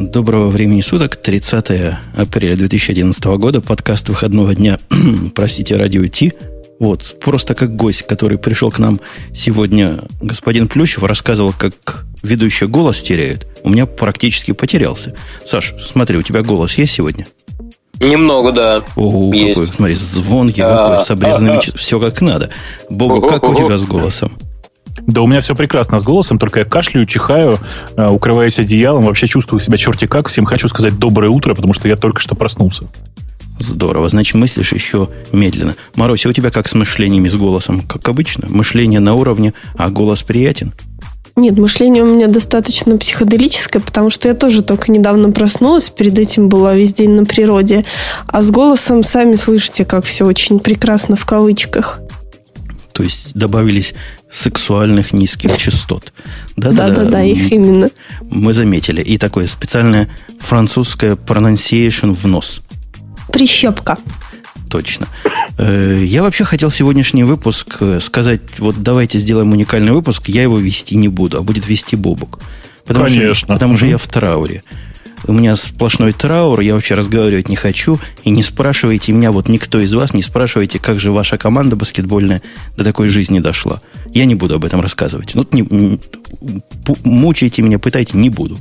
Доброго времени суток, 30 апреля 2011 года, подкаст выходного дня, простите, радио Ти. Вот, просто как гость, который пришел к нам сегодня, господин Плющев, рассказывал, как ведущий голос теряют. У меня практически потерялся. Саш, смотри, у тебя голос есть сегодня? Немного, да. О, есть. какой, смотри, звонкий, а, какой, с обрезанными... А, все как надо. Богу, как у тебя с голосом? Да у меня все прекрасно с голосом, только я кашляю, чихаю, э, укрываюсь одеялом, вообще чувствую себя черти как. Всем хочу сказать доброе утро, потому что я только что проснулся. Здорово. Значит, мыслишь еще медленно. Маруся, у тебя как с мышлениями, с голосом? Как обычно? Мышление на уровне, а голос приятен? Нет, мышление у меня достаточно психоделическое, потому что я тоже только недавно проснулась, перед этим была весь день на природе. А с голосом сами слышите, как все очень прекрасно в кавычках. То есть добавились сексуальных низких частот. Да-да-да, их именно. Мы заметили. И такое специальное французское pronunciation в нос. Прищепка. Точно. Э, я вообще хотел сегодняшний выпуск э, сказать, вот давайте сделаем уникальный выпуск, я его вести не буду, а будет вести Бобук. Потому Конечно. Что, потому что я в трауре. У меня сплошной траур, я вообще разговаривать не хочу. И не спрашивайте меня, вот никто из вас не спрашивайте, как же ваша команда баскетбольная до такой жизни дошла. Я не буду об этом рассказывать. Ну, не, мучайте меня, пытайте, не буду.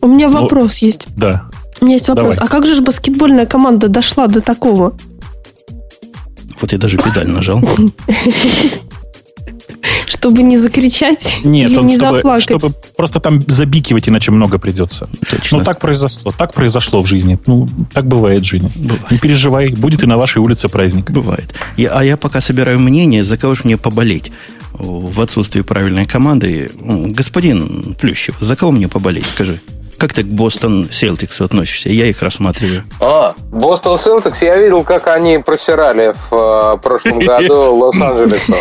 У меня ну, вопрос Но, есть. Да. У меня есть вопрос. Давай. А как же баскетбольная команда дошла до такого? Вот я даже педаль нажал. Чтобы не закричать Нет, или не чтобы, заплакать. чтобы просто там забикивать, иначе много придется. Точно. Ну, так произошло. Так произошло в жизни. Ну, так бывает в жизни. Бывает. Не переживай, будет и на вашей улице праздник. Бывает. Я, а я пока собираю мнение, за кого же мне поболеть в отсутствии правильной команды. Господин Плющев, за кого мне поболеть, скажи? Как ты к Бостон Селтиксу относишься? Я их рассматриваю. А, Бостон Селтикс, я видел, как они просирали в э, прошлом году Лос-Анджелесу.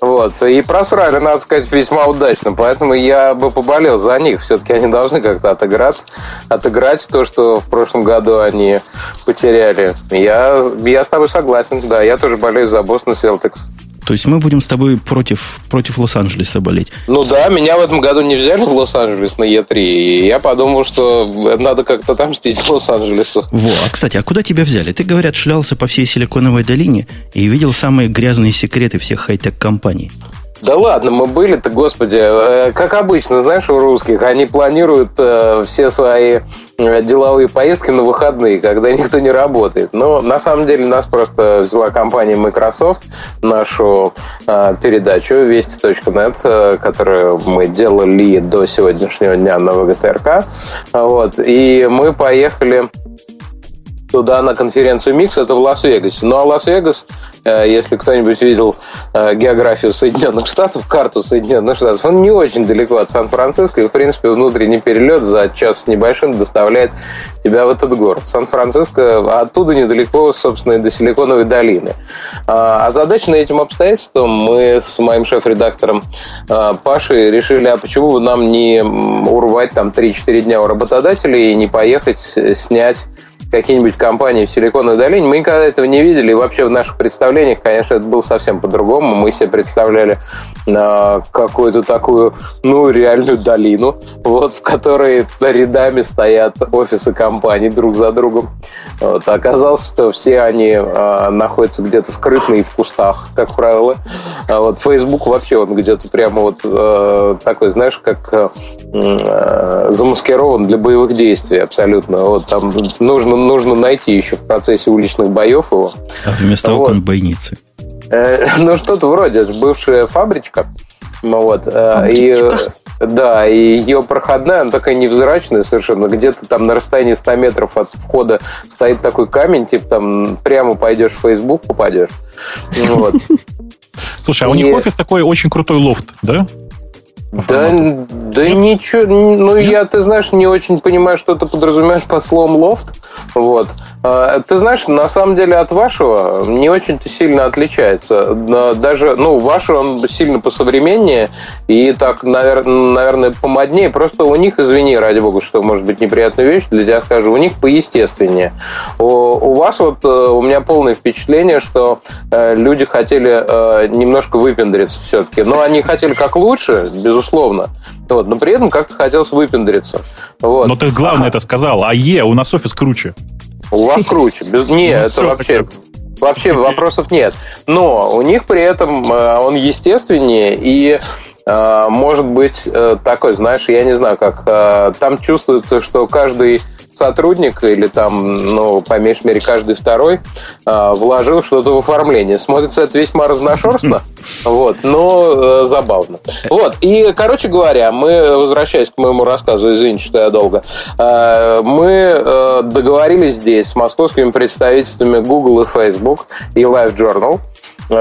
Вот, и просрали, надо сказать, весьма удачно, поэтому я бы поболел за них. Все-таки они должны как-то отыграть, отыграть то, что в прошлом году они потеряли. Я, я с тобой согласен, да, я тоже болею за Бостон Селтикс. То есть мы будем с тобой против, против Лос-Анджелеса болеть. Ну да, меня в этом году не взяли в Лос-Анджелес на Е3, и я подумал, что надо как-то там мстить Лос-Анджелесу. Во, а кстати, а куда тебя взяли? Ты, говорят, шлялся по всей Силиконовой долине и видел самые грязные секреты всех хай-тек компаний. Да ладно, мы были-то, господи, э, как обычно, знаешь, у русских, они планируют э, все свои э, деловые поездки на выходные, когда никто не работает. Но на самом деле нас просто взяла компания Microsoft, нашу передачу Вести.net, которую мы делали до сегодняшнего дня на ВГТРК. Вот, и мы поехали туда на конференцию Микс, это в Лас-Вегасе. Ну а Лас-Вегас, если кто-нибудь видел э, географию Соединенных Штатов, карту Соединенных Штатов, он не очень далеко от Сан-Франциско, и, в принципе, внутренний перелет за час небольшим доставляет тебя в этот город. Сан-Франциско оттуда недалеко, собственно, и до Силиконовой долины. А, а задача на этим обстоятельством мы с моим шеф-редактором э, Пашей решили, а почему бы нам не урвать там 3-4 дня у работодателей и не поехать снять какие-нибудь компании в Силиконовой долине. Мы никогда этого не видели. И вообще в наших представлениях, конечно, это было совсем по-другому. Мы себе представляли э, какую-то такую, ну, реальную долину, вот, в которой рядами стоят офисы компаний друг за другом. Вот. Оказалось, что все они э, находятся где-то скрытные в кустах, как правило. А вот Facebook вообще он где-то прямо вот э, такой, знаешь, как э, замаскирован для боевых действий абсолютно. Вот там нужно нужно найти еще в процессе уличных боев его. А вместо вот. окон бойницы. Э, ну, что-то вроде, это же бывшая фабричка. Ну, вот. Э, и, да, и ее проходная, она такая невзрачная совершенно. Где-то там на расстоянии 100 метров от входа стоит такой камень, типа там прямо пойдешь в Facebook, попадешь. Ну, вот. Слушай, а у них офис такой очень крутой лофт, да? Да, да ничего, ну Нет? я, ты знаешь, не очень понимаю, что ты подразумеваешь под словом лофт. Вот. А, ты знаешь, на самом деле от вашего не очень-то сильно отличается. Даже, ну, ваш он сильно посовременнее и так, наверное, помоднее. Просто у них, извини, ради бога, что может быть неприятная вещь, для тебя скажу, у них поестественнее. У, у вас вот, э, у меня полное впечатление, что э, люди хотели э, немножко выпендриться все-таки. Но они хотели как лучше, без безусловно. Вот, но при этом как-то хотелось выпендриться. Вот. Но ты главное это сказал. А Е, у нас офис круче. У вас круче. Без... Не, ну, это вообще... Вообще вопросов нет. Но у них при этом э, он естественнее и э, может быть э, такой, знаешь, я не знаю, как там чувствуется, что каждый сотрудник или там, ну, по меньшей мере, каждый второй э, вложил что-то в оформление. Смотрится это весьма разношерстно, вот, но э, забавно. Вот, и, короче говоря, мы, возвращаясь к моему рассказу, извините, что я долго, э, мы э, договорились здесь с московскими представительствами Google и Facebook и Live Journal,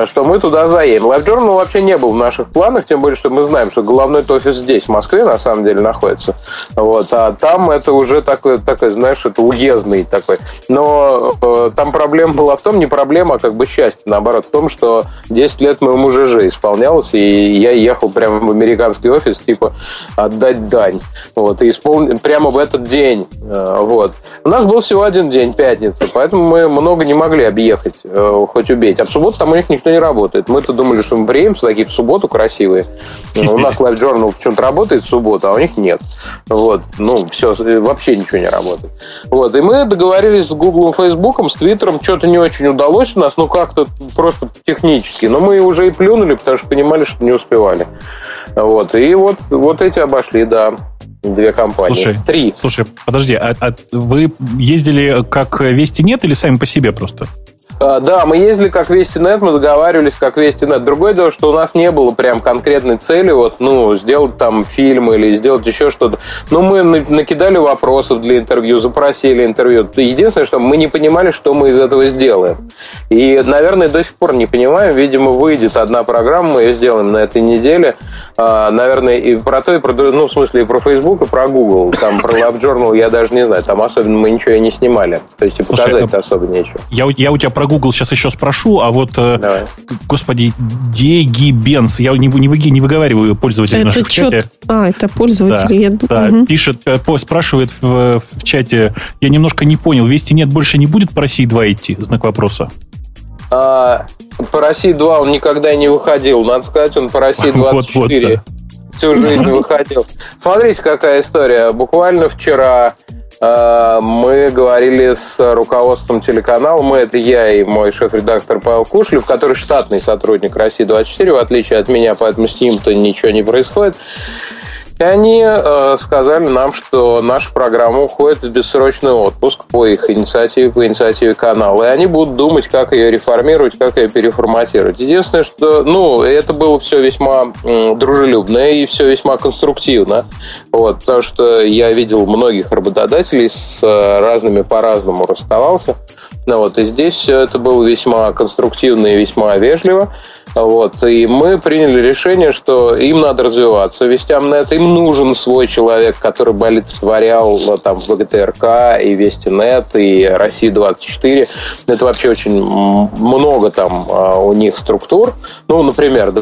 что мы туда заедем. LiveJournal вообще не был в наших планах, тем более, что мы знаем, что головной офис здесь, в Москве, на самом деле, находится. Вот, а там это уже такой, такой знаешь, это уездный такой. Но э, там проблема была в том, не проблема, а как бы счастье, наоборот, в том, что 10 лет моему ЖЖ исполнялось, и я ехал прямо в американский офис, типа, отдать дань. Вот, и исполнил прямо в этот день. Э, вот. У нас был всего один день, пятница, поэтому мы много не могли объехать, э, хоть убить. А в субботу там у них никто не работает. Мы-то думали, что мы приедем такие в субботу красивые. У нас Live Journal почему-то работает в субботу, а у них нет. Вот. Ну, все, вообще ничего не работает. Вот. И мы договорились с Google, Facebook, с Twitter. Что-то не очень удалось у нас, ну, как-то просто технически. Но мы уже и плюнули, потому что понимали, что не успевали. Вот. И вот, вот эти обошли, да две компании. Слушай, Три. Слушай, подожди, а, а вы ездили как Вести нет или сами по себе просто? А, да, мы ездили как Вестинет, мы договаривались как Вестинет. Другое дело, что у нас не было прям конкретной цели, вот, ну, сделать там фильм или сделать еще что-то. Ну, мы накидали вопросов для интервью, запросили интервью. Единственное, что мы не понимали, что мы из этого сделаем. И, наверное, до сих пор не понимаем. Видимо, выйдет одна программа, мы ее сделаем на этой неделе. А, наверное, и про то, и про ну, в смысле, и про Facebook, и про Google. Там про Lab Journal я даже не знаю. Там особенно мы ничего и не снимали. То есть и показать-то особо нечего. Я, я у тебя про Google сейчас еще спрошу, а вот, э, Давай. господи, Деги Бенс, я не, не, не выговариваю пользователя это наших чё... в чате. А, это пользователь. Да, я... да угу. пишет, э, спрашивает в, в чате, я немножко не понял, Вести нет больше не будет по России 2 идти? Знак вопроса. А, по России 2 он никогда не выходил. Надо сказать, он по России 24 вот, вот, да. всю жизнь выходил. Смотрите, какая история. Буквально вчера э, мы говорили с руководством телеканала. Мы, это я и мой шеф-редактор Павел Кушлев, который штатный сотрудник России 24, в отличие от меня, поэтому с ним-то ничего не происходит. И они э, сказали нам, что наша программа уходит в бессрочный отпуск по их инициативе, по инициативе канала. И они будут думать, как ее реформировать, как ее переформатировать. Единственное, что, ну, это было все весьма м, дружелюбно и все весьма конструктивно. Вот, потому что я видел многих работодателей с э, разными по-разному расставался. Ну, вот, и здесь все это было весьма конструктивно и весьма вежливо. Вот. И мы приняли решение, что им надо развиваться. Вестям нет, им нужен свой человек, который бы олицетворял э, там ВГТРК и Вестинет и Россия-24. Это вообще очень много там а, у них структур. Ну, например,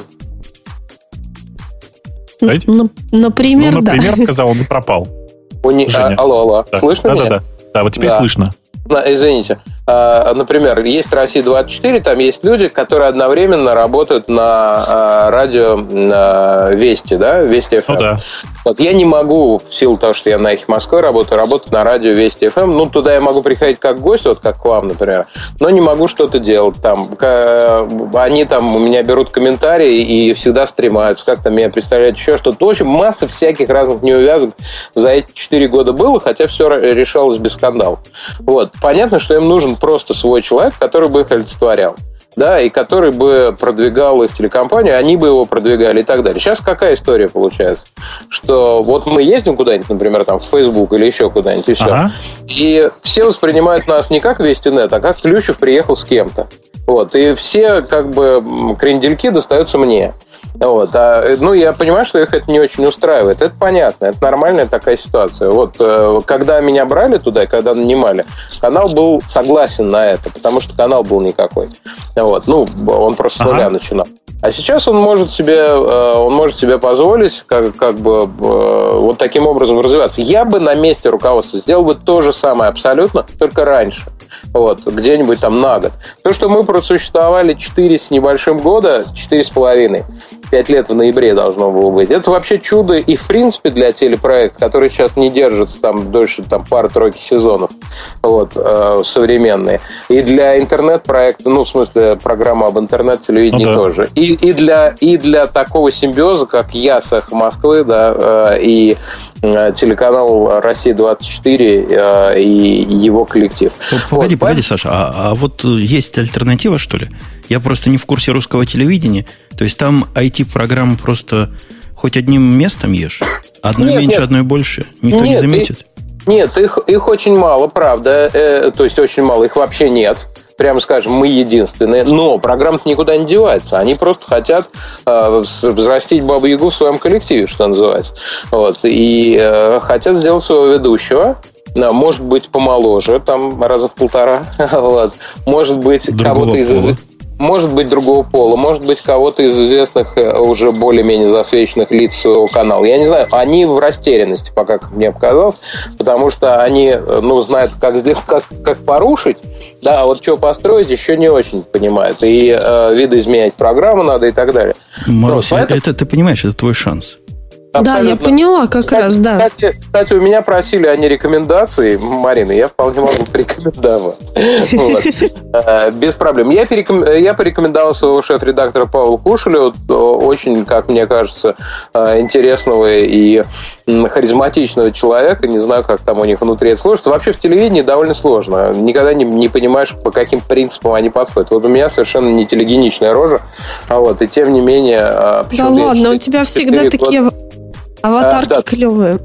ну, например, ну, например, да. сказал, он и пропал. У не... а, алло, алло. Да. Слышно да, меня? Да, да, да. Вот теперь да. слышно. Извините. А, например, есть Россия-24, там есть люди, которые одновременно работают на а, радио на Вести, да, Вести FM. Ну, да. Вот я не могу, в силу того, что я на их Москве работаю, работать на радио Вести FM. Ну, туда я могу приходить как гость, вот как к вам, например, но не могу что-то делать там. Они там у меня берут комментарии и всегда стремаются, как там меня представляют еще что-то. В общем, масса всяких разных неувязок за эти четыре года было, хотя все решалось без скандалов. Вот. Понятно, что им нужен просто свой человек, который бы их олицетворял да, и который бы продвигал их телекомпанию, они бы его продвигали и так далее. Сейчас какая история получается? Что вот мы ездим куда-нибудь, например, там в Facebook или еще куда-нибудь, и все. Ага. И все воспринимают нас не как Вестинет, а как Ключев приехал с кем-то. Вот, и все как бы крендельки достаются мне. Вот. А, ну, я понимаю, что их это не очень устраивает. Это понятно, это нормальная такая ситуация. Вот, э, когда меня брали туда, когда нанимали, канал был согласен на это, потому что канал был никакой. Вот. Ну, он просто с нуля ага. начинал. А сейчас он может себе, э, он может себе позволить как, как бы э, вот таким образом развиваться. Я бы на месте руководства сделал бы то же самое абсолютно, только раньше. Вот, где-нибудь там на год. То, что мы просуществовали 4 с небольшим года, 4 с половиной. 5 лет в ноябре должно было быть. Это вообще чудо и, в принципе, для телепроекта, который сейчас не держится там дольше там, пары-тройки сезонов вот, э, современные. И для интернет-проекта, ну, в смысле, программа об интернет-телевидении ну, да. тоже. И, и, для, и для такого симбиоза, как Ясах Москвы, да, э, и э, телеканал «Россия-24» э, и его коллектив. Погоди, вот, погоди, Саша, а, а вот есть альтернатива, что ли? Я просто не в курсе русского телевидения. То есть там IT-программу просто хоть одним местом ешь? Одной нет, меньше, нет. одной больше? Никто нет, не заметит? И, нет, их, их очень мало, правда. Э, то есть очень мало, их вообще нет прямо скажем, мы единственные. Но программа никуда не девается. Они просто хотят э, взрастить Бабу Ягу в своем коллективе, что называется. Вот. И э, хотят сделать своего ведущего. Может быть, помоложе, там раза в полтора. вот. Может быть, кого-то из может быть другого пола, может быть кого-то из известных э, уже более-менее засвеченных лиц своего канала. Я не знаю, они в растерянности, пока как мне показалось, потому что они, э, ну, знают, как сделать, как, как порушить, да, а вот что построить, еще не очень понимают. И э, видоизменять программу надо и так далее. Маруся, ну, поэтому... это, ты понимаешь, это твой шанс. Абсолютно. Да, я поняла как кстати, раз, да. Кстати, кстати, у меня просили они рекомендации, Марина, я вполне могу порекомендовать. Э, без проблем. Я порекомендовал своего шеф-редактора Павла Кушелю, очень, как мне кажется, э, интересного и харизматичного человека. Не знаю, как там у них внутри это сложится. Вообще в телевидении довольно сложно. Никогда не, не понимаешь, по каким принципам они подходят. Вот у меня совершенно не телегеничная рожа, а вот, и тем не менее... Э, да ладно, у тебя всегда такие Аватарки а, да. клевые.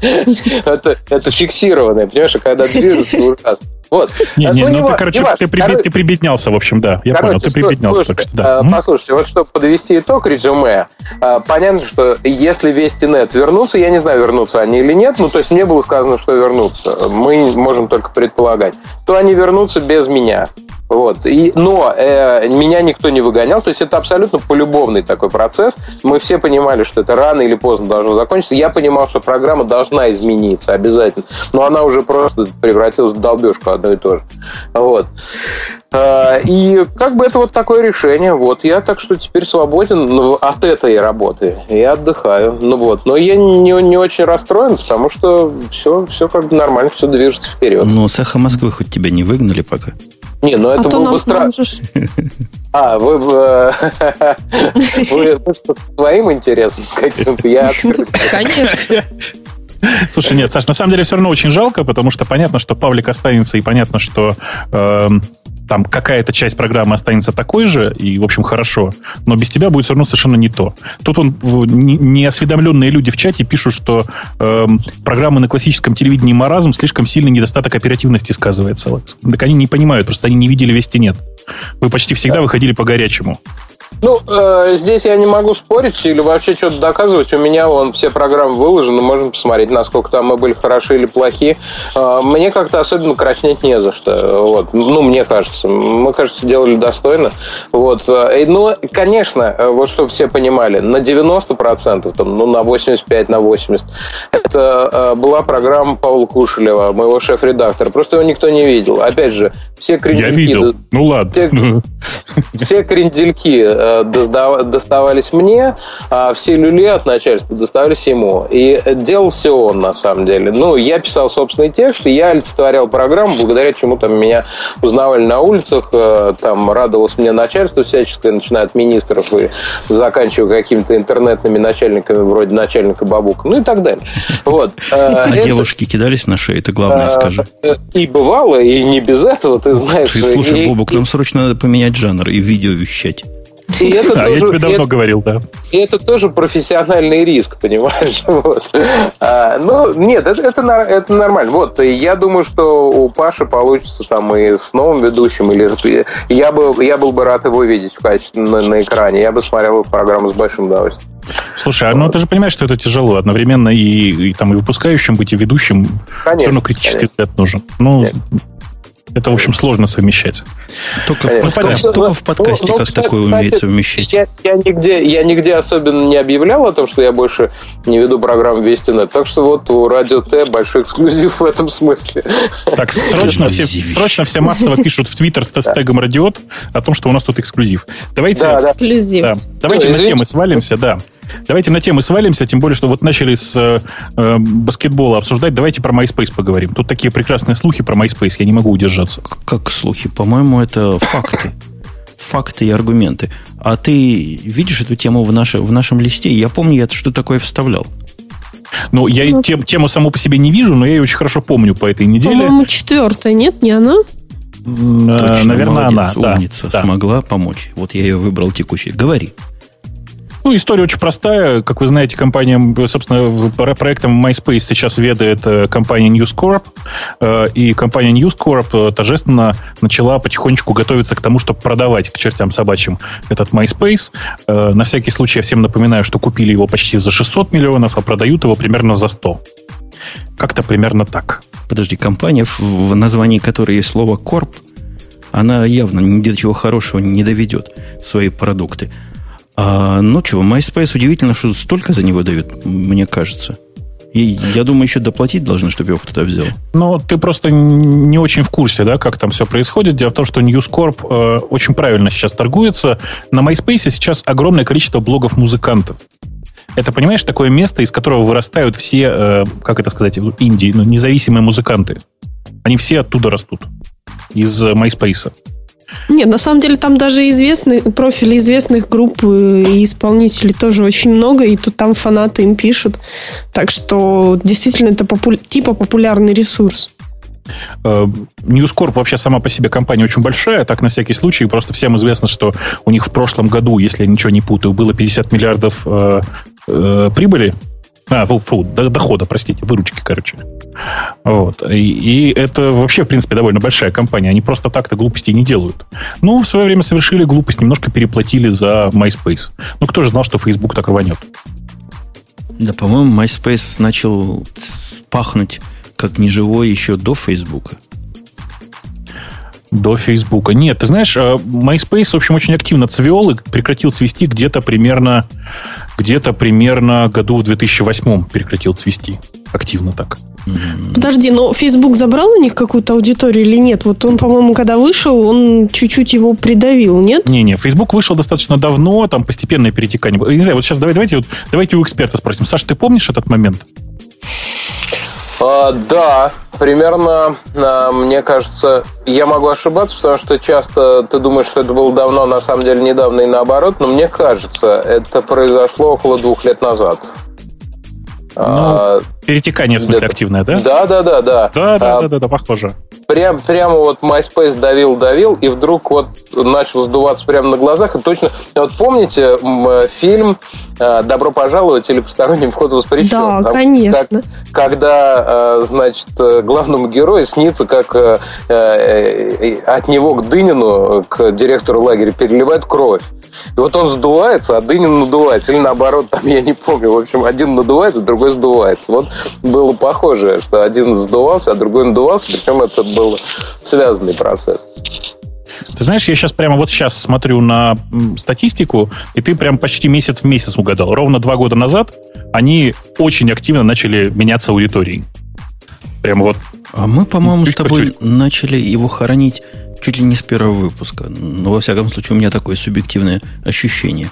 это, это фиксированное, понимаешь, а когда движется, ужасно. Вот. Не, не, ну, ну ты, короче, ты, приби, ты прибеднялся, в общем, да. Я короче, понял, ты прибеднялся. Слушайте, так что, да. Послушайте, вот чтобы подвести итог резюме, а, понятно, что если Вести нет вернутся, я не знаю, вернутся они или нет, ну, то есть мне было сказано, что вернутся, мы можем только предполагать, то они вернутся без меня. Вот. И, но э, меня никто не выгонял, то есть это абсолютно полюбовный такой процесс. Мы все понимали, что это рано или поздно должно закончиться. Я понимал, что программа должна измениться обязательно, но она уже просто превратилась в долбежку одно и то же. Вот. Э, и как бы это вот такое решение. Вот я так что теперь свободен ну, от этой работы. Я отдыхаю. Ну вот. Но я не, не очень расстроен, потому что все, все как бы нормально, все движется вперед. Но с эхо Москвы хоть тебя не выгнали пока? Не, ну это а было бы странно. А, вы, вы, вы, вы что, с твоим интересом каким-то? Я Конечно. Слушай, нет, Саш, на самом деле все равно очень жалко, потому что понятно, что Павлик останется, и понятно, что э, там какая-то часть программы останется такой же, и, в общем, хорошо, но без тебя будет все равно совершенно не то. Тут он, неосведомленные люди в чате пишут, что э, программы на классическом телевидении маразм слишком сильный недостаток оперативности сказывается. Так они не понимают, просто они не видели вести нет. Вы почти всегда выходили по горячему. Ну, э, здесь я не могу спорить или вообще что-то доказывать. У меня вон все программы выложены, можем посмотреть, насколько там мы были хороши или плохи. Э, мне как-то особенно краснеть не за что. Вот. Ну, мне кажется. Мы, кажется, делали достойно. Вот. Э, ну, конечно, э, вот что все понимали, на 90%, там, ну, на 85, на 80, это э, была программа Павла Кушелева, моего шеф-редактора. Просто его никто не видел. Опять же, все крендельки... Я видел. Ну, ладно. Все, все крендельки Э, доставались мне, а все люли от начальства доставались ему. И делал все он, на самом деле. Ну, я писал собственный текст, я олицетворял программу, благодаря чему там меня узнавали на улицах, э, там радовалось мне начальство всяческое, начиная от министров и заканчивая какими-то интернетными начальниками, вроде начальника Бабука, ну и так далее. Вот. Э, а девушки кидались на шею, это главное скажи. И бывало, и не без этого, ты знаешь. Слушай, Бобук, нам срочно надо поменять жанр и видео вещать. И это а, тоже, я тебе давно это, говорил, да. И это тоже профессиональный риск, понимаешь? Вот. А, ну, нет, это, это, это нормально. Вот, я думаю, что у Паши получится там и с новым ведущим, или я, бы, я был бы рад его видеть в качестве на, на экране. Я бы смотрел программу с большим удовольствием. Слушай, а ну ты же понимаешь, что это тяжело. Одновременно и, и там и выпускающим быть, и ведущим. Конечно. Все равно критический взгляд нужен. Ну, Это, в общем, сложно совмещать. Только, в, подкаст, ну, только в подкасте ну, как кстати, такое умеет совмещать. Я, я, нигде, я нигде особенно не объявлял о том, что я больше не веду программу Вестинет. Так что вот у Радио Т большой эксклюзив в этом смысле. Так, срочно все, срочно все массово пишут в Твиттер с тегом Радиот о том, что у нас тут эксклюзив. Давайте, да, да. Эксклюзив. Да, давайте на темы свалимся, да. Давайте на темы свалимся, тем более, что вот начали с э, баскетбола обсуждать. Давайте про MySpace поговорим. Тут такие прекрасные слухи про MySpace, я не могу удержаться. Как слухи? По-моему, это факты. Факты и аргументы. А ты видишь эту тему в, наше, в нашем листе? Я помню, я что такое вставлял. Ну, я ну, тем, тему саму по себе не вижу, но я ее очень хорошо помню по этой неделе. По-моему, четвертая, нет, не она? Точно, Наверное, молодец, она. Умница, да, смогла да. помочь. Вот я ее выбрал текущей. Говори. Ну, история очень простая. Как вы знаете, компания, собственно, проектом MySpace сейчас ведает э, компания News Corp. Э, и компания News Corp э, торжественно начала потихонечку готовиться к тому, чтобы продавать к чертям собачьим этот MySpace. На всякий случай я всем напоминаю, что купили его почти за 600 миллионов, а продают его примерно за 100. Как-то примерно так. Подожди, компания, в названии которой есть слово «корп», она явно ни до чего хорошего не доведет свои продукты. А, ну чего, MySpace удивительно, что столько за него дают, мне кажется. И я думаю, еще доплатить должны, чтобы его кто-то взял. Ну, ты просто не очень в курсе, да, как там все происходит. Дело в том, что News Corp э, очень правильно сейчас торгуется. На MySpace сейчас огромное количество блогов музыкантов. Это, понимаешь, такое место, из которого вырастают все, э, как это сказать, инди, ну, независимые музыканты. Они все оттуда растут. Из MySpace. Нет, на самом деле там даже известные профили известных групп и исполнителей тоже очень много, и тут там фанаты им пишут. Так что действительно это попу- типа популярный ресурс. Э, News Corp вообще сама по себе компания очень большая, так на всякий случай, просто всем известно, что у них в прошлом году, если я ничего не путаю, было 50 миллиардов э, э, прибыли а, фу, фу, дохода, простите, выручки, короче. Вот. И, и это вообще, в принципе, довольно большая компания. Они просто так-то глупостей не делают. Ну, в свое время совершили глупость, немножко переплатили за MySpace. Ну, кто же знал, что Facebook так рванет? Да, по-моему, MySpace начал пахнуть как неживой еще до Фейсбука. До Фейсбука. Нет, ты знаешь, э, MySpace, в общем, очень активно цвел и прекратил цвести где-то примерно, где-то примерно году в 2008 прекратил цвести. Активно так. Подожди, но Facebook забрал у них какую-то аудиторию или нет? Вот он, по-моему, когда вышел, он чуть-чуть его придавил, нет? Не-не, Facebook вышел достаточно давно, там постепенное перетекание. Не знаю, вот сейчас давай, давайте, вот, давайте у эксперта спросим. Саша, ты помнишь этот момент? А, да, примерно, а, мне кажется, я могу ошибаться, потому что часто ты думаешь, что это было давно, на самом деле недавно и наоборот, но мне кажется, это произошло около двух лет назад. Ну, а, перетекание, в смысле, активное, да? Да, да, да, да. Да, да, а, да, да, да, похоже. Прям, прямо вот MySpace давил, давил, и вдруг вот начал сдуваться прямо на глазах. И точно, вот помните фильм э, «Добро пожаловать» или «Посторонним вход воспрещен»? Да, Там, конечно. Как, когда, э, значит, главному герою снится, как э, от него к Дынину, к директору лагеря, переливают кровь. И вот он сдувается, а Дынин надувается. Или наоборот, там я не помню. В общем, один надувается, другой сдувается. Вот было похоже, что один сдувался, а другой надувался. Причем это был связанный процесс. Ты знаешь, я сейчас прямо вот сейчас смотрю на статистику, и ты прям почти месяц в месяц угадал. Ровно два года назад они очень активно начали меняться аудиторией. Прямо вот. А мы, по-моему, с тобой начали его хоронить чуть ли не с первого выпуска. Но, во всяком случае, у меня такое субъективное ощущение.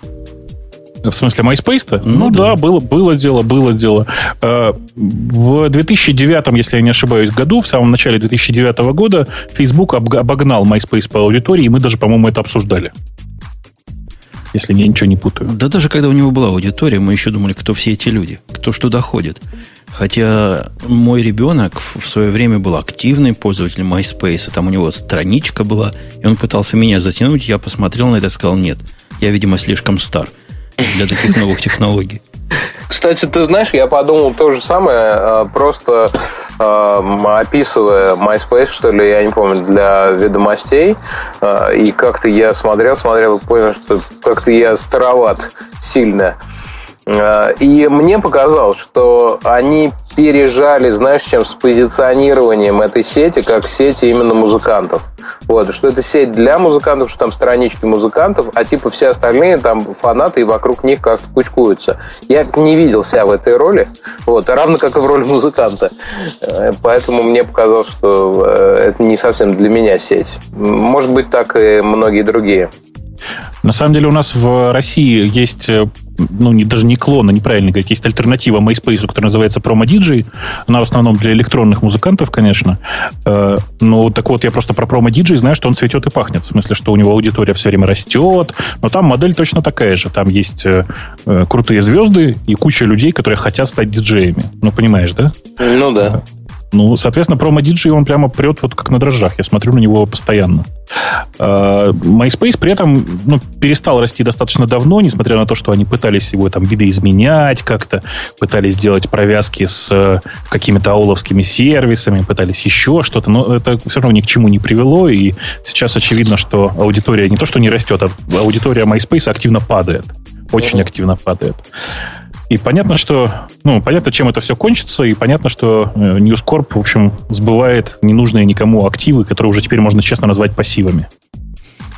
В смысле MySpace-то? Ну, ну да. да, было, было дело, было дело. Э, в 2009, если я не ошибаюсь, году, в самом начале 2009 года, Facebook обогнал MySpace по аудитории, и мы даже, по-моему, это обсуждали. Если я ничего не путаю. Да даже когда у него была аудитория, мы еще думали, кто все эти люди, кто что доходит. Хотя мой ребенок в свое время был активным пользователем MySpace. Там у него страничка была, и он пытался меня затянуть. Я посмотрел на это и сказал, нет, я, видимо, слишком стар для таких новых технологий. Кстати, ты знаешь, я подумал то же самое, а, просто а, описывая MySpace, что ли, я не помню, для ведомостей. А, и как-то я смотрел, смотрел понял, что как-то я староват сильно. Э, и мне показалось, что они пережали, знаешь, чем с позиционированием этой сети, как сети именно музыкантов. Вот, что это сеть для музыкантов, что там странички музыкантов, а типа все остальные там фанаты и вокруг них как-то кучкуются. Я не видел себя в этой роли, вот, равно как и в роли музыканта. Э, поэтому мне показалось, что э, это не совсем для меня сеть. Может быть, так и многие другие. На самом деле у нас в России есть э, ну, не, даже не клон, а неправильно говорить, есть альтернатива MySpace, которая называется Promo DJ. Она в основном для электронных музыкантов, конечно. Э, ну, так вот, я просто про Promo DJ знаю, что он цветет и пахнет. В смысле, что у него аудитория все время растет. Но там модель точно такая же. Там есть э, э крутые звезды и куча людей, которые хотят стать диджеями. Ну, понимаешь, да? Ну, да. Ну, соответственно, промо-диджей он прямо прет вот как на дрожжах. Я смотрю на него постоянно. А, MySpace при этом ну, перестал расти достаточно давно, несмотря на то, что они пытались его там видоизменять как-то, пытались сделать провязки с э, какими-то ауловскими сервисами, пытались еще что-то, но это все равно ни к чему не привело, и сейчас очевидно, что аудитория не то, что не растет, а аудитория MySpace активно падает. Очень активно падает. И понятно, что, ну, понятно, чем это все кончится, и понятно, что э, News Corp, в общем, сбывает ненужные никому активы, которые уже теперь можно честно назвать пассивами.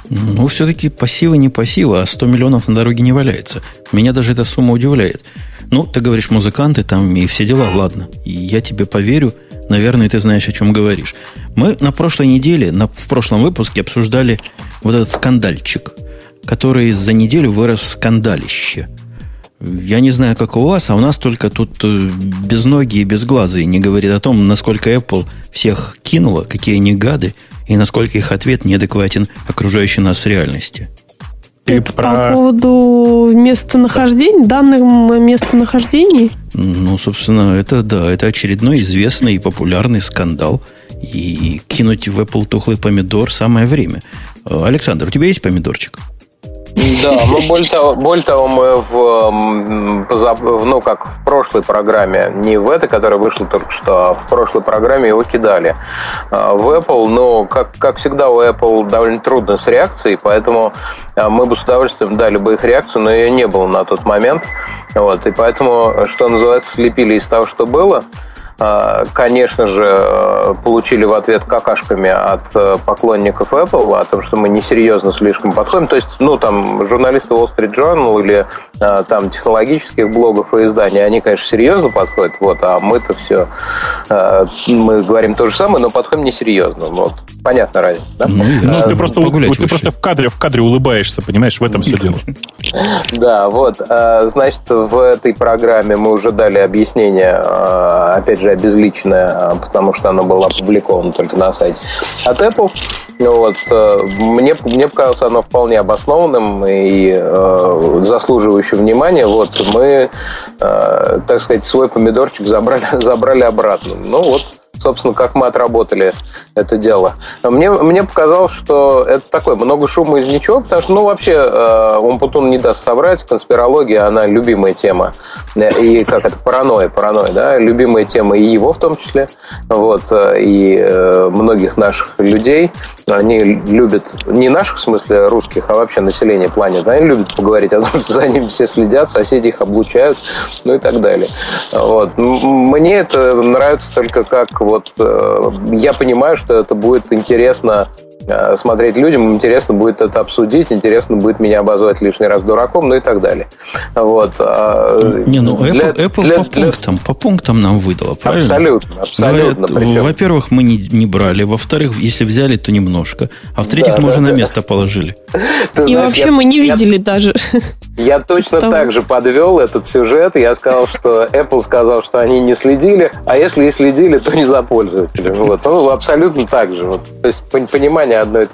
Ну, все-таки пассивы не пассивы, а 100 миллионов на дороге не валяется. Меня даже эта сумма удивляет. Ну, ты говоришь, музыканты там и все дела, ладно. Я тебе поверю, наверное, ты знаешь, о чем говоришь. Мы на прошлой неделе, на, в прошлом выпуске обсуждали вот этот скандальчик, который за неделю вырос в скандалище – я не знаю, как у вас, а у нас только тут э, без ноги и без глаза и не говорит о том, насколько Apple всех кинула, какие они гады, и насколько их ответ неадекватен окружающей нас реальности. Это про... по поводу местонахождения, данных местонахождений? Ну, собственно, это да, это очередной известный и популярный скандал. И кинуть в Apple тухлый помидор самое время. Александр, у тебя есть помидорчик? Да, ну более того, более того мы в, ну, как в прошлой программе, не в этой, которая вышла только что, а в прошлой программе его кидали а, в Apple, но, как, как всегда, у Apple довольно трудно с реакцией, поэтому а, мы бы с удовольствием дали бы их реакцию, но ее не было на тот момент. Вот, и поэтому, что называется, слепили из того, что было – конечно же, э, получили в ответ какашками от э, поклонников Apple о том, что мы несерьезно слишком подходим. То есть, ну, там, журналисты Wall Street Journal или э, там технологических блогов и изданий, они, конечно, серьезно подходят, вот, а мы-то все, мы говорим то же самое, но подходим несерьезно. Вот, понятно разница, да? Ну, ну ты просто, ты просто в кадре, в кадре улыбаешься, понимаешь, в этом все дело. Да, вот, значит, в этой программе мы уже дали объяснение, опять же, уже обезличенное, потому что оно было опубликовано только на сайте от Apple. Вот. Э, мне, мне показалось оно вполне обоснованным и э, заслуживающим внимания. Вот мы, э, так сказать, свой помидорчик забрали, забрали обратно. Ну вот, собственно, как мы отработали это дело. Мне, мне показалось, что это такое много шума из ничего, потому что, ну, вообще, э, Умпутун не даст соврать, конспирология, она любимая тема. И как это, паранойя, паранойя, да, любимая тема и его в том числе, вот, и э, многих наших людей. Они любят, не наших, в смысле, русских, а вообще население планеты, они любят поговорить о том, что за ними все следят, соседи их облучают, ну и так далее. Вот. Мне это нравится только как вот э, я понимаю, что это будет интересно смотреть людям, интересно будет это обсудить, интересно будет меня обозвать лишний раз дураком, ну и так далее. Вот. А, Не, ну Apple, для, Apple для, по, для... Пунктам, по пунктам нам выдала, правильно? Абсолютно, абсолютно. Говорят, во-первых, мы не, не брали, во-вторых, если взяли, то немножко, а в-третьих, да, мы да, уже да. на место положили. Ты и знаешь, вообще я, мы не видели я, даже. Я точно Там... так же подвел этот сюжет, я сказал, что Apple сказал, что они не следили, а если и следили, то не за пользователем. Вот. Ну, абсолютно так же. Вот. То есть понимание одно и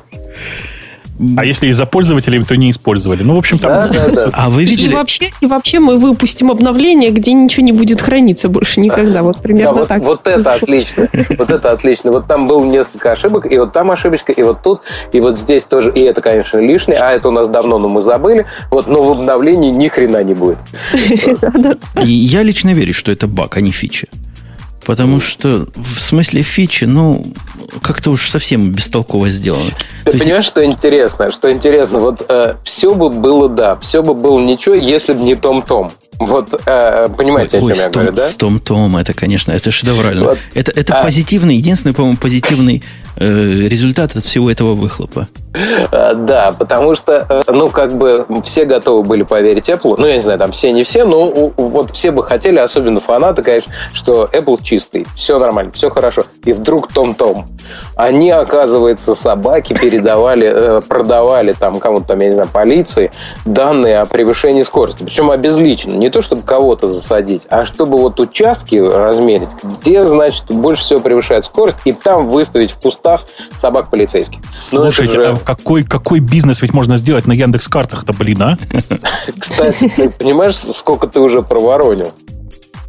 а если из-за пользователей, то не использовали. Ну, в общем, там... Да, да, да. А вы видели... И вообще, и вообще мы выпустим обновление, где ничего не будет храниться больше никогда. Вот примерно да, вот, так. Вот это отлично. Вот это отлично. Вот там было несколько ошибок, и вот там ошибочка, и вот тут, и вот здесь тоже. И это, конечно, лишнее, а это у нас давно, но мы забыли. Вот, но в обновлении ни хрена не будет. И я лично верю, что это баг, а не фича. Потому что в смысле фичи, ну, как-то уж совсем бестолково сделано. Ты То понимаешь, есть... что интересно? Что интересно, вот э, все бы было да, все бы было ничего, если бы не том-том. Вот, э, понимаете, Ой, о чем я том, говорю, да? С Том Том, это, конечно, это шедеврально. Вот. Это, это а... позитивный, единственный, по-моему, позитивный результат от всего этого выхлопа. А, да, потому что, э, ну, как бы все готовы были поверить Apple. Ну, я не знаю, там все не все, но вот все бы хотели, особенно фанаты, конечно, что Apple чистый, все нормально, все хорошо. И вдруг Том-Том. Они, оказывается, собаки передавали, э, продавали там кому-то там, я не знаю, полиции данные о превышении скорости. Причем обезличенно. Не то, чтобы кого-то засадить, а чтобы вот участки размерить, где, значит, больше всего превышает скорость, и там выставить в кустах собак полицейских. Ну, Слушайте, же... а какой, какой бизнес ведь можно сделать на Яндекс картах-то, блин, а? Кстати, ты понимаешь, сколько ты уже проворонил?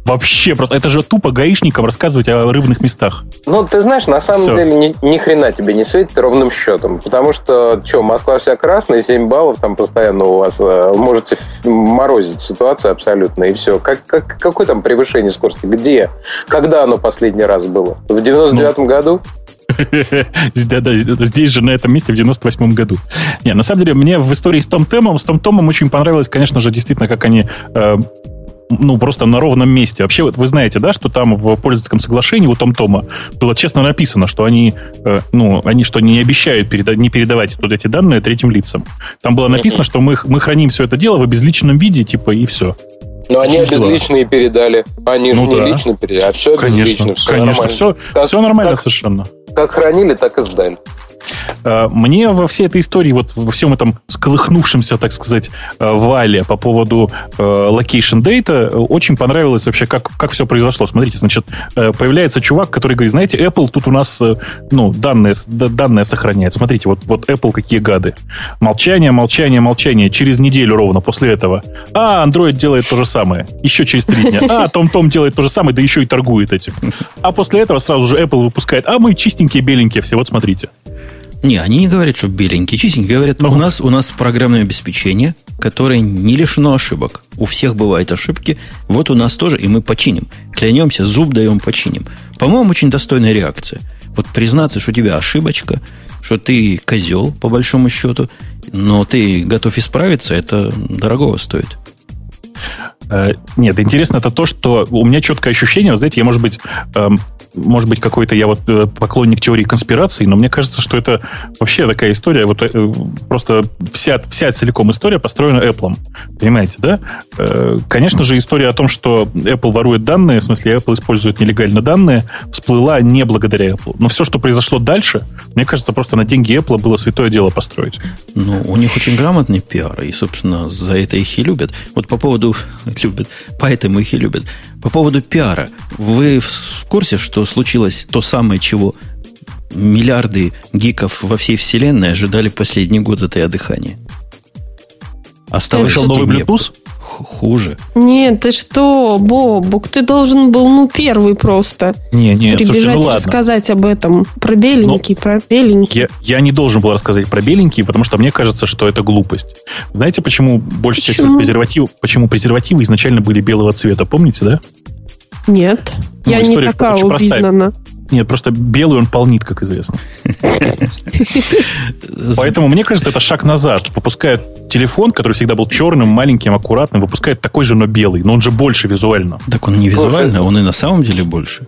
Вообще, просто это же тупо гаишникам рассказывать о рыбных местах. Ну, ты знаешь, на самом Все. деле ни, ни хрена тебе не светит ровным счетом. Потому что, что, Москва вся красная, 7 баллов там постоянно у вас. Э, можете морозить ситуацию абсолютно, и все. Как, как, какое там превышение скорости? Где? Когда оно последний раз было? В 99-м ну, году? здесь же, на этом месте, в 98 году. Не, на самом деле, мне в истории с Том Томом, с Том Томом очень понравилось, конечно же, действительно, как они э, ну, просто на ровном месте. Вообще, вот вы знаете, да, что там в пользовательском соглашении у Том-Тома было честно написано, что они, э, ну, они что не обещают переда- не передавать вот эти данные третьим лицам. Там было написано, что мы, мы храним все это дело в обезличенном виде, типа, и все. Но они обезличенные передали. Они ну, же да. не лично передали, а все обезлично. Конечно, все конечно. Нормально. Все, как, все нормально как, совершенно. Как хранили, так и сдали. Э, мне во всей этой истории, вот во всем этом сколыхнувшемся, так сказать, э, вале по поводу э, location data очень понравилось вообще, как, как все произошло. Смотрите, значит, появляется чувак, который говорит, знаете, Apple тут у нас, ну, данные, данные сохраняет. Смотрите, вот, вот Apple какие гады. Молчание, молчание, молчание. Через неделю ровно после этого. А, Android делает то же самое. Еще через три дня. А, Том-Том делает то же самое, да еще и торгует этим. А после этого сразу же Apple выпускает, а мы чистенькие, беленькие все, вот смотрите. Не, они не говорят, что беленькие, чистенькие. Говорят, ну, у нас, у нас программное обеспечение, которое не лишено ошибок. У всех бывают ошибки. Вот у нас тоже, и мы починим. Клянемся, зуб даем, починим. По-моему, очень достойная реакция. Вот признаться, что у тебя ошибочка, что ты козел, по большому счету, но ты готов исправиться, это дорогого стоит. Э, нет, интересно это то, что у меня четкое ощущение, вы знаете, я, может быть, эм, может быть, какой-то я вот э, поклонник теории конспирации, но мне кажется, что это вообще такая история, вот э, просто вся, вся целиком история построена Apple. Понимаете, да? Э, конечно же, история о том, что Apple ворует данные, в смысле, Apple использует нелегально данные, всплыла не благодаря Apple. Но все, что произошло дальше, мне кажется, просто на деньги Apple было святое дело построить. Ну, у них очень грамотный пиар, и, собственно, за это их и любят. Вот по поводу любят, поэтому их и любят. По поводу пиара. Вы в курсе, что случилось то самое, чего миллиарды гиков во всей вселенной ожидали последний год затая дыхания? Осталось Вышел новый Bluetooth? Хуже. Нет, ты что, Бобук, ты должен был, ну, первый просто. Не, не, Прибежать слушайте, ну, ладно. рассказать об этом. Про беленький, Но про беленький. Я, я не должен был рассказать про беленький, потому что мне кажется, что это глупость. Знаете, почему больше всего презерватив, почему презервативы изначально были белого цвета, помните, да? Нет, ну, я не такая узнана. Нет, просто белый он полнит, как известно. Поэтому, мне кажется, это шаг назад. Выпускают телефон, который всегда был черным, маленьким, аккуратным, выпускает такой же, но белый. Но он же больше визуально. Так он не визуально, он и на самом деле больше.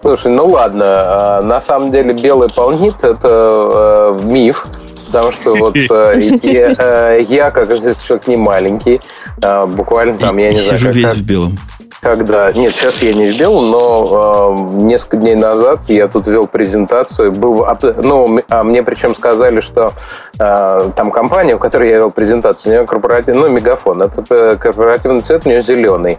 Слушай, ну ладно, а, на самом деле белый полнит это э, миф, потому что вот э, я, э, я, как здесь человек не маленький, э, буквально там, я не знаю... Сижу весь в белом когда... Нет, сейчас я не ввел, но э, несколько дней назад я тут вел презентацию. Был, ну, а мне причем сказали, что э, там компания, у которой я вел презентацию, у нее корпоративный, ну, мегафон, это э, корпоративный цвет, у нее зеленый.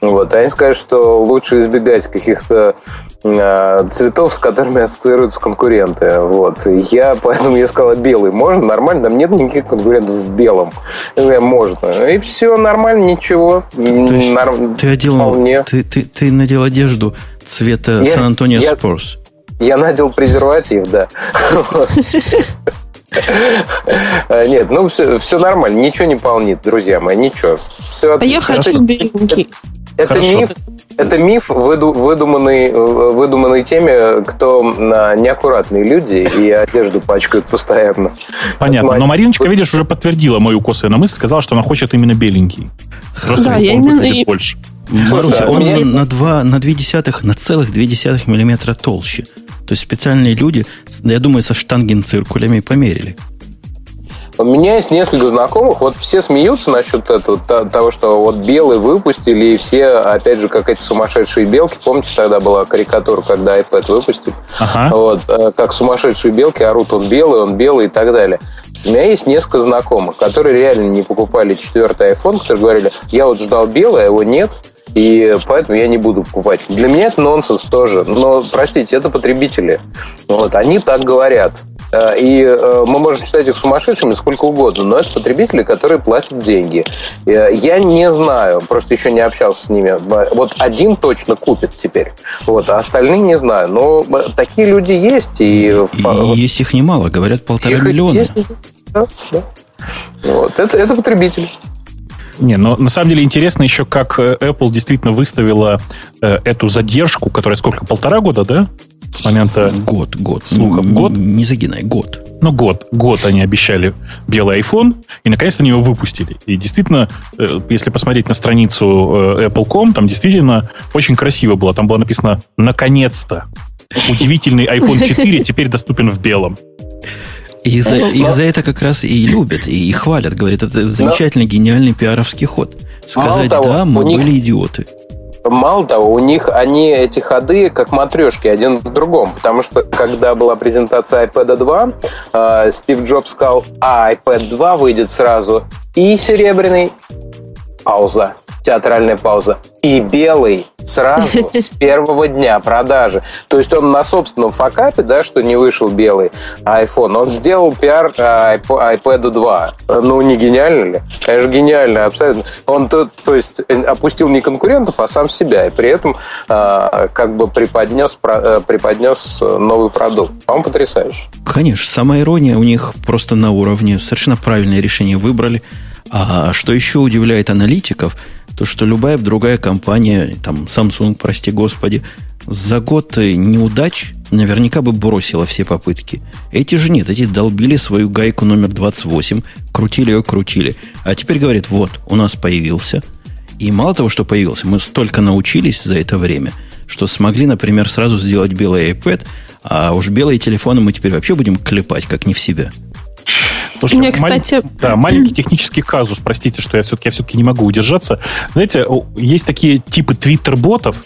Вот. Они сказали, что лучше избегать каких-то цветов, с которыми ассоциируются конкуренты. Вот. И я поэтому я сказал, белый можно, нормально, там нет никаких конкурентов в белом. Я говорю, можно. И все, нормально, ничего. То есть Норм... ты, одел, ты, ты, ты надел одежду цвета Сан-Антонио Спорс. Я надел презерватив, да. Нет, ну все, все нормально, ничего не полнит, друзья мои, ничего. Все а я хочу беленький. Это Хорошо. миф, это миф, выду- выдуманный, э, выдуманный теми, кто неаккуратные люди и одежду пачкают постоянно. Понятно. Но Мариночка, видишь, уже подтвердила мою косвенную мысль, сказала, что она хочет именно беленький. Просто Да, он я именно и- больше. Маруся, а он мне- на, на, два, на две десятых, на целых две десятых миллиметра толще. То есть специальные люди, я думаю, со штангенциркулями померили. У меня есть несколько знакомых, вот все смеются насчет этого, того, что вот белый выпустили, и все, опять же, как эти сумасшедшие белки. Помните, тогда была карикатура, когда iPad выпустили? Ага. Вот, э, как сумасшедшие белки орут, он белый, он белый и так далее. У меня есть несколько знакомых, которые реально не покупали четвертый iPhone, которые говорили, я вот ждал белый, а его нет, и поэтому я не буду покупать. Для меня это нонсенс тоже. Но, простите, это потребители. Вот, они так говорят. Э, И э, мы можем считать их сумасшедшими сколько угодно, но это потребители, которые платят деньги. Э, Я не знаю, просто еще не общался с ними. Вот один точно купит теперь, вот, а остальные не знаю. Но такие люди есть. И, И есть их немало, говорят, полтора их миллиона. есть. Да, да. Вот, это, это потребители. Не, но на самом деле интересно еще, как э, Apple действительно выставила э, эту задержку, которая сколько, полтора года, да? С момента... Год, год. Слухов, год? Не загинай, год. Ну, год. Год они обещали белый iPhone, и наконец-то они его выпустили. И действительно, э, если посмотреть на страницу э, Apple.com, там действительно очень красиво было. Там было написано «Наконец-то!» Удивительный iPhone 4 теперь доступен в белом. Их за, Ну, их но- за это как раз и любят, и, и хвалят. Говорят, это замечательный, гениальный пиаровский ход. Сказать, того, да, мы них- были идиоты. Мало того, у них они эти ходы как матрешки один в другом. Потому что когда была презентация iPad 2, э, Стив Джобс сказал, а iPad 2 выйдет сразу и серебряный, пауза, театральная пауза, и белый сразу с первого дня продажи. То есть он на собственном факапе, да, что не вышел белый iPhone, он сделал пиар iP- iPad 2. Ну, не гениально ли? Конечно, гениально, абсолютно. Он, то, то есть, опустил не конкурентов, а сам себя, и при этом э, как бы преподнес, про- э, преподнес новый продукт. По-моему, потрясающе. Конечно, сама ирония у них просто на уровне. Совершенно правильное решение выбрали. А что еще удивляет аналитиков, то что любая другая компания, там Samsung, прости господи, за год неудач наверняка бы бросила все попытки. Эти же нет, эти долбили свою гайку номер 28, крутили ее, крутили. А теперь говорят, вот, у нас появился. И мало того, что появился, мы столько научились за это время, что смогли, например, сразу сделать белый iPad, а уж белые телефоны мы теперь вообще будем клепать, как не в себя. Слушайте, Мне, маль- кстати- да, маленький технический казус, простите, что я все-таки, я все-таки не могу удержаться. Знаете, есть такие типы твиттер-ботов,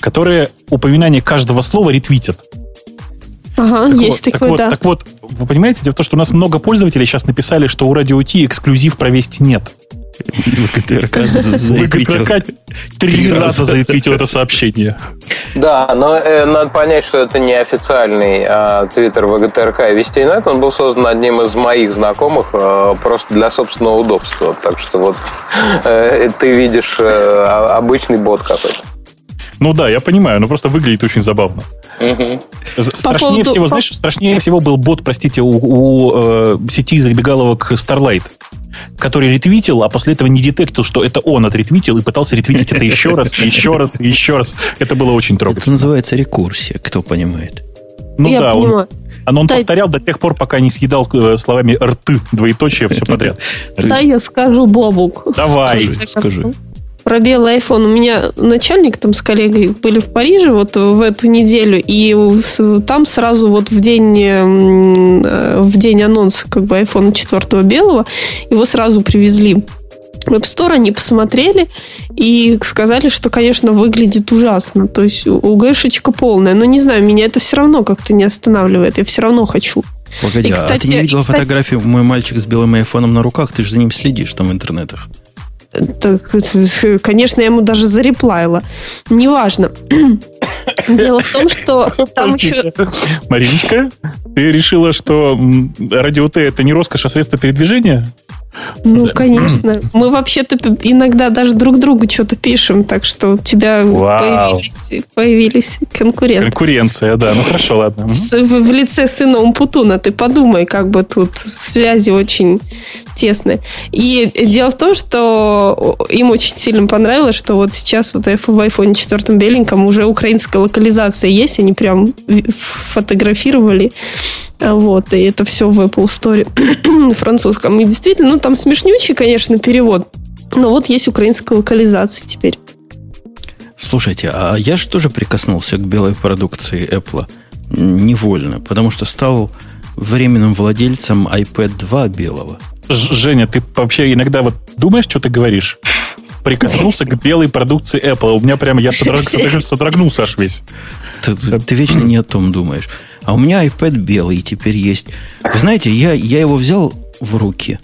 которые упоминание каждого слова ретвитят. Ага, Так есть вот, такой, так вот, да. Так вот, вы понимаете, дело в том, что у нас много пользователей сейчас написали, что у Радио Ти эксклюзив провести нет. ВКТРК. ВКТРК три раза заэтвитил это сообщение. Да, но э, надо понять, что это не официальный а, твиттер ВГТРК и Вестей.нет. Он был создан одним из моих знакомых э, просто для собственного удобства. Так что вот э, ты видишь э, обычный бот какой-то. Ну да, я понимаю, но просто выглядит очень забавно. Страшнее поводу- всего, по- знаешь, страшнее всего был бот, простите, у, у, э, сети забегаловок Starlight, который ретвитил, а после этого не детектил, что это он отретвитил и пытался ретвитить это еще раз, еще раз, и еще раз. Это было очень Это трогательно. называется рекурсия, кто понимает. Ну Я да, он, понимаю. он, он Да. повторял до тех пор, пока не съедал э, словами рты, двоеточие, все подряд. Да, я скажу, Бобук. Давай. Скажи. Про белый iPhone. У меня начальник там с коллегой были в Париже вот в эту неделю, и там сразу вот в день, э, в день анонса как бы iPhone 4 белого его сразу привезли в App Store, они посмотрели и сказали, что, конечно, выглядит ужасно. То есть УГшечка полная. Но не знаю, меня это все равно как-то не останавливает. Я все равно хочу. Погоди, И, а ты кстати- не видела и, кстати- фотографию «Мой мальчик с белым айфоном на руках»? Ты же за ним следишь там в интернетах. Так, конечно, я ему даже зареплайла. Неважно. Дело в том, что там еще... Мариночка, ты решила, что радио Т это не роскошь, а средство передвижения? Ну, да. конечно. Мы вообще-то иногда даже друг другу что-то пишем, так что у тебя появились, появились конкуренты. Конкуренция, да. Ну, хорошо, ладно. В, в, в лице сына Умпутуна ты подумай, как бы тут связи очень тесные. И дело в том, что им очень сильно понравилось, что вот сейчас вот в iPhone 4 беленьком уже украинская локализация есть, они прям фотографировали вот, и это все в Apple Store французском. И действительно, ну, там смешнючий, конечно, перевод. Но вот есть украинская локализация теперь. Слушайте, а я же тоже прикоснулся к белой продукции Apple невольно, потому что стал временным владельцем iPad 2 белого. Женя, ты вообще иногда вот думаешь, что ты говоришь? Прикоснулся к белой продукции Apple. У меня прямо я содрог, содрогнулся аж весь. Ты, ты вечно не о том думаешь. А у меня iPad белый теперь есть. Вы знаете, я, я его взял в руки.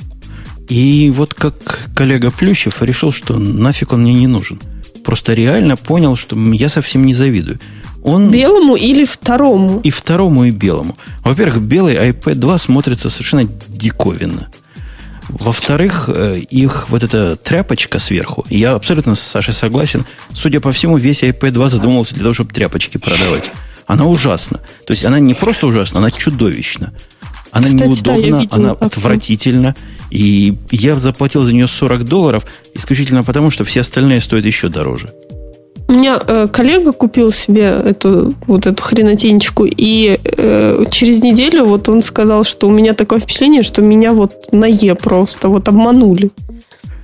И вот как коллега Плющев решил, что нафиг он мне не нужен. Просто реально понял, что я совсем не завидую. Он... Белому или второму? И второму, и белому. Во-первых, белый iPad 2 смотрится совершенно диковинно. Во-вторых, э, их вот эта тряпочка сверху, я абсолютно с Сашей согласен, судя по всему, весь iPad 2 задумывался для того, чтобы тряпочки продавать. Она ужасна. То есть она не просто ужасна, она чудовищна. Она Кстати, неудобна, да, она отвратительна. И я заплатил за нее 40 долларов исключительно потому, что все остальные стоят еще дороже. У меня э, коллега купил себе эту вот эту хренотенечку, и э, через неделю вот он сказал, что у меня такое впечатление, что меня вот на Е просто вот обманули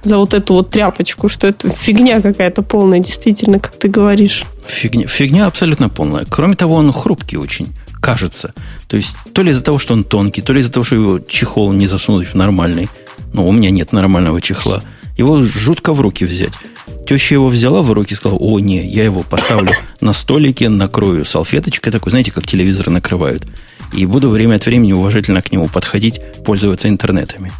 за вот эту вот тряпочку, что это фигня какая-то полная, действительно, как ты говоришь. Фигня, фигня абсолютно полная. Кроме того, он хрупкий очень, кажется. То есть, то ли из-за того, что он тонкий, то ли из-за того, что его чехол не засунуть в нормальный. Ну, у меня нет нормального чехла. Его жутко в руки взять. Теща его взяла в руки и сказала, о, не, я его поставлю на столике, накрою салфеточкой такой, знаете, как телевизоры накрывают. И буду время от времени уважительно к нему подходить, пользоваться интернетами.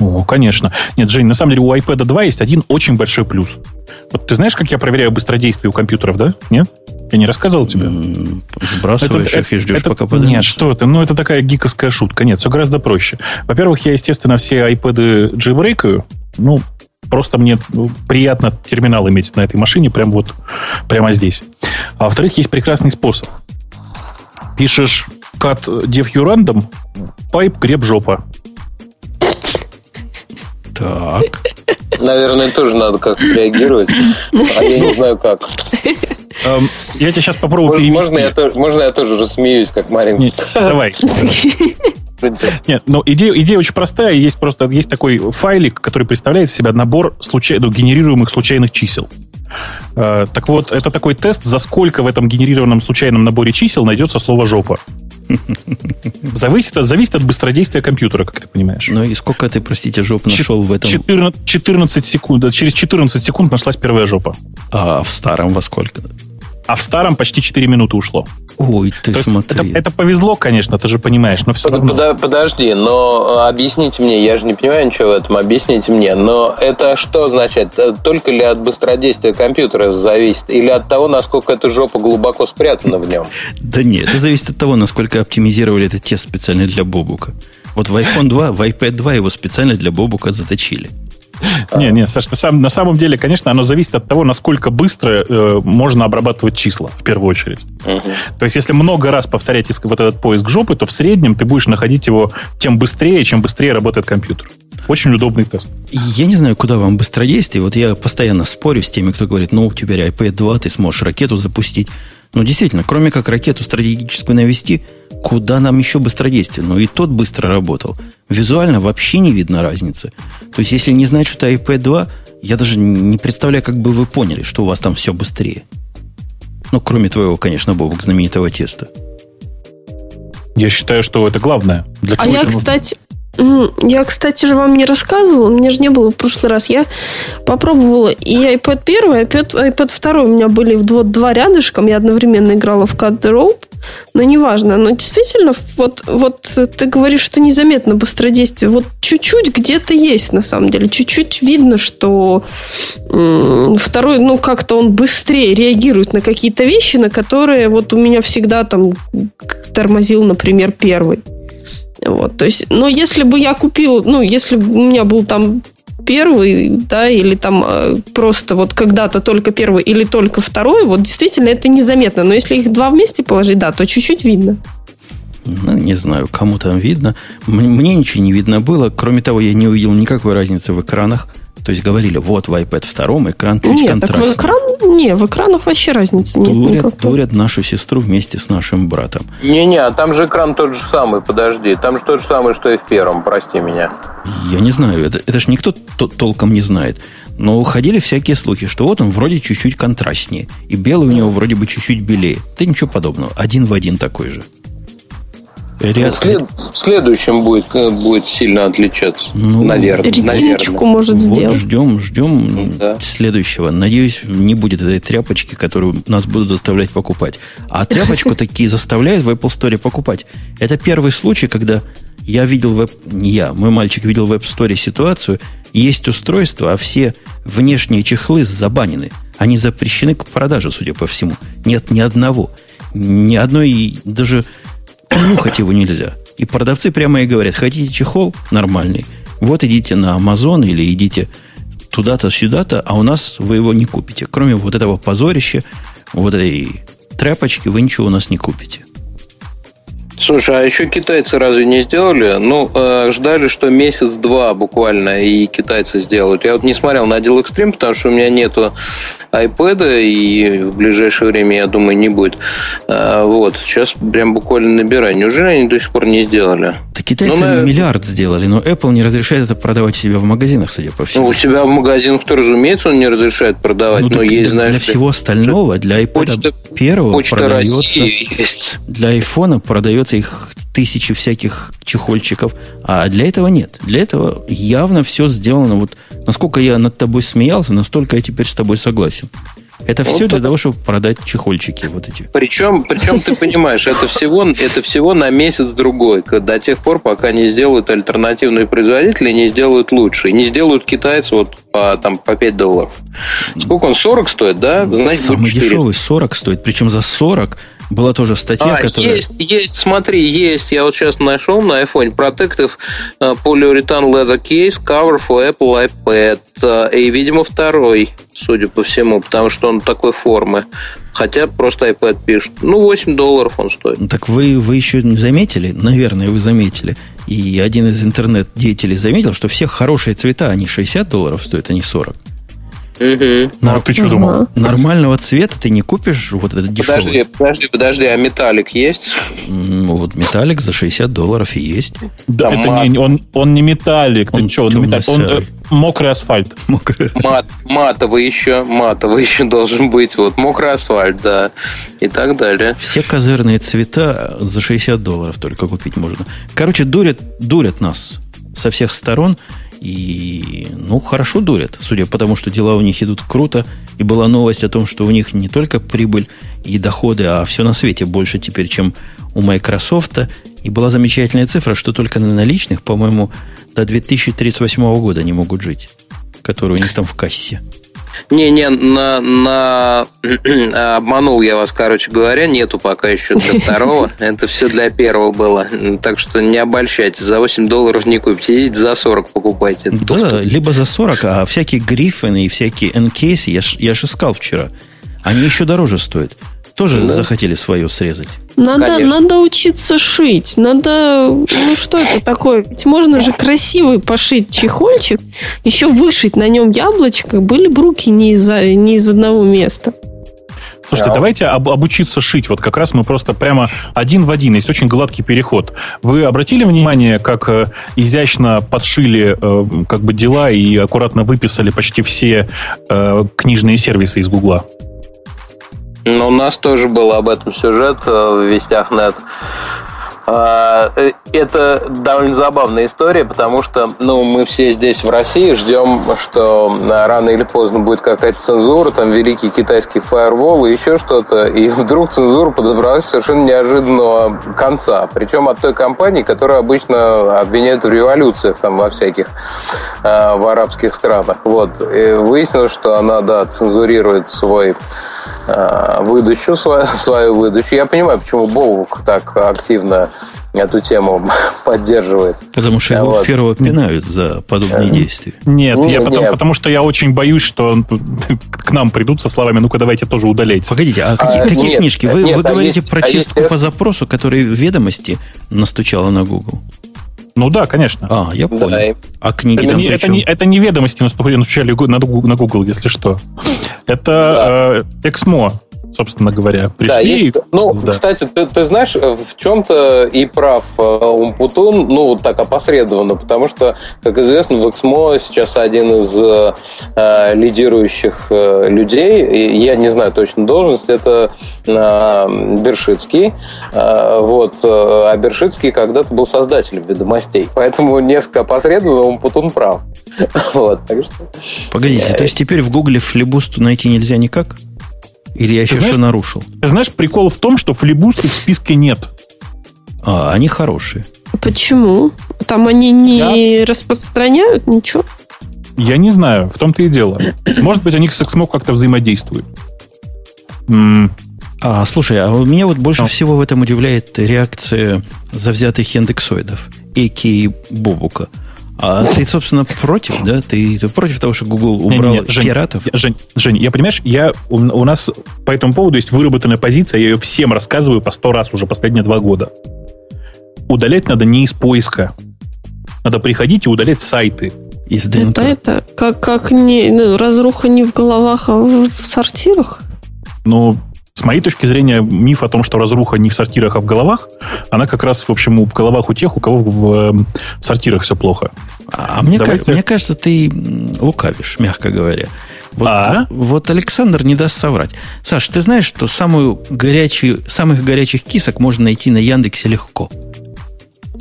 О, конечно. Нет, Жень, на самом деле у iPad 2 есть один очень большой плюс. Вот ты знаешь, как я проверяю быстродействие у компьютеров, да? Нет? Я не рассказывал тебе? Сбрасываешь это, их и ждешь, это, пока поднимется. Нет, что ты, ну это такая гиковская шутка. Нет, все гораздо проще. Во-первых, я, естественно, все iPad джейбрейкаю. Ну, просто мне ну, приятно терминал иметь на этой машине прямо вот, прямо здесь. А во-вторых, есть прекрасный способ. Пишешь cat dev random, pipe греб жопа. Так. Наверное, тоже надо как-то реагировать. А я не знаю как. Эм, я тебе сейчас попробую перевести. Можно я, тоже, можно я тоже рассмеюсь, как маленький? Давай. Нет, но идея, идея очень простая. Есть просто есть такой файлик, который представляет из себя набор случай, ну, генерируемых случайных чисел. Э, так вот, это такой тест, за сколько в этом генерированном случайном наборе чисел найдется слово «жопа». Зависит, зависит от быстродействия компьютера, как ты понимаешь. Ну и сколько ты, простите, жоп нашел в этом? 14, 14 секунд. Через 14 секунд нашлась первая жопа. А в старом во сколько? А в старом почти 4 минуты ушло. Ой, ты То смотри. Это, это повезло, конечно, ты же понимаешь, но все равно. Под, подожди, но э, объясните мне, я же не понимаю ничего в этом, объясните мне, но это что значит? Э, только ли от быстродействия компьютера зависит? Или от того, насколько эта жопа глубоко спрятана в нем? Да нет, это зависит от того, насколько оптимизировали этот тест специально для Бобука. Вот в iPhone 2, в iPad 2 его специально для Бобука заточили. Не, не, Саш, на самом, на самом деле, конечно, оно зависит от того, насколько быстро э, можно обрабатывать числа, в первую очередь. Угу. То есть, если много раз повторять вот этот поиск жопы, то в среднем ты будешь находить его тем быстрее, чем быстрее работает компьютер. Очень удобный тест. Я не знаю, куда вам быстродействие. Вот я постоянно спорю с теми, кто говорит, ну, теперь iPad 2, ты сможешь ракету запустить. Ну, действительно, кроме как ракету стратегическую навести, куда нам еще быстродействие? Ну, и тот быстро работал. Визуально вообще не видно разницы. То есть, если не знать, что это iPad 2, я даже не представляю, как бы вы поняли, что у вас там все быстрее. Ну, кроме твоего, конечно, Бобок, знаменитого теста. Я считаю, что это главное. Для а я, кстати, я, кстати, же вам не рассказывала, мне же не было в прошлый раз. Я попробовала и iPad 1, и iPad, iPad 2 у меня были вот два рядышком. Я одновременно играла в Cut the Rope, но неважно. Но действительно, вот, вот ты говоришь, что незаметно быстродействие. Вот чуть-чуть где-то есть, на самом деле. Чуть-чуть видно, что второй, ну, как-то он быстрее реагирует на какие-то вещи, на которые вот у меня всегда там тормозил, например, первый. Вот, то есть, но если бы я купил, ну, если бы у меня был там первый, да, или там э, просто вот когда-то только первый или только второй, вот действительно это незаметно. Но если их два вместе положить, да, то чуть-чуть видно. Ну, не знаю, кому там видно. Мне ничего не видно было. Кроме того, я не увидел никакой разницы в экранах. То есть говорили, вот в iPad 2 экран чуть нет, контрастнее. Так в экран, не, в экранах вообще разницы нет дурят, никакой. Дурят нашу сестру вместе с нашим братом. Не-не, а там же экран тот же самый, подожди. Там же тот же самый, что и в первом, прости меня. Я не знаю, это, это же никто толком не знает. Но ходили всякие слухи, что вот он вроде чуть-чуть контрастнее. И белый у него вроде бы чуть-чуть белее. Да ничего подобного. Один в один такой же. Ряд... След... В следующем будет, э, будет сильно отличаться. Ну, наверное. Ретиночку может сделать. Вот ждем, ждем да. следующего. Надеюсь, не будет этой тряпочки, которую нас будут заставлять покупать. А тряпочку такие заставляют в Apple Store покупать. Это первый случай, когда я видел веб... Не я, мой мальчик видел в App Store ситуацию. Есть устройство, а все внешние чехлы забанены. Они запрещены к продаже, судя по всему. Нет ни одного. Ни одной даже Нюхать его нельзя. И продавцы прямо и говорят, хотите чехол нормальный, вот идите на Amazon или идите туда-то, сюда-то, а у нас вы его не купите. Кроме вот этого позорища, вот этой тряпочки, вы ничего у нас не купите. Слушай, а еще китайцы разве не сделали? Ну, э, ждали, что месяц-два буквально, и китайцы сделают. Я вот не смотрел на Deal Extreme, потому что у меня нету iPad, и в ближайшее время, я думаю, не будет. Э, вот, сейчас прям буквально набираю. Неужели они до сих пор не сделали? Да китайцы ну, на... миллиард сделали, но Apple не разрешает это продавать у себя в магазинах, судя по всему. Ну, у себя в магазинах-то, разумеется, он не разрешает продавать, ну, но есть, знаешь... Для всего остального, для iPad почта, первого почта продается... есть. Для iPhone продается продается их тысячи всяких чехольчиков, а для этого нет. Для этого явно все сделано. Вот насколько я над тобой смеялся, настолько я теперь с тобой согласен. Это вот все для того, чтобы продать чехольчики вот эти. Причем, причем ты понимаешь, это всего, это всего на месяц-другой, до тех пор, пока не сделают альтернативные производители, не сделают лучше. И не сделают китайцы вот по, там, по 5 долларов. Сколько он? 40 стоит, да? Значит, Самый дешевый 40 стоит. Причем за 40 была тоже статья, а, которая... Есть, есть, смотри, есть. Я вот сейчас нашел на iPhone Protective uh, Polyurethane Leather Case Cover for Apple iPad. Uh, и, видимо, второй, судя по всему, потому что он такой формы. Хотя просто iPad пишет. Ну, 8 долларов он стоит. Так вы, вы еще не заметили? Наверное, вы заметили. И один из интернет-деятелей заметил, что все хорошие цвета, они 60 долларов стоят, а не 40. Угу. Ну, ты что думал? Нормального цвета ты не купишь вот этот дешевый. Подожди, подожди, подожди, а металлик есть? Ну, вот металлик за 60 долларов и есть. Да, это мат... не, он, он не металлик. Он ты что, он, металлик, он э, мокрый асфальт. Мокрый. Мат, матовый еще, матовый еще должен быть. Вот мокрый асфальт, да. И так далее. Все козырные цвета за 60 долларов только купить можно. Короче, дурят, дурят нас со всех сторон. И, ну, хорошо дурят, судя по тому, что дела у них идут круто. И была новость о том, что у них не только прибыль и доходы, а все на свете больше теперь, чем у Microsoft. И была замечательная цифра, что только на наличных, по-моему, до 2038 года не могут жить, которые у них там в кассе. Не-не, на, на... обманул я вас, короче говоря, нету пока еще для второго. Это все для первого было. Так что не обольщайтесь, за 8 долларов не купите, идите за 40 покупайте. Да, либо за 40, а всякие гриффины и всякие энкейсы, я, я же искал вчера, они еще дороже стоят тоже да. захотели свое срезать. Надо, надо учиться шить. Надо... Ну, что это такое? Ведь можно же красивый пошить чехольчик, еще вышить на нем яблочко. Были бы руки не из, не из одного места. Слушайте, да. давайте об, обучиться шить. Вот как раз мы просто прямо один в один. Есть очень гладкий переход. Вы обратили внимание, как э, изящно подшили э, как бы дела и аккуратно выписали почти все э, книжные сервисы из Гугла? Но у нас тоже был об этом сюжет э, в Вестях Нет. А, э, это довольно забавная история, потому что ну, мы все здесь в России ждем, что рано или поздно будет какая-то цензура, там великий китайский фаервол и еще что-то, и вдруг цензура подобралась совершенно неожиданного конца. Причем от той компании, которая обычно обвиняют в революциях там во всяких э, в арабских странах. Вот. И выяснилось, что она, да, цензурирует свой Э, выдачу, свою, свою выдачу. Я понимаю, почему Бобук так активно эту тему поддерживает. Потому что его вот. первого пинают за подобные действия. Нет, не, я потому, нет. потому что я очень боюсь, что к нам придут со словами, ну-ка давайте тоже удалить. Погодите, а какие, а, какие нет, книжки? Вы, нет, вы говорите есть, про а чистку есть, по запросу, который в ведомости настучала на Google? Ну да, конечно. А, я понял. Да. А книги это там не, это, не, это не ведомости настучали на, на Google, если что. Это да. э, Эксмо собственно говоря, пришли. Да, есть, ну, да. кстати, ты, ты знаешь, в чем-то и прав э, Умпутун, ну, вот так опосредованно, потому что, как известно, в Эксмо сейчас один из э, лидирующих э, людей, и я не знаю точно должность, это э, Бершицкий. Э, вот, э, а Бершицкий когда-то был создателем ведомостей, поэтому несколько опосредованно Умпутун прав. Вот, так что... Погодите, то есть теперь в Гугле флибусту найти нельзя никак? Или я еще знаешь, что нарушил? Ты знаешь, прикол в том, что флибусты в списке нет. А, они хорошие. Почему? Там они не я... распространяют ничего? Я не знаю, в том-то и дело. Может быть, они с XMOG как-то взаимодействуют. А, слушай, а меня вот больше ну. всего в этом удивляет реакция завзятых индексоидов, Эки Бобука. А ты, собственно, против, да? Ты, ты против того, что Google убрал нет, нет, Жень, пиратов? Жень, Жень, я понимаешь, я, у, у нас по этому поводу есть выработанная позиция, я ее всем рассказываю по сто раз уже последние два года. Удалять надо не из поиска. Надо приходить и удалять сайты. Из ДНК. Это, это как, как не, ну, разруха не в головах, а в, в сортирах? Ну, с моей точки зрения, миф о том, что разруха не в сортирах, а в головах, она как раз, в общем, в головах у тех, у кого в э, сортирах все плохо. А мне, Давайте... кажется, мне кажется, ты лукавишь, мягко говоря. Вот, а? вот Александр не даст соврать. Саш, ты знаешь, что самую горячую, самых горячих кисок можно найти на Яндексе легко?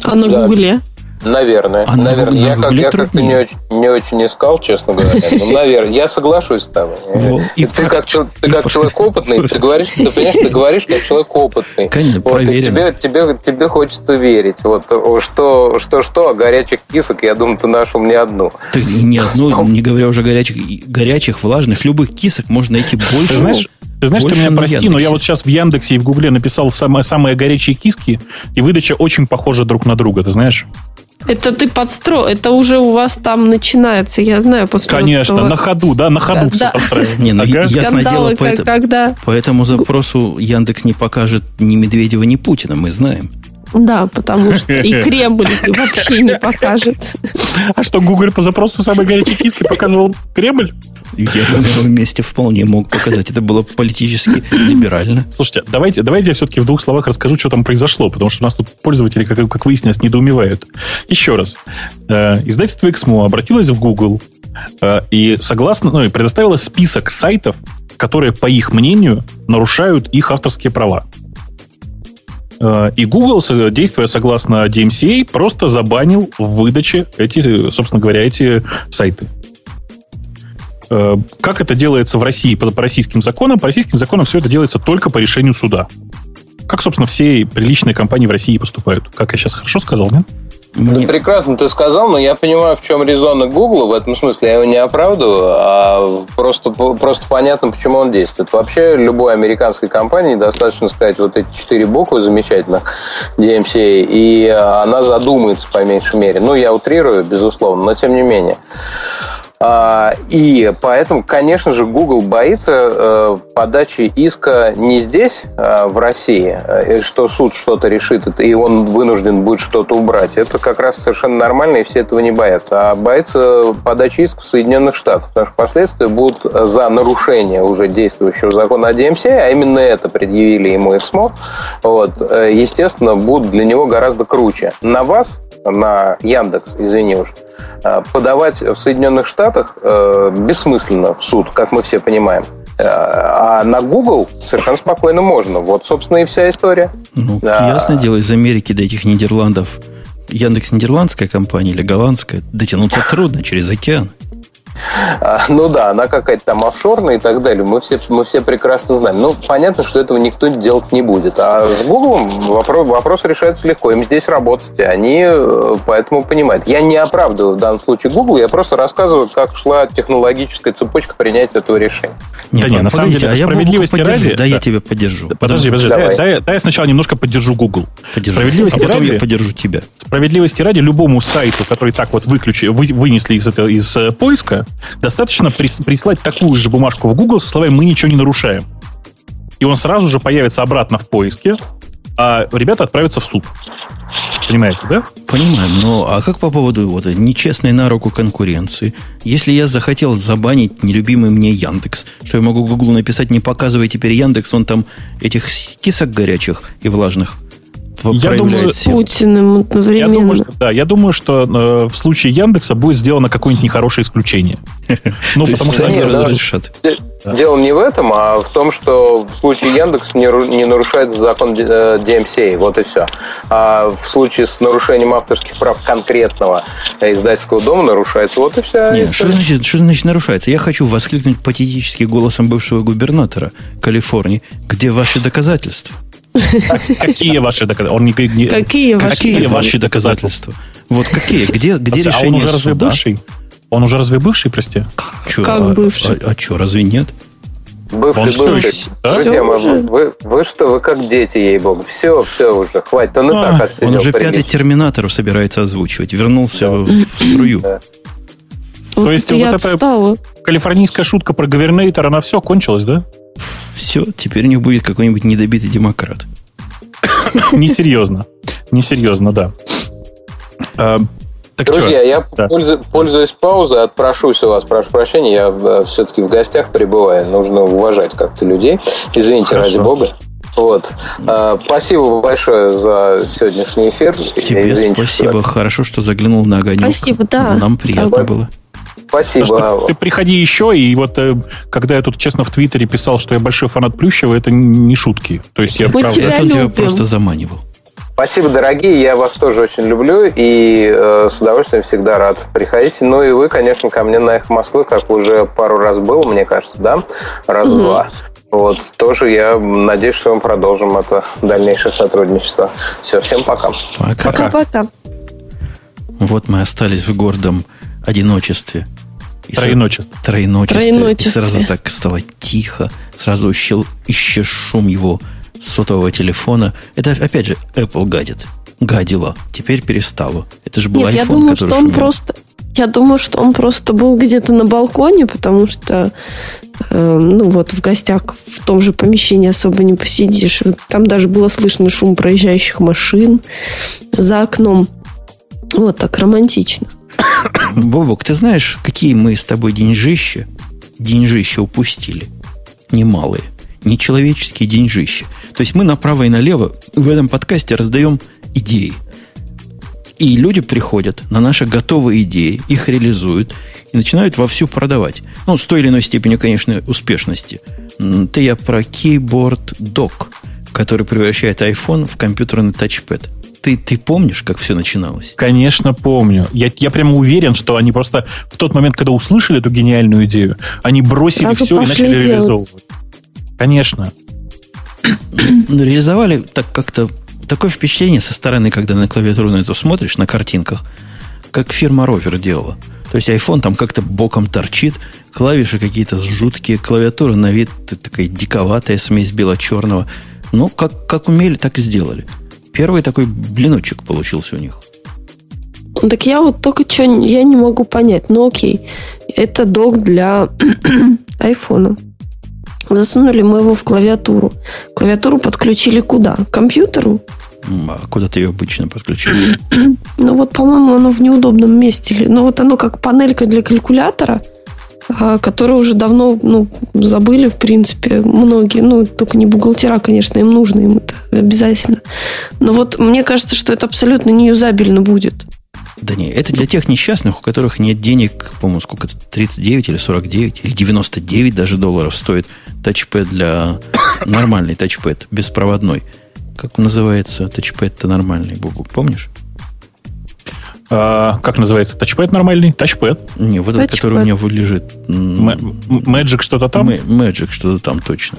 А на да. Гугле? Наверное. А наверное. я, как, я как-то не очень, не очень искал, честно говоря. Но, наверное, я соглашусь с тобой. Ты, как, ты как человек опытный, ты говоришь, ты понимаешь, ты говоришь как человек опытный. Конечно, вот, и тебе, тебе, тебе хочется верить. Вот что, что, что, а горячих кисок, я думаю, ты нашел не одну. Ты не одну, не говоря уже горячих, горячих, влажных, любых кисок можно найти больше. Ты знаешь, ты знаешь, ты меня прости, но я вот сейчас в Яндексе и в Гугле написал самые, самые горячие киски, и выдача очень похожа друг на друга, ты знаешь? Это ты подстроил, это уже у вас там начинается, я знаю, после Конечно, этого... на ходу, да, на ходу да, все построил. Не, ну ага. ясное дело, по, это, когда... по этому запросу Яндекс не покажет ни Медведева, ни Путина, мы знаем. Да, потому что и Кремль вообще не покажет. А что, Google по запросу самой горячей киски показывал Кремль? Я на его месте вполне мог показать. Это было политически либерально. Слушайте, давайте, давайте я все-таки в двух словах расскажу, что там произошло, потому что у нас тут пользователи, как, как выяснилось, недоумевают. Еще раз. Э, издательство XMO обратилось в Google э, и согласно, ну, и предоставило список сайтов, которые, по их мнению, нарушают их авторские права. Э, и Google, действуя согласно DMCA, просто забанил в выдаче эти, собственно говоря, эти сайты. Э, как это делается в России по, по российским законам? По российским законам все это делается только по решению суда. Как, собственно, все приличные компании в России поступают? Как я сейчас хорошо сказал, нет? Да прекрасно ты сказал, но я понимаю, в чем резон Гугла. В этом смысле я его не оправдываю, а просто, просто понятно, почему он действует. Вообще, любой американской компании достаточно сказать вот эти четыре буквы замечательных DMCA, и она задумается по меньшей мере. Ну, я утрирую, безусловно, но тем не менее. А, и поэтому, конечно же, Google боится э, подачи иска не здесь, а, в России, э, что суд что-то решит, и он вынужден будет что-то убрать. Это как раз совершенно нормально, и все этого не боятся. А боится подачи иска в Соединенных Штатах, потому что последствия будут за нарушение уже действующего закона о DMCA, а именно это предъявили ему СМО, вот, э, естественно, будут для него гораздо круче. На вас, на Яндекс, извини уж, Э, подавать в Соединенных Штатах э, бессмысленно в суд, как мы все понимаем. Э, а на Google совершенно спокойно можно. Вот, собственно, и вся история. Ну, да. ясное дело, из Америки до этих Нидерландов Яндекс нидерландская компания или голландская, дотянуться трудно через океан. А, ну да, она какая-то там офшорная и так далее. Мы все, мы все прекрасно знаем. Ну, понятно, что этого никто делать не будет. А с Google вопрос, вопрос решается легко. Им здесь работать, и они э, поэтому понимают. Я не оправдываю в данном случае Google, я просто рассказываю, как шла технологическая цепочка принятия этого решения. Нет, да нет, на самом деле, а справедливости ради... Да, я тебя поддержу. Подожди, подожди. Давай. Дай, дай я сначала немножко поддержу Google. Подержи. Справедливости а ради... я поддержу тебя. Справедливости ради, любому сайту, который так вот выключи, вы, вынесли из, этого, из э, поиска, достаточно прислать такую же бумажку в Google со словами «мы ничего не нарушаем». И он сразу же появится обратно в поиске, а ребята отправятся в суд. Понимаете, да? Понимаю, но а как по поводу вот нечестной на руку конкуренции? Если я захотел забанить нелюбимый мне Яндекс, что я могу Google написать, не показывай теперь Яндекс, он там этих кисок горячих и влажных я думаю, Путиным одновременно. Я думаю, что, да, я думаю, что э, в случае Яндекса будет сделано какое-нибудь нехорошее исключение. Ну, потому что они разрешат. Дело не в этом, а в том, что в случае Яндекс не, не нарушает закон DMCA, э, вот и все. А в случае с нарушением авторских прав конкретного издательского дома нарушается, вот и все. Нет, что значит, что значит нарушается? Я хочу воскликнуть патетически голосом бывшего губернатора Калифорнии, где ваши доказательства? Какие ваши доказательства? Какие ваши доказательства? Вот какие? Где, где решение А он уже разве бывший? Он уже разве бывший, прости? Как а, бывший? А, а, а что, разве нет? Бывший, он бывший. Все, Друзья мои, вы, вы что, вы как дети, ей-богу. Все, все уже, хватит. Он а, и так отсидел. Он уже пятый терминатор собирается озвучивать. Вернулся да. в, струю. Да. Вот То есть вот эта калифорнийская шутка про говернейтор, она все, кончилась, да? Все, теперь у них будет какой-нибудь недобитый демократ. Несерьезно. Несерьезно, да. А, так Друзья, что? я да. пользу, пользуясь паузой, отпрошусь у вас, прошу прощения, я э, все-таки в гостях пребываю, нужно уважать как-то людей. Извините, Хорошо. ради бога. Вот. А, спасибо большое за сегодняшний эфир. Тебе Извините, спасибо. Что... Хорошо, что заглянул на огонек. Спасибо, да. Нам приятно да. было. Спасибо. Что, ты приходи еще, и вот э, когда я тут честно в Твиттере писал, что я большой фанат Плющева, это не шутки. То есть я Мы правда... Это он тебя просто заманивал. Спасибо, дорогие. Я вас тоже очень люблю и э, с удовольствием всегда рад. приходить. Ну и вы, конечно, ко мне на их Москвы, как уже пару раз был, мне кажется, да? Раз-два. Угу. Вот, тоже я надеюсь, что мы продолжим это дальнейшее сотрудничество. Все, всем пока. Пока-пока. Вот мы остались в гордом одиночестве. И Троеночестве. Троеночестве. Троеночестве. И сразу так стало тихо. Сразу ищел, ищешь шум его сотового телефона. Это, опять же, Apple гадит. Гадила. Теперь перестало. Это же был Нет, iPhone, я думаю, что он шумел. просто... Я думаю, что он просто был где-то на балконе, потому что э, ну вот в гостях в том же помещении особо не посидишь. Там даже было слышно шум проезжающих машин за окном. Вот так романтично. Бобок, ты знаешь, какие мы с тобой деньжища, деньжища упустили? Немалые. Нечеловеческие деньжища. То есть мы направо и налево в этом подкасте раздаем идеи. И люди приходят на наши готовые идеи, их реализуют и начинают вовсю продавать. Ну, с той или иной степенью, конечно, успешности. Это я про Keyboard Dock, который превращает iPhone в компьютерный тачпэд. Ты, ты помнишь, как все начиналось? Конечно, помню. Я, я прямо уверен, что они просто в тот момент, когда услышали эту гениальную идею, они бросили Сразу все и начали делать. реализовывать. Конечно. Ну, реализовали так как-то такое впечатление со стороны, когда на клавиатуру на эту смотришь, на картинках, как фирма Rover делала. То есть iPhone там как-то боком торчит, клавиши какие-то жуткие, клавиатура на вид такая диковатая смесь бело-черного. Ну, как, как умели, так и сделали. Первый такой блиночек получился у них. Так я вот только что я не могу понять. Ну окей, это док для айфона. Засунули мы его в клавиатуру. Клавиатуру подключили куда? К компьютеру? А куда ты ее обычно подключили? ну вот, по-моему, оно в неудобном месте. Ну вот оно как панелька для калькулятора – которые уже давно ну, забыли, в принципе, многие. Ну, только не бухгалтера, конечно, им нужно, им это обязательно. Но вот мне кажется, что это абсолютно неюзабельно будет. Да не, это для тех несчастных, у которых нет денег, по-моему, сколько 39 или 49, или 99 даже долларов стоит тачпэд для... Нормальный тачпэд, беспроводной. Как называется тачпэд-то нормальный, Богу, помнишь? А, как называется? Тачпэд нормальный? Тачпэд. Не, вот этот, который у меня лежит. Magic что-то там? Magic что-то там точно.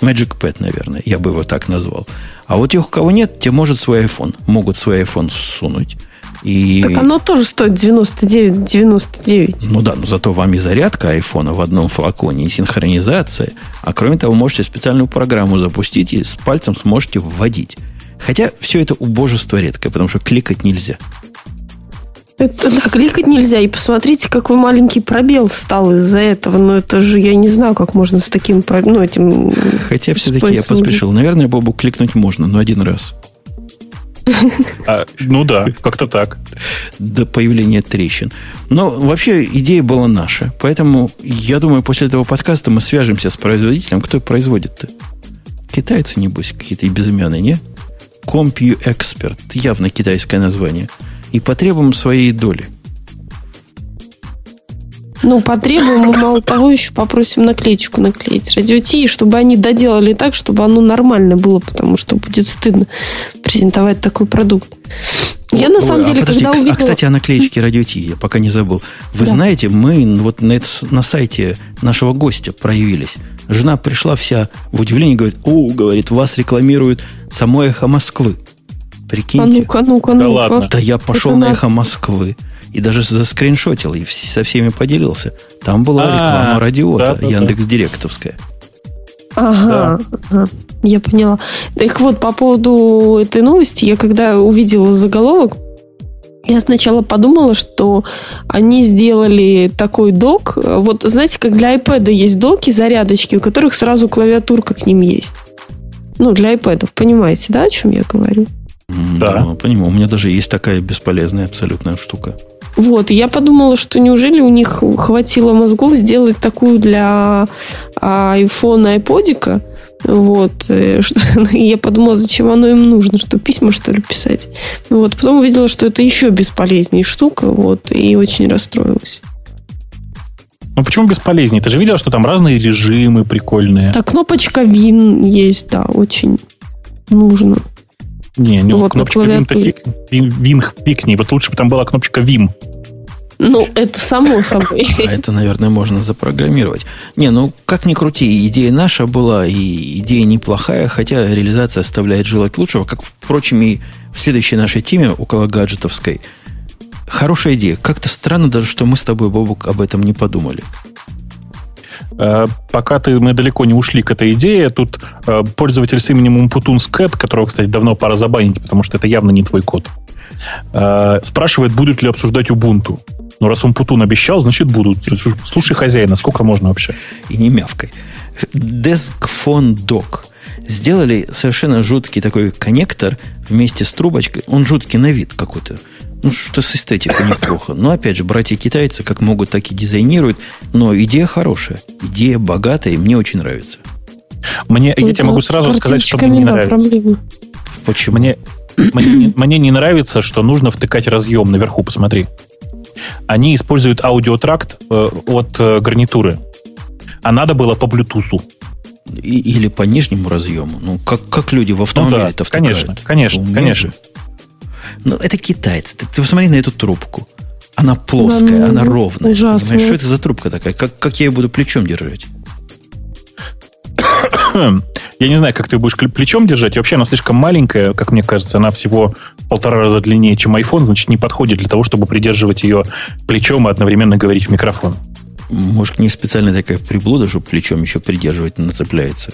Magic Pad, наверное, я бы его так назвал. А вот тех, у кого нет, те может свой iPhone. Могут свой iPhone всунуть. И... Так оно тоже стоит 99, 99. Ну да, но зато вам и зарядка айфона в одном флаконе, и синхронизация. А кроме того, можете специальную программу запустить и с пальцем сможете вводить. Хотя все это убожество редкое, потому что кликать нельзя. Это, да, кликать нельзя. И посмотрите, какой маленький пробел стал из-за этого. Но это же, я не знаю, как можно с таким, ну, этим... Хотя все-таки я поспешил. Наверное, Бобу кликнуть можно, но один раз. А, ну да, как-то так. До появления трещин. Но вообще идея была наша. Поэтому я думаю, после этого подкаста мы свяжемся с производителем. Кто производит-то? Китайцы, небось, какие-то безымянные, не? CompuExpert. Явно китайское название. И потребуем своей доли. Ну, потребуем, мы мало того еще попросим наклеечку наклеить радио Ти, чтобы они доделали так, чтобы оно нормально было, потому что будет стыдно презентовать такой продукт. Я на самом Ой, деле, а подожди, когда увидела... А, кстати, о наклеечке радио Ти, я пока не забыл. Вы да. знаете, мы вот на, на сайте нашего гостя проявились. Жена пришла вся в удивлении, говорит, о, говорит, вас рекламируют само эхо Москвы. Прикиньте. А ну-ка, ну-ка, ну-ка. Да, ладно. да я пошел Это на эхо Москвы и даже заскриншотил и со всеми поделился. Там была а, реклама радиота, да, Яндекс Директовская. Ага, да. ага, я поняла. Так вот, по поводу этой новости, я когда увидела заголовок, я сначала подумала, что они сделали такой док. Вот знаете, как для iPad есть доки, зарядочки, у которых сразу клавиатурка к ним есть. Ну, для iPad, понимаете, да, о чем я говорю? Да. Ну, понимаю. У меня даже есть такая бесполезная абсолютная штука. Вот, и я подумала, что неужели у них хватило мозгов сделать такую для iPhone, iPodика, вот. Э, что, и я подумала, зачем оно им нужно, что письма, что ли, писать. Вот. Потом увидела, что это еще бесполезнее штука, вот, и очень расстроилась. Ну почему бесполезнее? Ты же видела, что там разные режимы прикольные. Так, кнопочка Win есть, да, очень нужно. Не, не вот кнопочка фиг с ней. Вот лучше бы там была кнопочка Vim. Ну, это само собой. А это, наверное, можно запрограммировать. Не, ну, как ни крути, идея наша была, и идея неплохая, хотя реализация оставляет желать лучшего, как, впрочем, и в следующей нашей теме, около гаджетовской. Хорошая идея. Как-то странно даже, что мы с тобой, Бобук, об этом не подумали. Э, пока ты, мы далеко не ушли к этой идее, тут э, пользователь с именем Umputun Scat, которого, кстати, давно пора забанить, потому что это явно не твой код, э, спрашивает, будут ли обсуждать Ubuntu. Ну, раз Умпутун обещал, значит будут. Слушай хозяина, сколько можно вообще? И не мявкой. Deskphone Dock. Сделали совершенно жуткий такой коннектор вместе с трубочкой. Он жуткий на вид какой-то. Ну, что с эстетикой неплохо. Но, опять же, братья-китайцы как могут, так и дизайнируют. Но идея хорошая. Идея богатая, и мне очень нравится. Мне, ну, я тебе могу сразу сказать, что мне не да, нравится. Проблема. Почему? Мне, мне, мне не нравится, что нужно втыкать разъем наверху, посмотри. Они используют аудиотракт э, от э, гарнитуры. А надо было по Bluetooth. или по нижнему разъему. Ну, как, как люди в автомобиле ну, да, Конечно, конечно, Умеют конечно. Ну, это китайцы. Ты, ты посмотри на эту трубку. Она плоская, да, она ровная. Ужасно. Понимаешь, что это за трубка такая? Как, как я ее буду плечом держать? Я не знаю, как ты будешь плечом держать. И вообще она слишком маленькая, как мне кажется. Она всего полтора раза длиннее, чем iPhone. Значит, не подходит для того, чтобы придерживать ее плечом и одновременно говорить в микрофон. Может, не специально такая приблуда, чтобы плечом еще придерживать нацепляется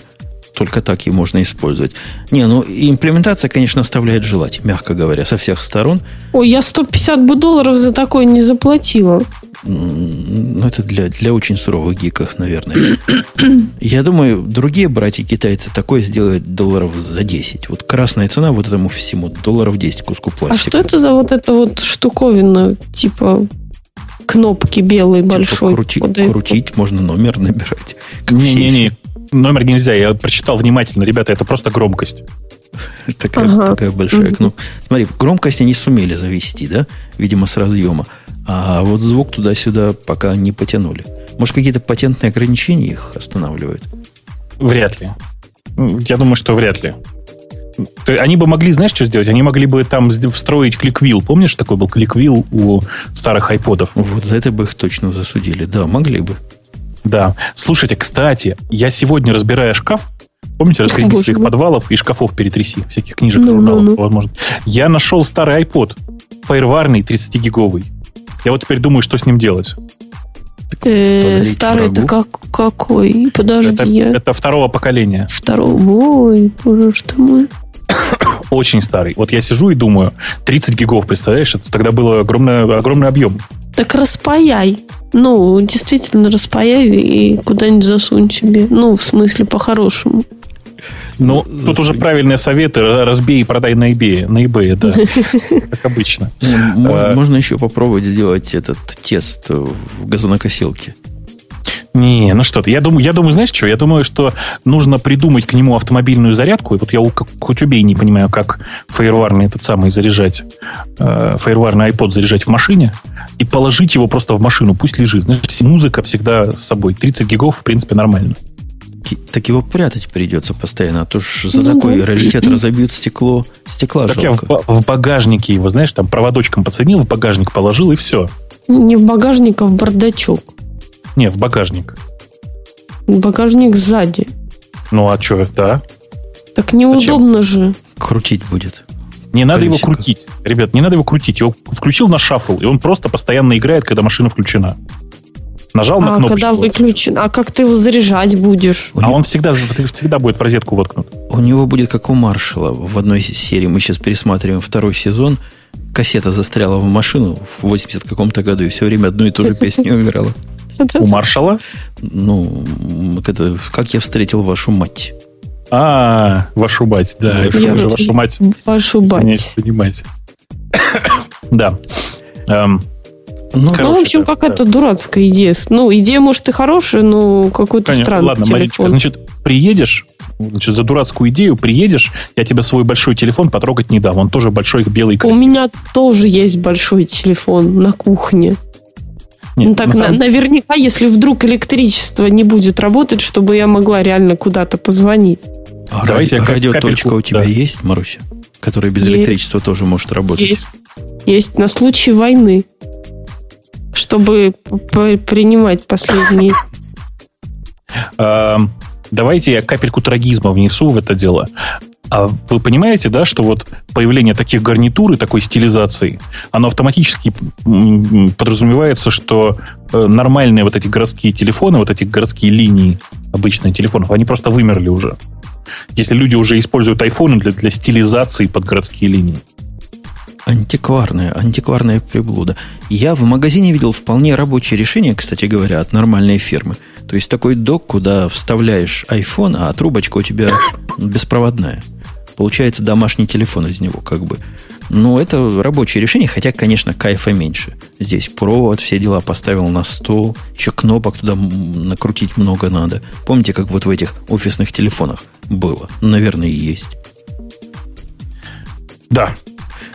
только так и можно использовать. Не, ну имплементация, конечно, оставляет желать, мягко говоря, со всех сторон. Ой, я 150 бы долларов за такое не заплатила. Ну, это для, для очень суровых гиков, наверное. Я думаю, другие братья-китайцы такое сделают долларов за 10. Вот красная цена вот этому всему долларов 10 куску пластика. А что это за вот эта вот штуковина, типа кнопки белые типа большой? Крути, крутить, можно номер набирать. Не-не-не, номер нельзя. Я прочитал внимательно. Ребята, это просто громкость. Такая, ага. такая большая кнопка. Смотри, громкость они сумели завести, да? Видимо, с разъема. А вот звук туда-сюда пока не потянули. Может, какие-то патентные ограничения их останавливают? Вряд ли. Я думаю, что вряд ли. Они бы могли, знаешь, что сделать? Они могли бы там встроить кликвилл. Помнишь, такой был кликвилл у старых айподов? Вот за это бы их точно засудили. Да, могли бы. Да. Слушайте, кстати, я сегодня, разбирая шкаф, помните, разгреби своих подвалов и шкафов перетряси, всяких книжек, ну, журналов, ну, ну. возможно. Я нашел старый iPod, фаерварный, 30-гиговый. Я вот теперь думаю, что с ним делать. Э, старый это как, какой? Подожди. Это, я... это второго поколения. Второго? Ой, боже что мой. Очень старый. Вот я сижу и думаю, 30 гигов, представляешь, это тогда был огромный, огромный объем. Так распаяй. Ну, действительно, распаяй и куда-нибудь засунь себе. Ну, в смысле, по-хорошему. Ну, Засунь. тут уже правильные советы. Разбей и продай на eBay. На eBay, да. Как обычно. А, можно еще попробовать сделать этот тест в газонокосилке. Не, ну что ты, я думаю, я думаю, знаешь что? Я думаю, что нужно придумать к нему автомобильную зарядку. И вот я у Кутюбей не понимаю, как фаерварный этот самый заряжать, э, фаерварный iPod заряжать в машине и положить его просто в машину, пусть лежит. Знаешь, музыка всегда с собой. 30 гигов, в принципе, нормально. Так его прятать придется постоянно, а то ж за ну, такой да. раритет разобьют стекло, стекла так жалко. я в, в багажнике его, знаешь, там проводочком подсоединил, в багажник положил и все. Не в багажник, а в бардачок. Не, в багажник. Багажник сзади. Ну, а что, да? Так неудобно Зачем? же. Крутить будет. Не надо Колесико. его крутить. Ребят, не надо его крутить. Его включил на шаффл, и он просто постоянно играет, когда машина включена. Нажал на а, кнопку. когда выключен. А как ты его заряжать будешь? А он всегда, всегда будет в розетку воткнут. У него будет как у Маршала в одной серии. Мы сейчас пересматриваем второй сезон. Кассета застряла в машину в 80 каком-то году и все время одну и ту же песню играла. У маршала? Ну, это как я встретил вашу мать. А, вашу мать, да. Это я уже вашу мать. Вашу мать. Понимаете. Да. Эм, ну, Короче, ну, в общем, да, какая-то да. дурацкая идея. Ну, идея, может, и хорошая, но какой-то Конечно, странный ладно, телефон. Маричка, значит, приедешь, значит, за дурацкую идею приедешь, я тебе свой большой телефон потрогать не дам. Он тоже большой, белый, красивый. У меня тоже есть большой телефон на кухне. Нет, ну, так на самом... наверняка, если вдруг электричество не будет работать, чтобы я могла реально куда-то позвонить. А Давайте ради, радиоточка у тебя да. есть, Маруся? Которая без есть. электричества тоже может работать. Есть. Есть. На случай войны. Чтобы принимать последние... Давайте я капельку трагизма внесу в это дело. А вы понимаете, да, что вот появление таких гарнитур и такой стилизации, оно автоматически подразумевается, что э, нормальные вот эти городские телефоны, вот эти городские линии обычных телефонов, они просто вымерли уже. Если люди уже используют айфоны для, для стилизации под городские линии. Антикварная, антикварная приблуда. Я в магазине видел вполне рабочее решение, кстати говоря, от нормальной фирмы. То есть такой док, куда вставляешь iPhone, а трубочка у тебя беспроводная. Получается домашний телефон из него, как бы. Ну, это рабочее решение, хотя, конечно, кайфа меньше. Здесь провод, все дела поставил на стол, еще кнопок туда накрутить много надо. Помните, как вот в этих офисных телефонах было? Наверное, и есть. Да.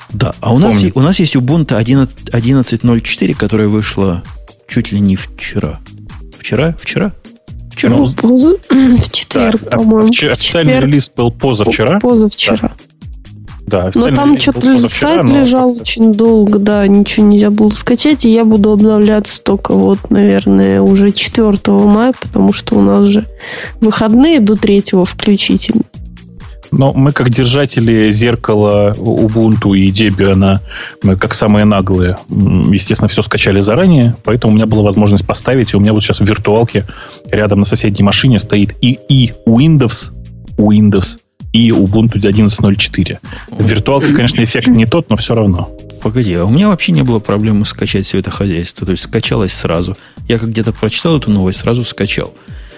Да, а у нас, у нас есть Ubuntu 11.04, которая вышла чуть ли не вчера. Вчера? Вчера? Вчера? Ну, в четверг, да, по-моему. Официальный четверг. релиз был позавчера. Позавчера. Да, Но там что-то сайт но... лежал очень долго, да, ничего нельзя было скачать, и я буду обновляться только вот, наверное, уже 4 мая, потому что у нас же выходные до 3 включительно. Но мы, как держатели зеркала Ubuntu и Debian, мы как самые наглые, естественно, все скачали заранее, поэтому у меня была возможность поставить, и у меня вот сейчас в виртуалке рядом на соседней машине стоит и, и Windows, Windows, и Ubuntu 11.04. В виртуалке, конечно, эффект не тот, но все равно. Погоди, а у меня вообще не было проблемы скачать все это хозяйство. То есть скачалось сразу. Я как где-то прочитал эту новость, сразу скачал.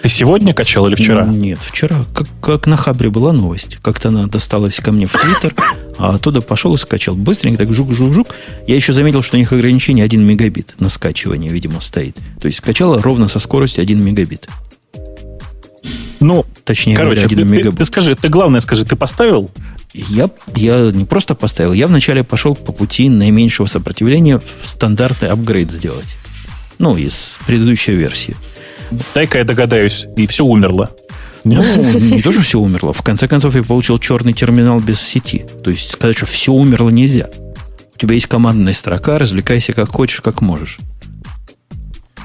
Ты сегодня качал или вчера? Нет, вчера. Как, как на Хабре была новость. Как-то она досталась ко мне в Твиттер, а оттуда пошел и скачал. Быстренько так жук-жук-жук. Я еще заметил, что у них ограничение 1 мегабит на скачивание, видимо, стоит. То есть скачала ровно со скоростью 1 мегабит. Ну, точнее короче, говоря, 1 ты, мегабит. Ты, ты скажи, ты главное скажи, ты поставил? Я, я не просто поставил, я вначале пошел по пути наименьшего сопротивления в стандартный апгрейд сделать. Ну, из предыдущей версии. Дай-ка я догадаюсь, и все умерло. Ну, не то, что все умерло. В конце концов, я получил черный терминал без сети. То есть сказать, что все умерло нельзя. У тебя есть командная строка, развлекайся как хочешь, как можешь.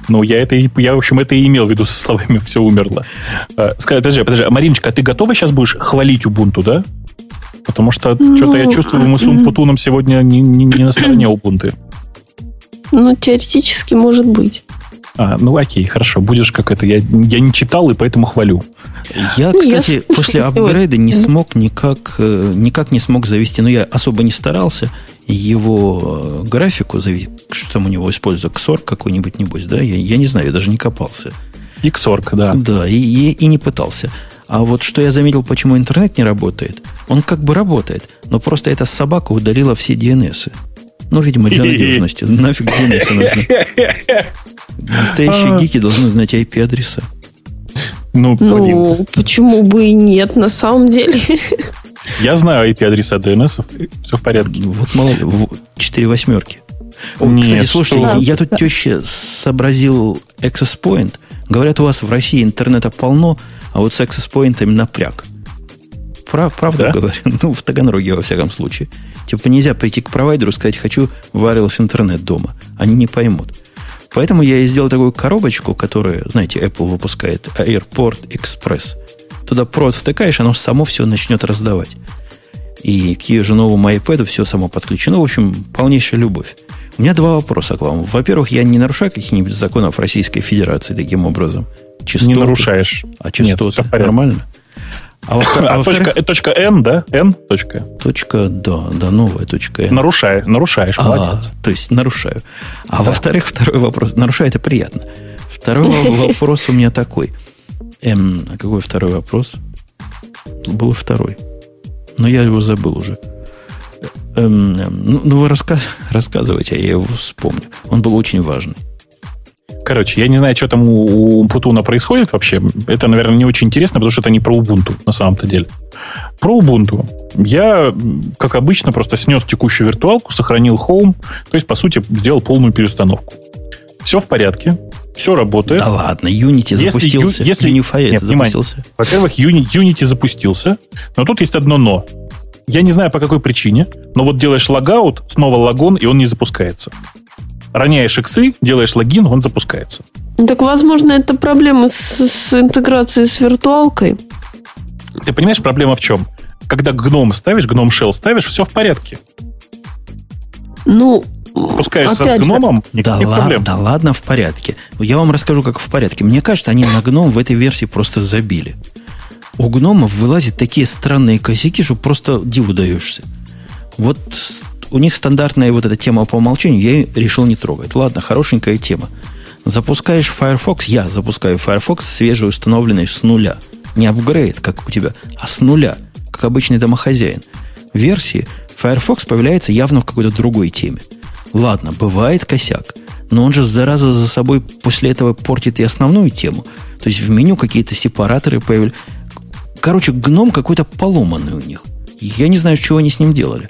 Ну, я это, я, в общем, это и имел в виду со словами «все умерло». А, скажи, подожди, подожди, а Мариночка, а ты готова сейчас будешь хвалить Ubuntu, да? Потому что ну, что-то я чувствую, мы с Умпутуном сегодня не, не, не на стороне Ubuntu. Ну, теоретически может быть. А, ну окей, хорошо, будешь как это. Я, я не читал и поэтому хвалю. Я, ну, кстати, я после апгрейда не смог никак, э, никак не смог завести, но я особо не старался его э, графику завести, что там у него используется, XORG какой-нибудь, небось, да? Я, я не знаю, я даже не копался. XORG, да. Да, и, и, и не пытался. А вот что я заметил, почему интернет не работает, он как бы работает, но просто эта собака удалила все DNS. Ну, видимо, для надежности. Нафиг DNS нужны. Настоящие а. гики должны знать IP-адреса. Ну, ну почему бы и нет, на самом деле. Я знаю IP-адреса DNS, все в порядке. Вот мало ли, четыре восьмерки. Нет, Кстати, слушайте, что? я тут теще сообразил Access Point. Говорят, у вас в России интернета полно, а вот с Access Point напряг. Прав, правда да? говорю? Ну, в Таганроге, во всяком случае. Типа нельзя прийти к провайдеру и сказать, хочу wireless интернет дома. Они не поймут. Поэтому я и сделал такую коробочку, которую, знаете, Apple выпускает, Airport Express. Туда провод втыкаешь, оно само все начнет раздавать. И к ее же новому iPad все само подключено. В общем, полнейшая любовь. У меня два вопроса к вам. Во-первых, я не нарушаю каких-нибудь законов Российской Федерации таким образом? Частоты. Не нарушаешь. А частоты Нет, нормально? А, во а точка, э, точка N, да? N точка? Точка, да, да, новая точка N. Нарушаю, нарушаешь, а, молодец. То есть нарушаю. А да. во-вторых, второй вопрос. Нарушаю это приятно. Второй вопрос у меня такой. Эм, а какой второй вопрос? Был второй. Но я его забыл уже. Эм, ну, вы раска- рассказывайте, а я его вспомню. Он был очень важный. Короче, я не знаю, что там у, Путуна происходит вообще. Это, наверное, не очень интересно, потому что это не про Ubuntu на самом-то деле. Про Ubuntu. Я, как обычно, просто снес текущую виртуалку, сохранил Home, то есть, по сути, сделал полную переустановку. Все в порядке, все работает. Да ладно, Unity если запустился. Если Unify нет, запустился. Во-первых, Unity запустился, но тут есть одно но. Я не знаю, по какой причине, но вот делаешь логаут, снова логон, и он не запускается роняешь иксы, делаешь логин, он запускается. Так, возможно, это проблемы с, с интеграцией с виртуалкой. Ты понимаешь, проблема в чем? Когда гном ставишь, гном shell ставишь, все в порядке. Ну, Спускаешься с гномом, же. да, проблем. Да ладно, в порядке. Я вам расскажу, как в порядке. Мне кажется, они на гном в этой версии просто забили. У гномов вылазят такие странные косяки, что просто диву даешься. Вот у них стандартная вот эта тема по умолчанию, я решил не трогать. Ладно, хорошенькая тема. Запускаешь Firefox, я запускаю Firefox свежий, установленный с нуля. Не апгрейд, как у тебя, а с нуля, как обычный домохозяин. Версии Firefox появляется явно в какой-то другой теме. Ладно, бывает косяк, но он же, зараза, за собой после этого портит и основную тему. То есть в меню какие-то сепараторы появились. Короче, гном какой-то поломанный у них. Я не знаю, чего они с ним делали.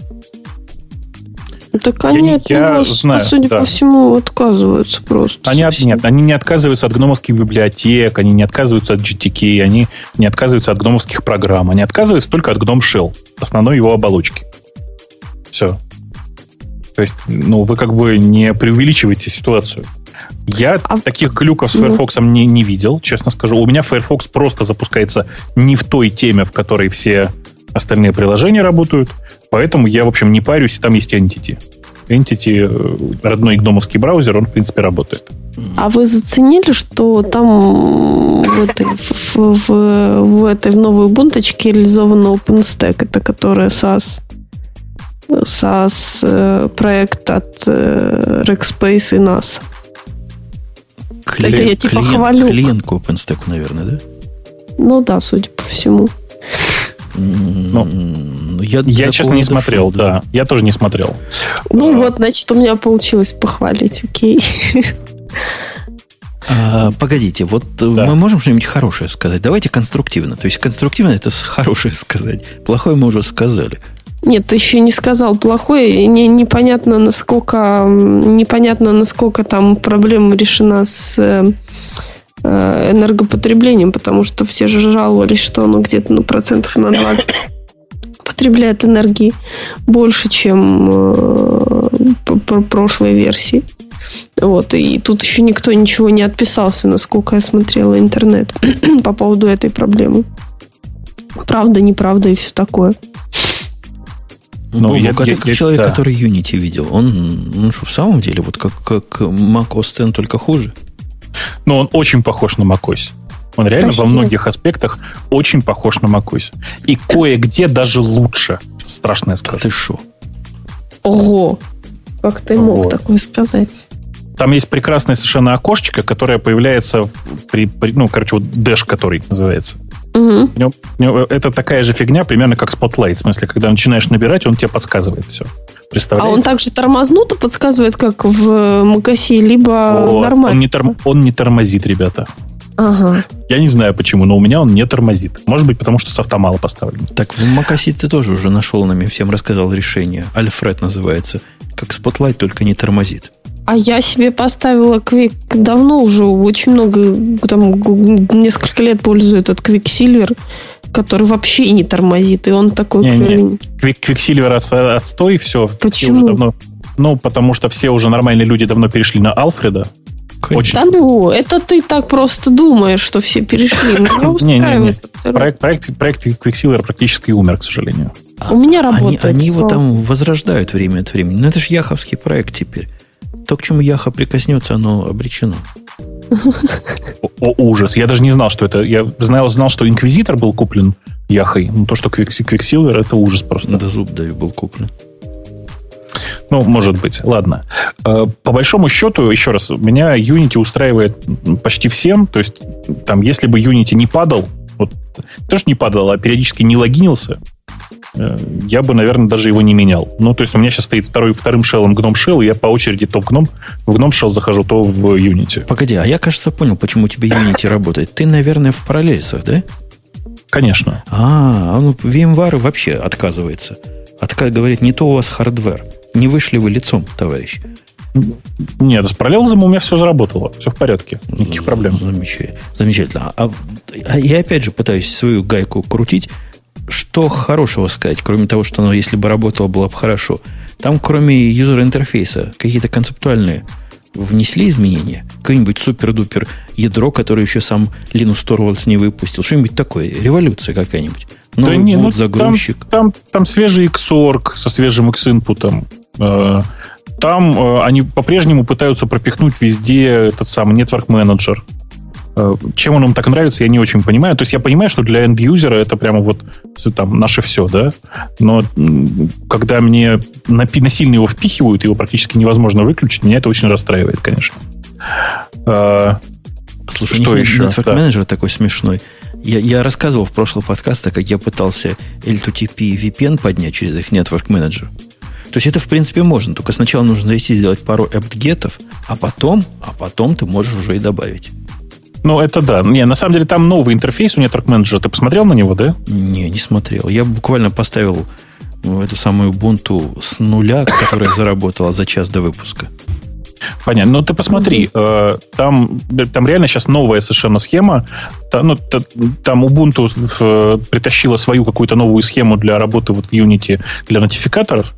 Так они я, от него, я знаю, судя да. по всему, отказываются просто. Они от, нет, они не отказываются от гномовских библиотек, они не отказываются от GTK, они не отказываются от гномовских программ, они отказываются только от Gnome Shell, основной его оболочки. Все. То есть, ну, вы как бы не преувеличиваете ситуацию. Я а... таких глюков с ну. Firefox ну... не, не видел, честно скажу. У меня Firefox просто запускается не в той теме, в которой все остальные приложения работают. Поэтому я, в общем, не парюсь, там есть Entity. Entity, э, родной гномовский браузер, он, в принципе, работает. А вы заценили, что там в этой, в, в, в этой в новой бунточке реализован OpenStack, это которая SAS? SAS э, проект от э, Rackspace и NASA. Клиент, это я типа клиент, хвалю. Клиент к OpenStack, наверное, да? Ну да, судя по всему. Ну, я, я честно, не смотрел, да. да. Я тоже не смотрел. Ну а... вот, значит, у меня получилось похвалить, окей. А, погодите, вот да. мы можем что-нибудь хорошее сказать. Давайте конструктивно. То есть конструктивно это хорошее сказать. Плохое мы уже сказали. Нет, ты еще не сказал плохое. Не, непонятно, насколько непонятно, насколько там проблема решена с э, энергопотреблением, потому что все же жаловались, что оно где-то ну, процентов на 20 потребляет энергии больше, чем э, прошлой версии. Вот, и тут еще никто ничего не отписался, насколько я смотрела интернет по поводу этой проблемы. Правда, неправда и все такое. Ну, ну я, а ты как я, человек, да. который Unity видел, он, ну, что, в самом деле, вот как, как Mac OS X, только хуже? Ну, он очень похож на macOS. Он реально Красиво. во многих аспектах очень похож на macOS. И кое-где даже лучше. Страшное скажу. Да ты шо? Ого! Как ты мог вот. такое сказать? Там есть прекрасное совершенно окошечко, которое появляется при, при ну, короче, вот Dash, который называется. Угу. Это такая же фигня, примерно как Spotlight. В смысле, когда начинаешь набирать, он тебе подсказывает все. А он также тормознуто подсказывает, как в Макаси, либо О, нормально? Он не, торм, он не тормозит, ребята. Ага. Я не знаю почему, но у меня он не тормозит. Может быть, потому что с автомала поставлен. Так в Макаси ты тоже уже нашел нами, всем рассказал решение. Альфред называется. Как Spotlight, только не тормозит. А я себе поставила Quick давно уже, очень много, там, несколько лет пользую этот Quicksilver, который вообще не тормозит, и он такой не. Не. Quick, Quicksilver от, отстой, все. Почему? Давно, ну, потому что все уже нормальные люди давно перешли на Алфреда. Очень. Да ну, это ты так просто думаешь, что все перешли. Меня устраивает. Проект, проект, проект Quicksilver практически умер, к сожалению. У меня работает. Они, они его там возрождают время от времени. Но это же яховский проект теперь. То, к чему Яха прикоснется, оно обречено. О, ужас. Я даже не знал, что это. Я знал, знал, что Инквизитор был куплен Яхой. Но то, что Квиксилвер, это ужас просто. Да зуб даю был куплен. Ну, может быть. Ладно. Э, по большому счету, еще раз, меня Unity устраивает почти всем. То есть, там, если бы Unity не падал, вот, тоже не падал, а периодически не логинился, я бы, наверное, даже его не менял. Ну, то есть у меня сейчас стоит второй, вторым шеллом Gnome Shell, и я по очереди то в Gnome, в Gnome Shell захожу, то в Unity. Погоди, а я, кажется, понял, почему у тебя Unity работает. Ты, наверное, в параллельсах, да? Конечно. А, ну, VMware вообще отказывается. Отка говорит, не то у вас hardware. Не вышли вы лицом, товарищ. Нет, с Parallels ом у меня все заработало. Все в порядке. Никаких проблем. Замечательно. Замечательно. А, а я опять же пытаюсь свою гайку крутить что хорошего сказать, кроме того, что оно, если бы работало, было бы хорошо? Там, кроме user-interface а, какие-то концептуальные внесли изменения? Какой-нибудь супер-дупер ядро, которое еще сам Linus Torvalds не выпустил? Что-нибудь такое? Революция какая-нибудь? Новый да не, ну, загрузчик? Там, там, там свежий Xorg со свежим X-инпутом. Э, там э, они по-прежнему пытаются пропихнуть везде этот самый Network Manager. Э, чем он им так нравится, я не очень понимаю. То есть я понимаю, что для энд-юзера это прямо вот там наше все, да? Но когда мне насильно его впихивают, его практически невозможно выключить, меня это очень расстраивает, конечно. А, Слушай, что еще? Network да. менеджер такой смешной. Я, я рассказывал в прошлых подкастах, как я пытался L2TP VPN поднять через их Network Manager. То есть это, в принципе, можно. Только сначала нужно зайти сделать пару apt-гетов, а потом, а потом ты можешь уже и добавить. Ну, это да. Не, на самом деле там новый интерфейс у Network Manager. Ты посмотрел на него, да? Не, не смотрел. Я буквально поставил ну, эту самую Ubuntu с нуля, которая заработала за час до выпуска. Понятно. Ну, ты посмотри, э, там, там реально сейчас новая совершенно схема. Там, ну, там Ubuntu в, притащила свою какую-то новую схему для работы вот в Unity для нотификаторов.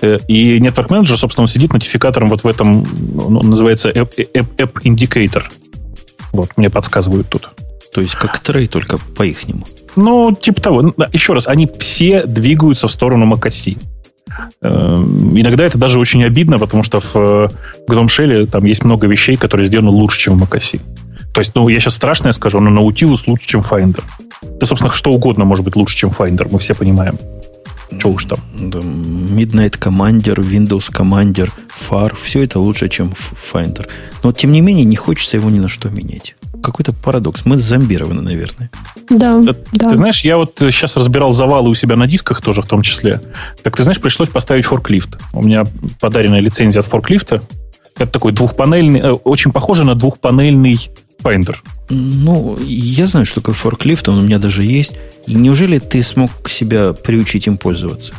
Э, и Network Manager, собственно, он сидит нотификатором вот в этом, ну, называется App, App, App Indicator. Вот, мне подсказывают тут. То есть как трей, только по-ихнему. Ну, типа того. Еще раз, они все двигаются в сторону Макаси. Эм, иногда это даже очень обидно, потому что в Gnome Shell там есть много вещей, которые сделаны лучше, чем в Макаси. То есть, ну, я сейчас страшное скажу, но Nautilus лучше, чем Finder. Да, собственно, что угодно может быть лучше, чем Finder, мы все понимаем. Что уж там. Midnight Commander, Windows Commander, FAR, все это лучше, чем Finder. Но, тем не менее, не хочется его ни на что менять. Какой-то парадокс. Мы зомбированы, наверное. Да, ты, да. Ты знаешь, я вот сейчас разбирал завалы у себя на дисках тоже в том числе. Так ты знаешь, пришлось поставить форклифт. У меня подаренная лицензия от форклифта. Это такой двухпанельный, э, очень похоже на двухпанельный Finder. Ну, я знаю, что такое форклифт, он у меня даже есть. И неужели ты смог себя приучить им пользоваться?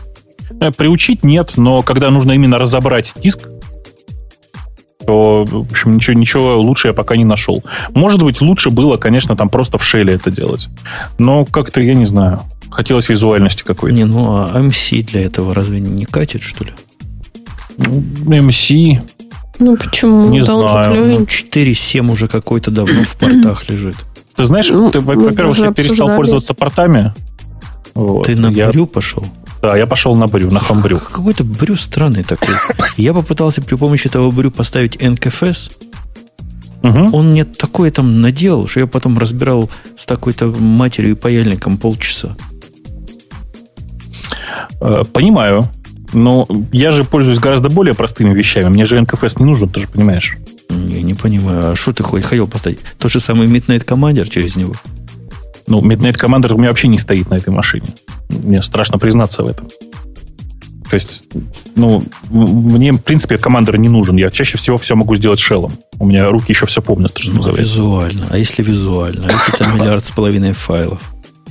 Э, приучить нет, но когда нужно именно разобрать диск, то, в общем, ничего, ничего лучше я пока не нашел. Может быть, лучше было, конечно, там просто в шеле это делать. Но как-то, я не знаю, хотелось визуальности какой-то. Не, ну а MC для этого разве не катит, что ли? MC... Ну почему? Не да он знаю. Ну, 4.7 уже какой-то давно в портах лежит. Ты знаешь, Ну, ты, во-первых, я перестал обсуждали. пользоваться портами. Вот. Ты на я, брю пошел? Да, я пошел на брю, на хамбрю. Какой-то брю странный такой. Я попытался при помощи этого брю поставить NKFS. Мгм. Он мне такое там наделал, что я потом разбирал с такой-то матерью и паяльником полчаса. Э, Понимаю. Но я же пользуюсь гораздо более простыми вещами. Мне же NKFS не нужен, ты же понимаешь. Не, не понимаю. А что ты хоть хотел поставить? Тот же самый Midnight Commander через него? Ну, Midnight Commander у меня вообще не стоит на этой машине. Мне страшно признаться в этом. То есть, ну, мне, в принципе, Commander не нужен. Я чаще всего все могу сделать шеллом. У меня руки еще все помнят, что Ну, называется. визуально. А если визуально? А если там миллиард с половиной файлов?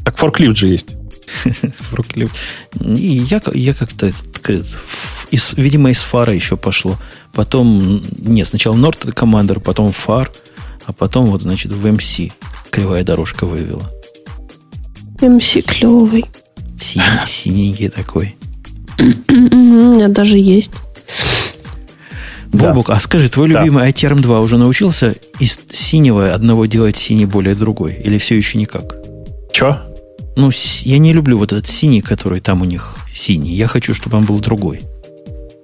Так форклифт же есть. Фруклив. И я, я как-то, в- из, видимо, из фара еще пошло. Потом, нет, сначала Nord Commander, потом фар, а потом вот, значит, в MC кривая дорожка вывела. МС клевый. Синий, синенький такой. У меня даже есть. Да. Бобук, а скажи, твой Да. любимый ITRM 2 уже научился из синего одного делать синий более другой? Или все еще никак? Че? Ну, я не люблю вот этот синий, который там у них синий. Я хочу, чтобы он был другой.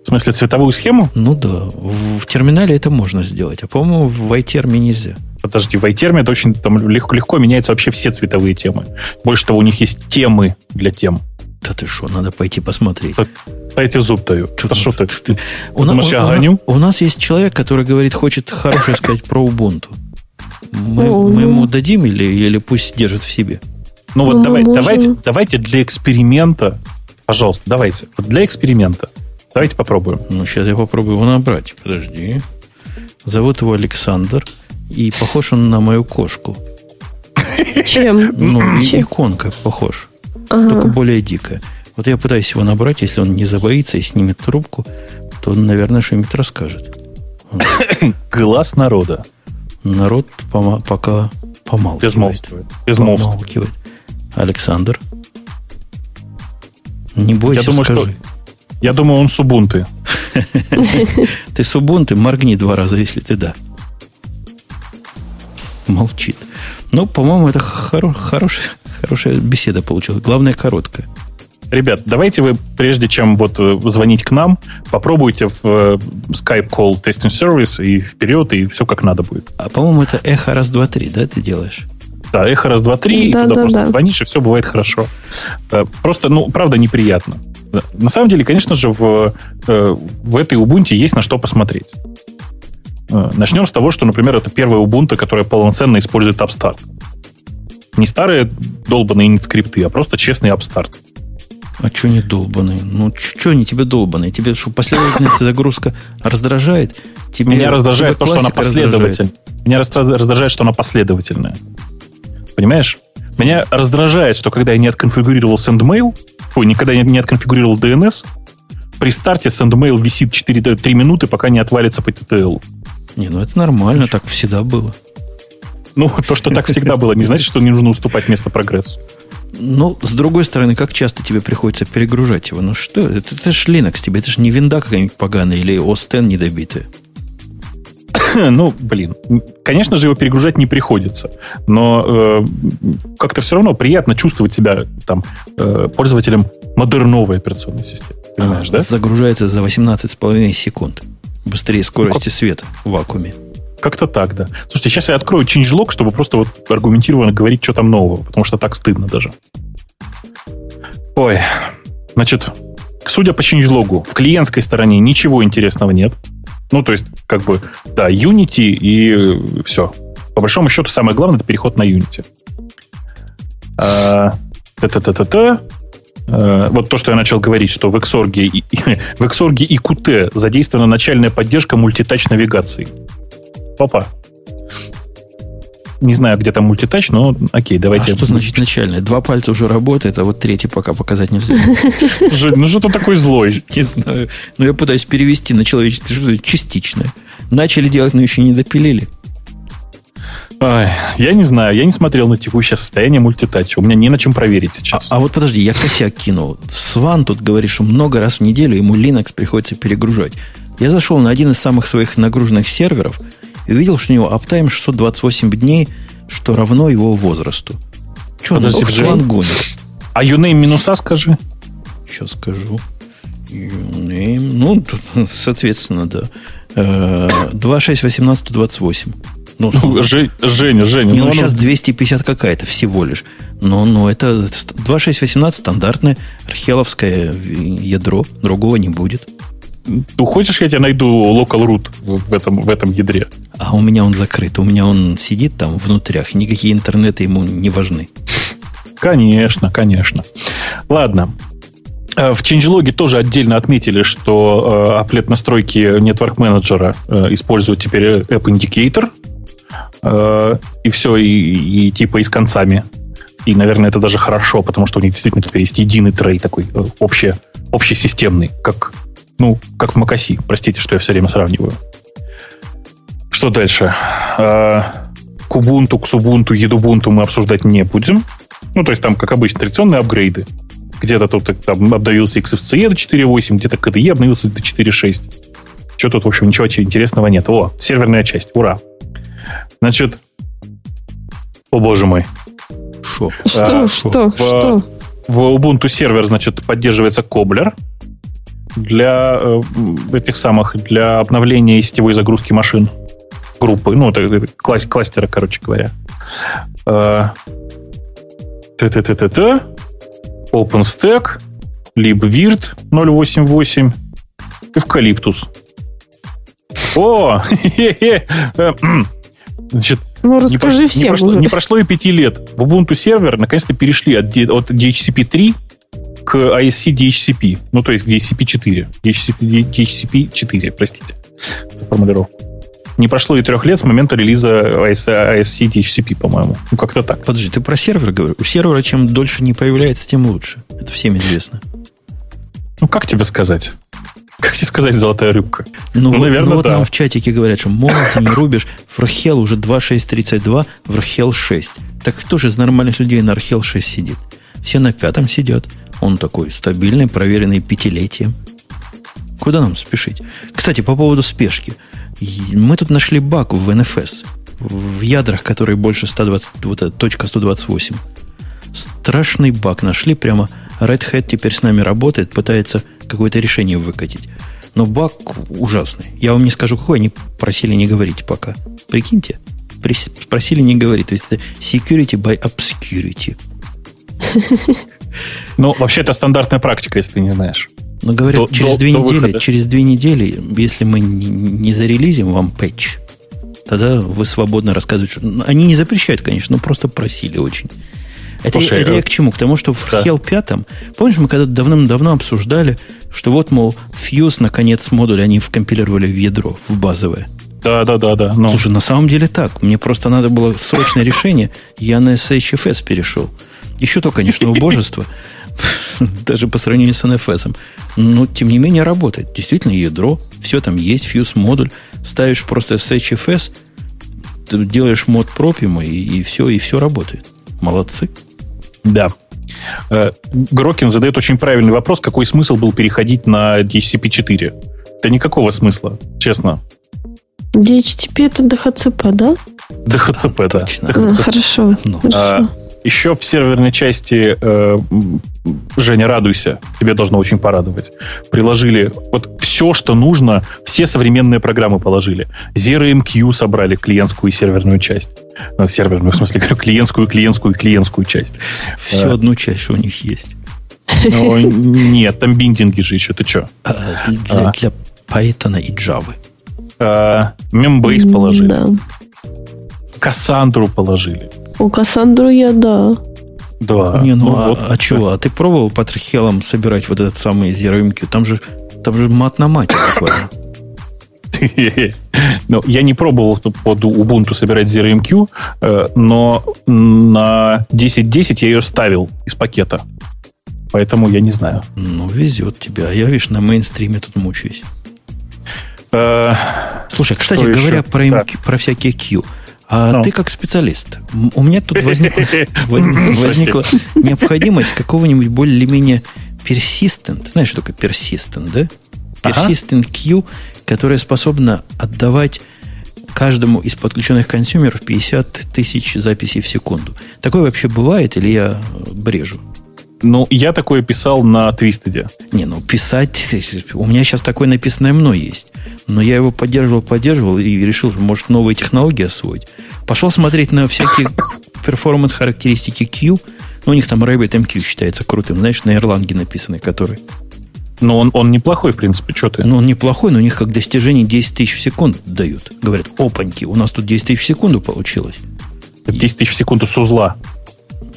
В смысле, цветовую схему? Ну да, в, в терминале это можно сделать, а по-моему в iTerm нельзя. Подожди, в iTerm это очень там легко, легко меняются вообще все цветовые темы. Больше того, у них есть темы для тем. Да ты что, надо пойти посмотреть. А эти зуб дают. Да что ты? ты У, на- думаешь, у- я у на- гоню? у нас есть человек, который говорит, хочет хорошее сказать про Ubuntu. Мы, О, мы ну. ему дадим или, или пусть держит в себе? Ну вот Ну, давай, можем. давайте, давайте для эксперимента, пожалуйста, давайте. Вот для эксперимента. Давайте попробуем. Ну, сейчас я попробую его набрать. Подожди. Зовут его Александр. И похож он на мою кошку. Чем? Ну, Чем? иконка похож. Только Ага. более дикая. Вот я пытаюсь его набрать. Если он не забоится и снимет трубку, то он, наверное, что-нибудь расскажет. Глаз народа. Народ пома- пока помалкивает. Безмолвствует. Безмолвствует. Помалкивает. Александр. Не бойся, Я думаю, что- скажи. Я думаю, он субунты. Ты с Ubuntu моргни два раза, если ты да. Молчит. Ну, по-моему, это хоро- хорошая, хорошая беседа получилась. Главное, короткая. Ребят, давайте вы, прежде чем вот э, звонить к нам, попробуйте в э, Skype Call Testing Service и вперед, и все как надо будет. А, по-моему, это эхо раз, два, три, да, ты делаешь? Да, эхо раз, два, три, и Да, туда да, просто да. звонишь, и все бывает хорошо. Э, Просто, ну, правда, неприятно. На самом деле, конечно же, в, э, в этой Ubuntu есть на что посмотреть. Э, Начнем с того, что, например, это первая Ubuntu, которая полноценно использует Upstart. Не старые долбанные инит-скрипты, а просто честный Upstart. А что не долбаный? Ну, что они тебе долбаные? Тебе что, последовательность загрузка раздражает? Тебе, Меня раздражает тебя то, что она последовательная. Меня раздра- раздражает, что она последовательная. Понимаешь? Меня раздражает, что когда я не отконфигурировал SendMail, ой, никогда не, не отконфигурировал DNS, при старте SendMail висит 4, 3 минуты, пока не отвалится по TTL. Не, ну это нормально, так всегда было. Ну, то, что так всегда было, не значит, что не нужно уступать место прогрессу. Ну, с другой стороны, как часто тебе приходится перегружать его? Ну что, это, это же Linux тебе, это же не винда какая-нибудь поганая или OS X недобитая. Ну, блин, конечно же, его перегружать не приходится, но э, как-то все равно приятно чувствовать себя там э, пользователем модерновой операционной системы. Понимаешь, А, да? Загружается за 18,5 секунд. Быстрее скорости света в вакууме. Как-то так, да. Слушайте, сейчас я открою changelog, чтобы просто вот аргументированно говорить, что там нового, потому что так стыдно даже. Ой, значит, судя по changelog, в клиентской стороне ничего интересного нет. Ну, то есть, как бы, да, Unity и все. По большому счету, самое главное это переход на Unity. А, Та-та-та-та-та. Э, Вот то, что я начал говорить, что в Xorg и, в Xorg и Qt задействована начальная поддержка мультитач навигации. Опа. Не знаю, где там мультитач, но окей, давайте. А что значит начальное? Два пальца уже работает, а вот третий пока показать нельзя. Жень, ну что ты такой злой? Не знаю. Ну, я пытаюсь перевести на человеческое, что то частичное. Начали делать, но еще не допилили. Ой, я не знаю, я не смотрел на текущее состояние мультитача. У меня не на чем проверить сейчас. А, а вот подожди, я косяк кинул. Сван тут говорит, что много раз в неделю ему Linux приходится перегружать. Я зашел на один из самых своих нагруженных серверов и увидел, что у него аптайм 628 дней, что равно его возрасту. Что он Сван гонит? А юнейм минуса скажи. Сейчас скажу. Юнейм, ну, соответственно, да. 2618-128. Э, ну, ну Женя, Женя. Не, ну, ну, сейчас 250 какая-то всего лишь. Но, но это 2618 стандартное археловское ядро. Другого не будет. Ты хочешь, я тебе найду local root в, этом, в этом ядре? А у меня он закрыт. У меня он сидит там внутрях. Никакие интернеты ему не важны. Конечно, конечно. Ладно. Э, в changelog тоже отдельно отметили, что э, Applet настройки Network Manager э, используют теперь App Indicator – Э, и все, и, и типа и с концами. И, наверное, это даже хорошо, потому что у них действительно теперь есть единый трей такой, э, общий, общесистемный, как, ну, как в Макаси. Простите, что я все время сравниваю. Что дальше? Э, к Ubuntu, к Subuntu, Едубунту мы обсуждать не будем. Ну, то есть там, как обычно, традиционные апгрейды. Где-то тут там обновился XFCE до 4.8, где-то KDE обновился до 4.6. Что тут, в общем, ничего интересного нет. О, серверная часть, ура! Значит, о боже мой. Шо? Что, а, что, в, что? В Ubuntu сервер, значит, поддерживается Коблер для э, этих самых, для обновления сетевой загрузки машин группы, ну, это, это класс, кластера, короче говоря. Э, т-т-т-т-т, OpenStack, libvirt 088, Eucalyptus. О! Значит, ну, расскажи не, всем не прошло, уже. Не прошло и пяти лет. В Ubuntu сервер наконец-то перешли от, от DHCP 3 к ISC DHCP. Ну, то есть к DHCP 4. DHCP, DHCP 4, простите за формулировку. Не прошло и трех лет с момента релиза ISC DHCP, по-моему. Ну, как-то так. Подожди, ты про сервер говоришь? У сервера чем дольше не появляется, тем лучше. Это всем известно. Ну, как тебе сказать? Как тебе сказать, золотая рыбка? Ну, ну наверное, ну, вот да. нам в чатике говорят, что мол, ты не рубишь. В Архел уже 2.6.32, в Архел 6. Так кто же из нормальных людей на Архел 6 сидит? Все на пятом сидят. Он такой стабильный, проверенный пятилетием. Куда нам спешить? Кстати, по поводу спешки. Мы тут нашли баг в NFS. В ядрах, которые больше 120, вот эта точка 128. Страшный баг нашли. Прямо Red Hat теперь с нами работает, пытается какое-то решение выкатить. Но баг ужасный. Я вам не скажу, какой, они просили не говорить пока. Прикиньте, просили не говорить. То есть это security by obscurity. Ну, вообще это стандартная практика, если ты не знаешь. Но говорят, до, через, до, две до недели, выхода. через две недели, если мы не, не зарелизим вам патч, тогда вы свободно рассказываете. Что... Они не запрещают, конечно, но просто просили очень. Это, Слушай, это я э, к чему? К тому, что в да. Hell 5, помнишь, мы когда давным-давно обсуждали, что вот, мол, Fuse, наконец, модуль они вкомпилировали в ядро, в базовое. Да, да, да, да. Но... Слушай, на самом деле так. Мне просто надо было срочное решение. Я на SHFS перешел. Еще то, конечно, убожество. Даже по сравнению с NFS. Но, тем не менее, работает. Действительно, ядро. Все там есть, Fuse модуль. Ставишь просто SHFS, делаешь мод пропима, и, и все, и все работает. Молодцы. Да. Э, Грокин задает очень правильный вопрос, какой смысл был переходить на DHCP-4? Да никакого смысла, честно. DHCP это DHCP, да? DHCP, да. Точно. DHCP. А, хорошо. Ну. хорошо. А, еще в серверной части, э, Женя, радуйся, тебе должно очень порадовать. Приложили вот все, что нужно, все современные программы положили. ZeroMQ собрали клиентскую и серверную часть. Ну, серверную, в смысле, говорю, клиентскую, клиентскую, клиентскую часть. Всю э, одну часть, у них есть. Ну, нет, там биндинги же еще, ты что? А, для, а. для Python и Java. А, Membase положили. Да. Кассандру положили. У Кассандру я, да. Да. Не, ну, ну а, вот, а чего? А ты пробовал по трехелам собирать вот этот самый ZeroMQ? Там же, там же мат на мате буквально. Ну, я не пробовал под Ubuntu собирать ZeroMQ, э, но на 10.10 я ее ставил из пакета. Поэтому я не знаю. Ну, везет тебя. Я, видишь, на мейнстриме тут мучаюсь. Э, Слушай, кстати говоря, про, MQ, про всякие Q. А ну. ты как специалист, у меня тут возникла, возникла необходимость какого-нибудь более-менее persistent. Знаешь, что такое persistent, да? Persistent queue, которая способна отдавать каждому из подключенных консюмеров 50 тысяч записей в секунду. Такое вообще бывает или я брежу? Ну, я такое писал на Твистеде. Не, ну, писать... У меня сейчас такое написанное мной есть. Но я его поддерживал, поддерживал и решил, может, новые технологии освоить. Пошел смотреть на всякие перформанс-характеристики Q. Ну, у них там RabbitMQ считается крутым. Знаешь, на Erlang написанный, который... Ну, он, он неплохой, в принципе, что ты? Ну, он неплохой, но у них как достижение 10 тысяч в секунду дают. Говорят, опаньки, у нас тут 10 тысяч в секунду получилось. 10 тысяч в секунду с узла.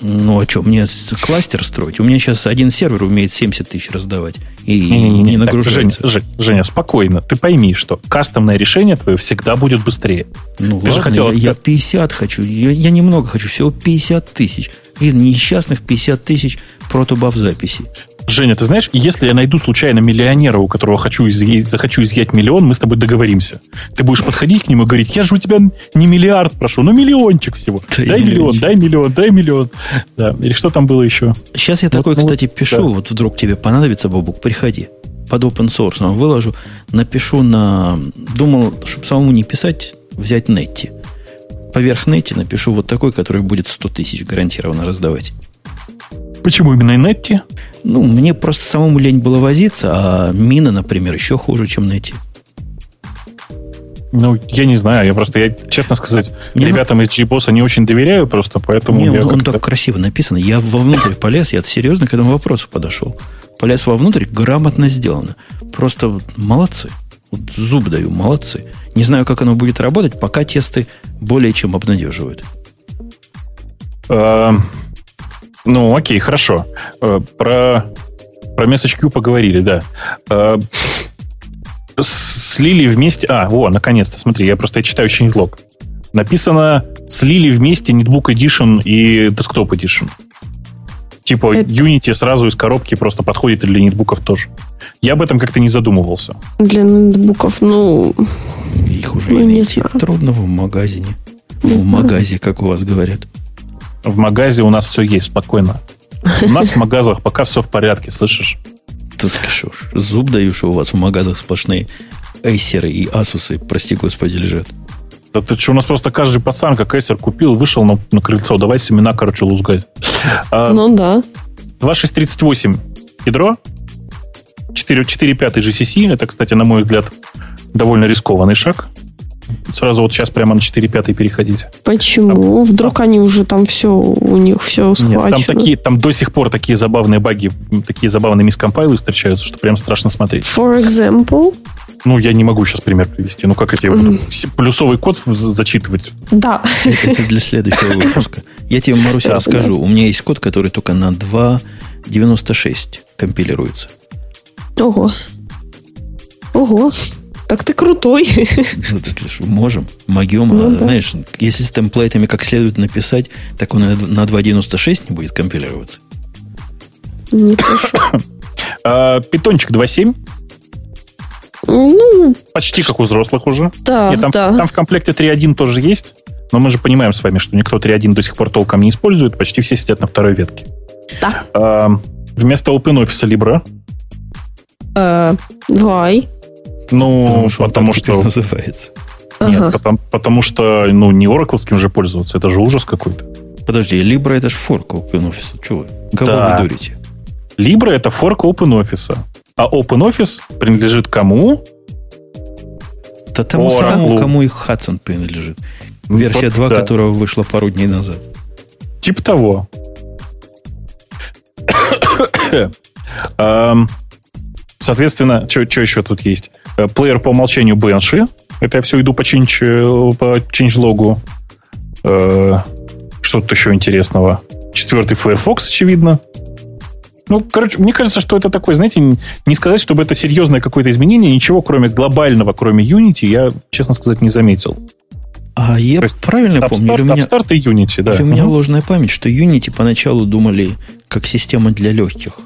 Ну, а что, мне кластер строить? У меня сейчас один сервер умеет 70 тысяч раздавать. И не, не, не, не нагружается. Так, Женя, Женя, спокойно. Ты пойми, что кастомное решение твое всегда будет быстрее. Ну, Ты ладно, же хотел... я, я 50 хочу. Я, я немного хочу. Всего 50 тысяч. Из несчастных 50 тысяч протобаф записей. Женя, ты знаешь, если я найду случайно миллионера, у которого хочу изъять, захочу изъять миллион, мы с тобой договоримся. Ты будешь подходить к нему и говорить, я же у тебя не миллиард прошу, но миллиончик всего. Дай, дай миллион, дай миллион, дай миллион. Да. Или что там было еще? Сейчас я вот, такой, ну, кстати, пишу, да. вот вдруг тебе понадобится, Бабук, приходи. Под open source выложу, напишу на... Думал, чтобы самому не писать, взять Netty. Поверх Netty напишу вот такой, который будет 100 тысяч гарантированно раздавать. Почему именно Netty? Ну, мне просто самому лень было возиться, а мина, например, еще хуже, чем найти. Ну, я не знаю, я просто, я, честно сказать, не, ребятам ну, из JBoss не очень доверяю просто, поэтому... Не, он, он так красиво написан. Я вовнутрь полез, я серьезно к этому вопросу подошел. Полез вовнутрь, грамотно сделано. Просто молодцы. Вот зуб даю, молодцы. Не знаю, как оно будет работать, пока тесты более чем обнадеживают. Ну, окей, хорошо. Э, про, про MessageQ поговорили, да. Э, слили вместе... А, о, наконец-то, смотри, я просто я читаю changelog. Написано слили вместе Netbook Edition и Desktop Edition. Типа Это... Unity сразу из коробки просто подходит и для нетбуков тоже. Я об этом как-то не задумывался. Для нетбуков, ну... Их уже ну, не найти знаю. трудно в магазине. Не в знаю. магазе, как у вас говорят. В магазе у нас все есть спокойно. У нас в магазах пока все в порядке, слышишь? Что ж, зуб даю, что у вас в магазах сплошные эйсеры и асусы, прости господи, лежат. Да ты что, у нас просто каждый пацан, как эйсер купил, вышел на, на крыльцо, давай семена, короче, лузгать. А, ну да. 2638 ядро, 4.5 GCC, это, кстати, на мой взгляд, довольно рискованный шаг сразу вот сейчас прямо на 4.5 переходить. Почему? Там, Вдруг там, они уже там все, у них все схвачено? Нет, там, такие, там до сих пор такие забавные баги, такие забавные мискомпайлы встречаются, что прям страшно смотреть. For example? Ну, я не могу сейчас пример привести. Ну, как это я буду плюсовый код зачитывать? Да. Это для следующего выпуска. Я тебе, Маруся, расскажу. У меня есть код, который только на 2.96 компилируется. Ого. Ого. Так ты крутой. Ну, так можем, могем. Ну, а, да. Знаешь, если с темплейтами как следует написать, так он на 2.96 не будет компилироваться. Не а, Питончик 2.7. Ну, Почти как у взрослых уже. Да, Нет, там, да. там в комплекте 3.1 тоже есть. Но мы же понимаем с вами, что никто 3.1 до сих пор толком не использует. Почти все сидят на второй ветке. Да. А, вместо OpenOffice Libre. Uh, why? Ну, потому что, потому что называется. Нет, ага. потому, потому что ну, не Oracle же пользоваться, это же ужас какой-то. Подожди, Libra это же форк OpenOffice. Чего вы? Кого да. вы дурите? Libra это форк OpenOffice. А OpenOffice принадлежит кому? Да тому Oracle. самому, кому и Hudson принадлежит. Версия вот, 2, да. которая вышла пару дней назад. Типа того. Соответственно, что еще тут есть? Э, плеер по умолчанию Banshee. Это я все иду по change, э, по changelog. Э, что тут еще интересного? Четвертый Firefox, очевидно. Ну, короче, мне кажется, что это такое, знаете, не сказать, чтобы это серьезное какое-то изменение, ничего кроме глобального, кроме Unity, я, честно сказать, не заметил. А я есть, правильно помню, или у меня, Upstart и Unity, да. Или у меня угу. ложная память, что Unity поначалу думали как система для легких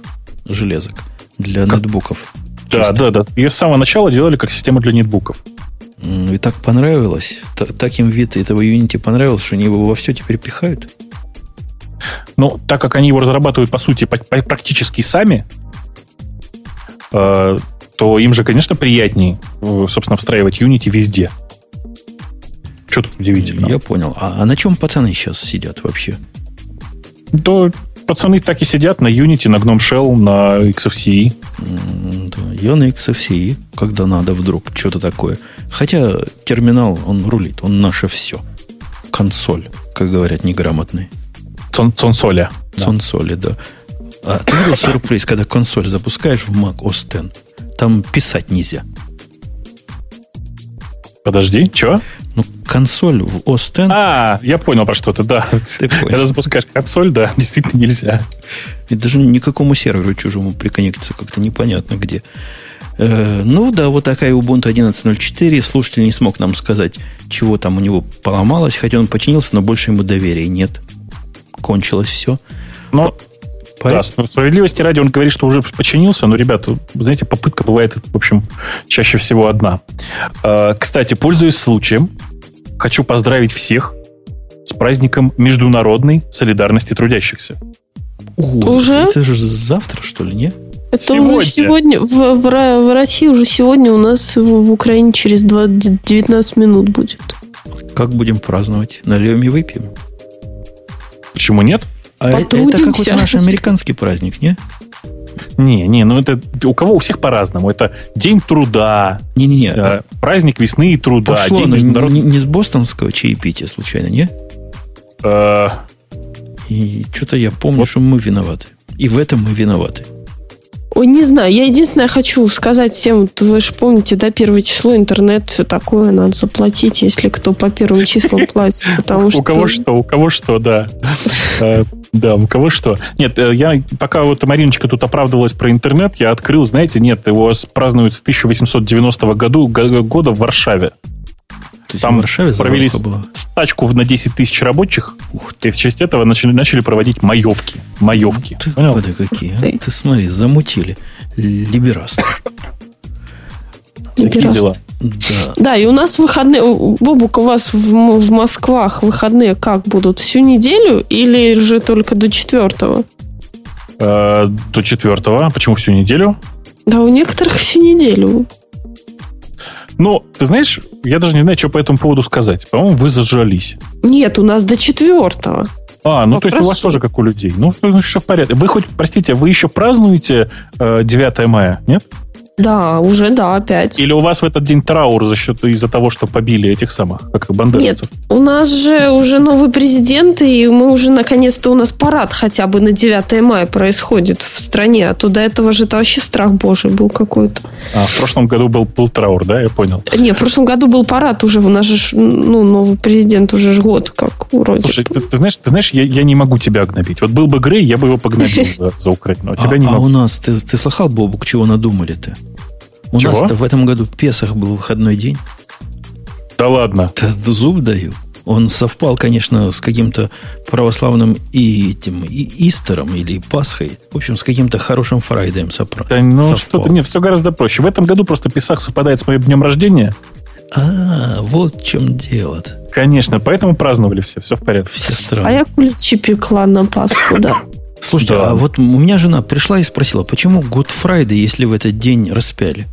железок, для как? нетбуков. Да, да, да. Ее с самого начала делали как систему для нетбуков. И так понравилось, так им вид этого Unity понравился, что они его во все теперь пихают. Ну, так как они его разрабатывают, по сути, практически сами, э, то им же, конечно, приятнее, э, собственно, встраивать Unity везде. Что тут удивительно? Я понял. А, а на чем пацаны сейчас сидят вообще? Да, пацаны так и сидят на Unity, на Gnome Shell, на XFCE. Да, я на XFCE, когда надо вдруг что-то такое. Хотя терминал, он рулит, он наше все. Консоль, как говорят неграмотные. Цон, цонсоля. Цонсоли, да. А ты видел сюрприз, когда консоль запускаешь в Mac OS X? Там писать нельзя. Подожди, что? Ну, консоль в OS X... А, я понял про что-то, да. Ты понял. Когда запускаешь консоль, да, действительно нельзя. И даже никакому серверу чужому приконнектиться как-то непонятно где. Э, ну да, вот такая Ubuntu 11.04. Слушатель не смог нам сказать, чего там у него поломалось, хотя он починился, но больше ему доверия нет кончилось все. Но по... Да, справедливости ради он говорит, что уже починился, но, ребята, знаете, попытка бывает, в общем, чаще всего одна. А, кстати, пользуясь случаем, хочу поздравить всех с праздником международной солидарности трудящихся. О, уже? Это же завтра, что ли, не? Это сегодня. уже сегодня. В, в, в России уже сегодня у нас в, в Украине через 20, 19 минут будет. Как будем праздновать? Нальем и выпьем. Почему нет? А это какой-то наш американский праздник, не? Не, не, ну это у кого у всех по-разному. Это День труда, не, не, не. Э, праздник весны и труда. Пошло, день международ... не, не с бостонского чаепития случайно, не? Э... И что-то я помню, вот. что мы виноваты. И в этом мы виноваты. Ой, не знаю. Я единственное хочу сказать всем, вы же помните, да, первое число, интернет, все такое, надо заплатить, если кто по первым числам платит. Потому что... У кого что, у кого что, да. Э, да, у кого что. Нет, э, я пока вот Мариночка тут оправдывалась про интернет, я открыл, знаете, нет, его празднуют с 1890 году, года в Варшаве. То есть Там в Варшаве провели была? Стачку на 10 тысяч рабочих, Ух ты. и в честь этого начали, начали проводить маевки. Маевки. Ты, Понял? Воды какие. А? Ты смотри, замутили. Либерасты. Такие дела. Да. да, и у нас выходные... Бобук, у вас в, в Москвах выходные как будут? Всю неделю или же только до четвертого? Э, до четвертого. Почему всю неделю? Да, у некоторых всю неделю. Ну, ты знаешь, я даже не знаю, что по этому поводу сказать. По-моему, вы зажались. Нет, у нас до четвертого. А, ну Попрошу. то есть у вас тоже как у людей. Ну, ну, все в порядке. Вы хоть, простите, вы еще празднуете э, 9 мая, нет? Да, уже да, опять. Или у вас в этот день траур за счет из-за того, что побили этих самых, как бандеровцев? Нет, у нас же уже новый президент, и мы уже наконец-то у нас парад хотя бы на 9 мая происходит в стране, а то до этого же это вообще страх божий был какой-то. А, в прошлом году был, был траур, да, я понял. Не, в прошлом году был парад уже, у нас же, ну, новый президент уже ж год как вроде. Слушай, ты, ты знаешь, ты знаешь я, я не могу тебя гнобить. Вот был бы Грей, я бы его погнобил за, за Украину, а тебя не а могу. А у нас, ты, ты слыхал, Бобук, чего надумали-то? У нас-то в этом году Песах был выходной день. Да ладно. Да, зуб даю. Он совпал, конечно, с каким-то православным и этим и Истером или Пасхой. В общем, с каким-то хорошим Фрайдеем сопра. Да, ну что-то нет, все гораздо проще. В этом году просто Песах совпадает с моим днем рождения. А, вот в чем дело -то. Конечно, поэтому праздновали все, все в порядке. Все странно. А я куличи пекла на Пасху, да. Слушайте, да. а вот у меня жена пришла и спросила, почему Good Friday, если в этот день распяли?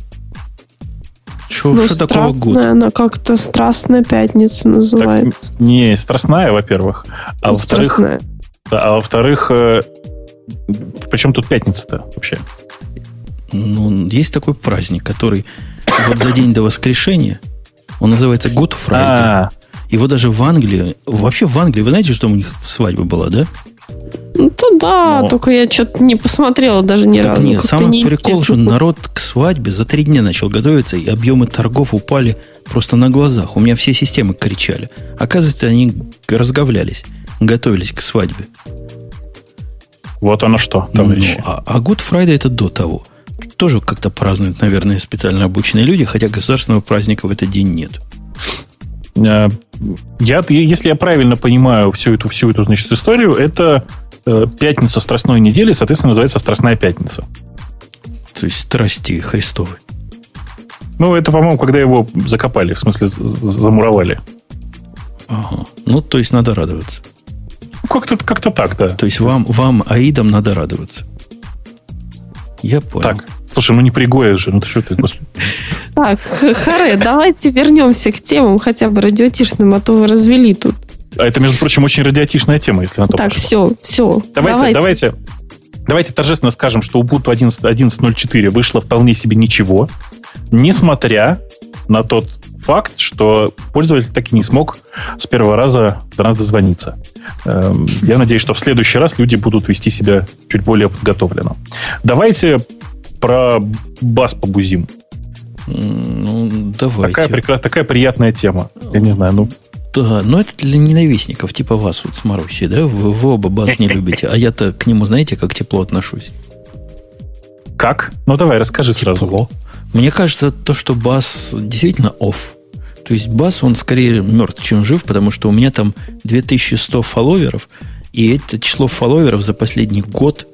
Что, ну, что такого гуд? Она как-то страстная пятница называется. Так, не, страстная, во-первых. А во-вторых, да, а во-вторых, э, причем тут пятница-то вообще? Ну, есть такой праздник, который вот за день до воскрешения, он называется Good Friday. А-а-а. Его даже в Англии, вообще в Англии, вы знаете, что у них свадьба была, да? Ну, то да, Но... только я что-то не посмотрела даже ни так разу. Нет, самый не прикол, что народ к свадьбе за три дня начал готовиться, и объемы торгов упали просто на глазах. У меня все системы кричали. Оказывается, они разговлялись, готовились к свадьбе. Вот оно что, товарищи. Ну, а, а Good Friday это до того. Тоже как-то празднуют, наверное, специально обученные люди, хотя государственного праздника в этот день нет. Э, я, если я правильно понимаю всю эту, всю эту значит, историю, это э, пятница страстной недели, соответственно, называется Страстная пятница. То есть страсти Христовы. Ну, это, по-моему, когда его закопали, в смысле, замуровали. Ага. Ну, то есть надо радоваться. Как-то как так, да. То есть вам, вам, аидам, надо радоваться. Я понял. Так, слушай, ну не пригоя же, ну ты что ты, господи. Так, Харе, давайте вернемся к темам хотя бы радиотишным, а то вы развели тут. А это, между прочим, очень радиотишная тема, если на то Так, все, все. Давайте, давайте, давайте торжественно скажем, что Ubuntu 11.04 11 вышло вполне себе ничего, несмотря на тот факт, что пользователь так и не смог с первого раза до нас дозвониться. Эм, я надеюсь, что в следующий раз люди будут вести себя чуть более подготовленно. Давайте про бас побузим. Ну, давайте. Такая, прекрасная, такая приятная тема. Я не знаю, ну... Да, но это для ненавистников, типа вас вот с Марусей, да? Вы, вы оба бас не любите, а я-то к нему, знаете, как тепло отношусь. Как? Ну, давай, расскажи тепло. сразу. Мне кажется, то, что бас действительно оф. То есть бас, он скорее мертв, чем жив, потому что у меня там 2100 фолловеров, и это число фолловеров за последний год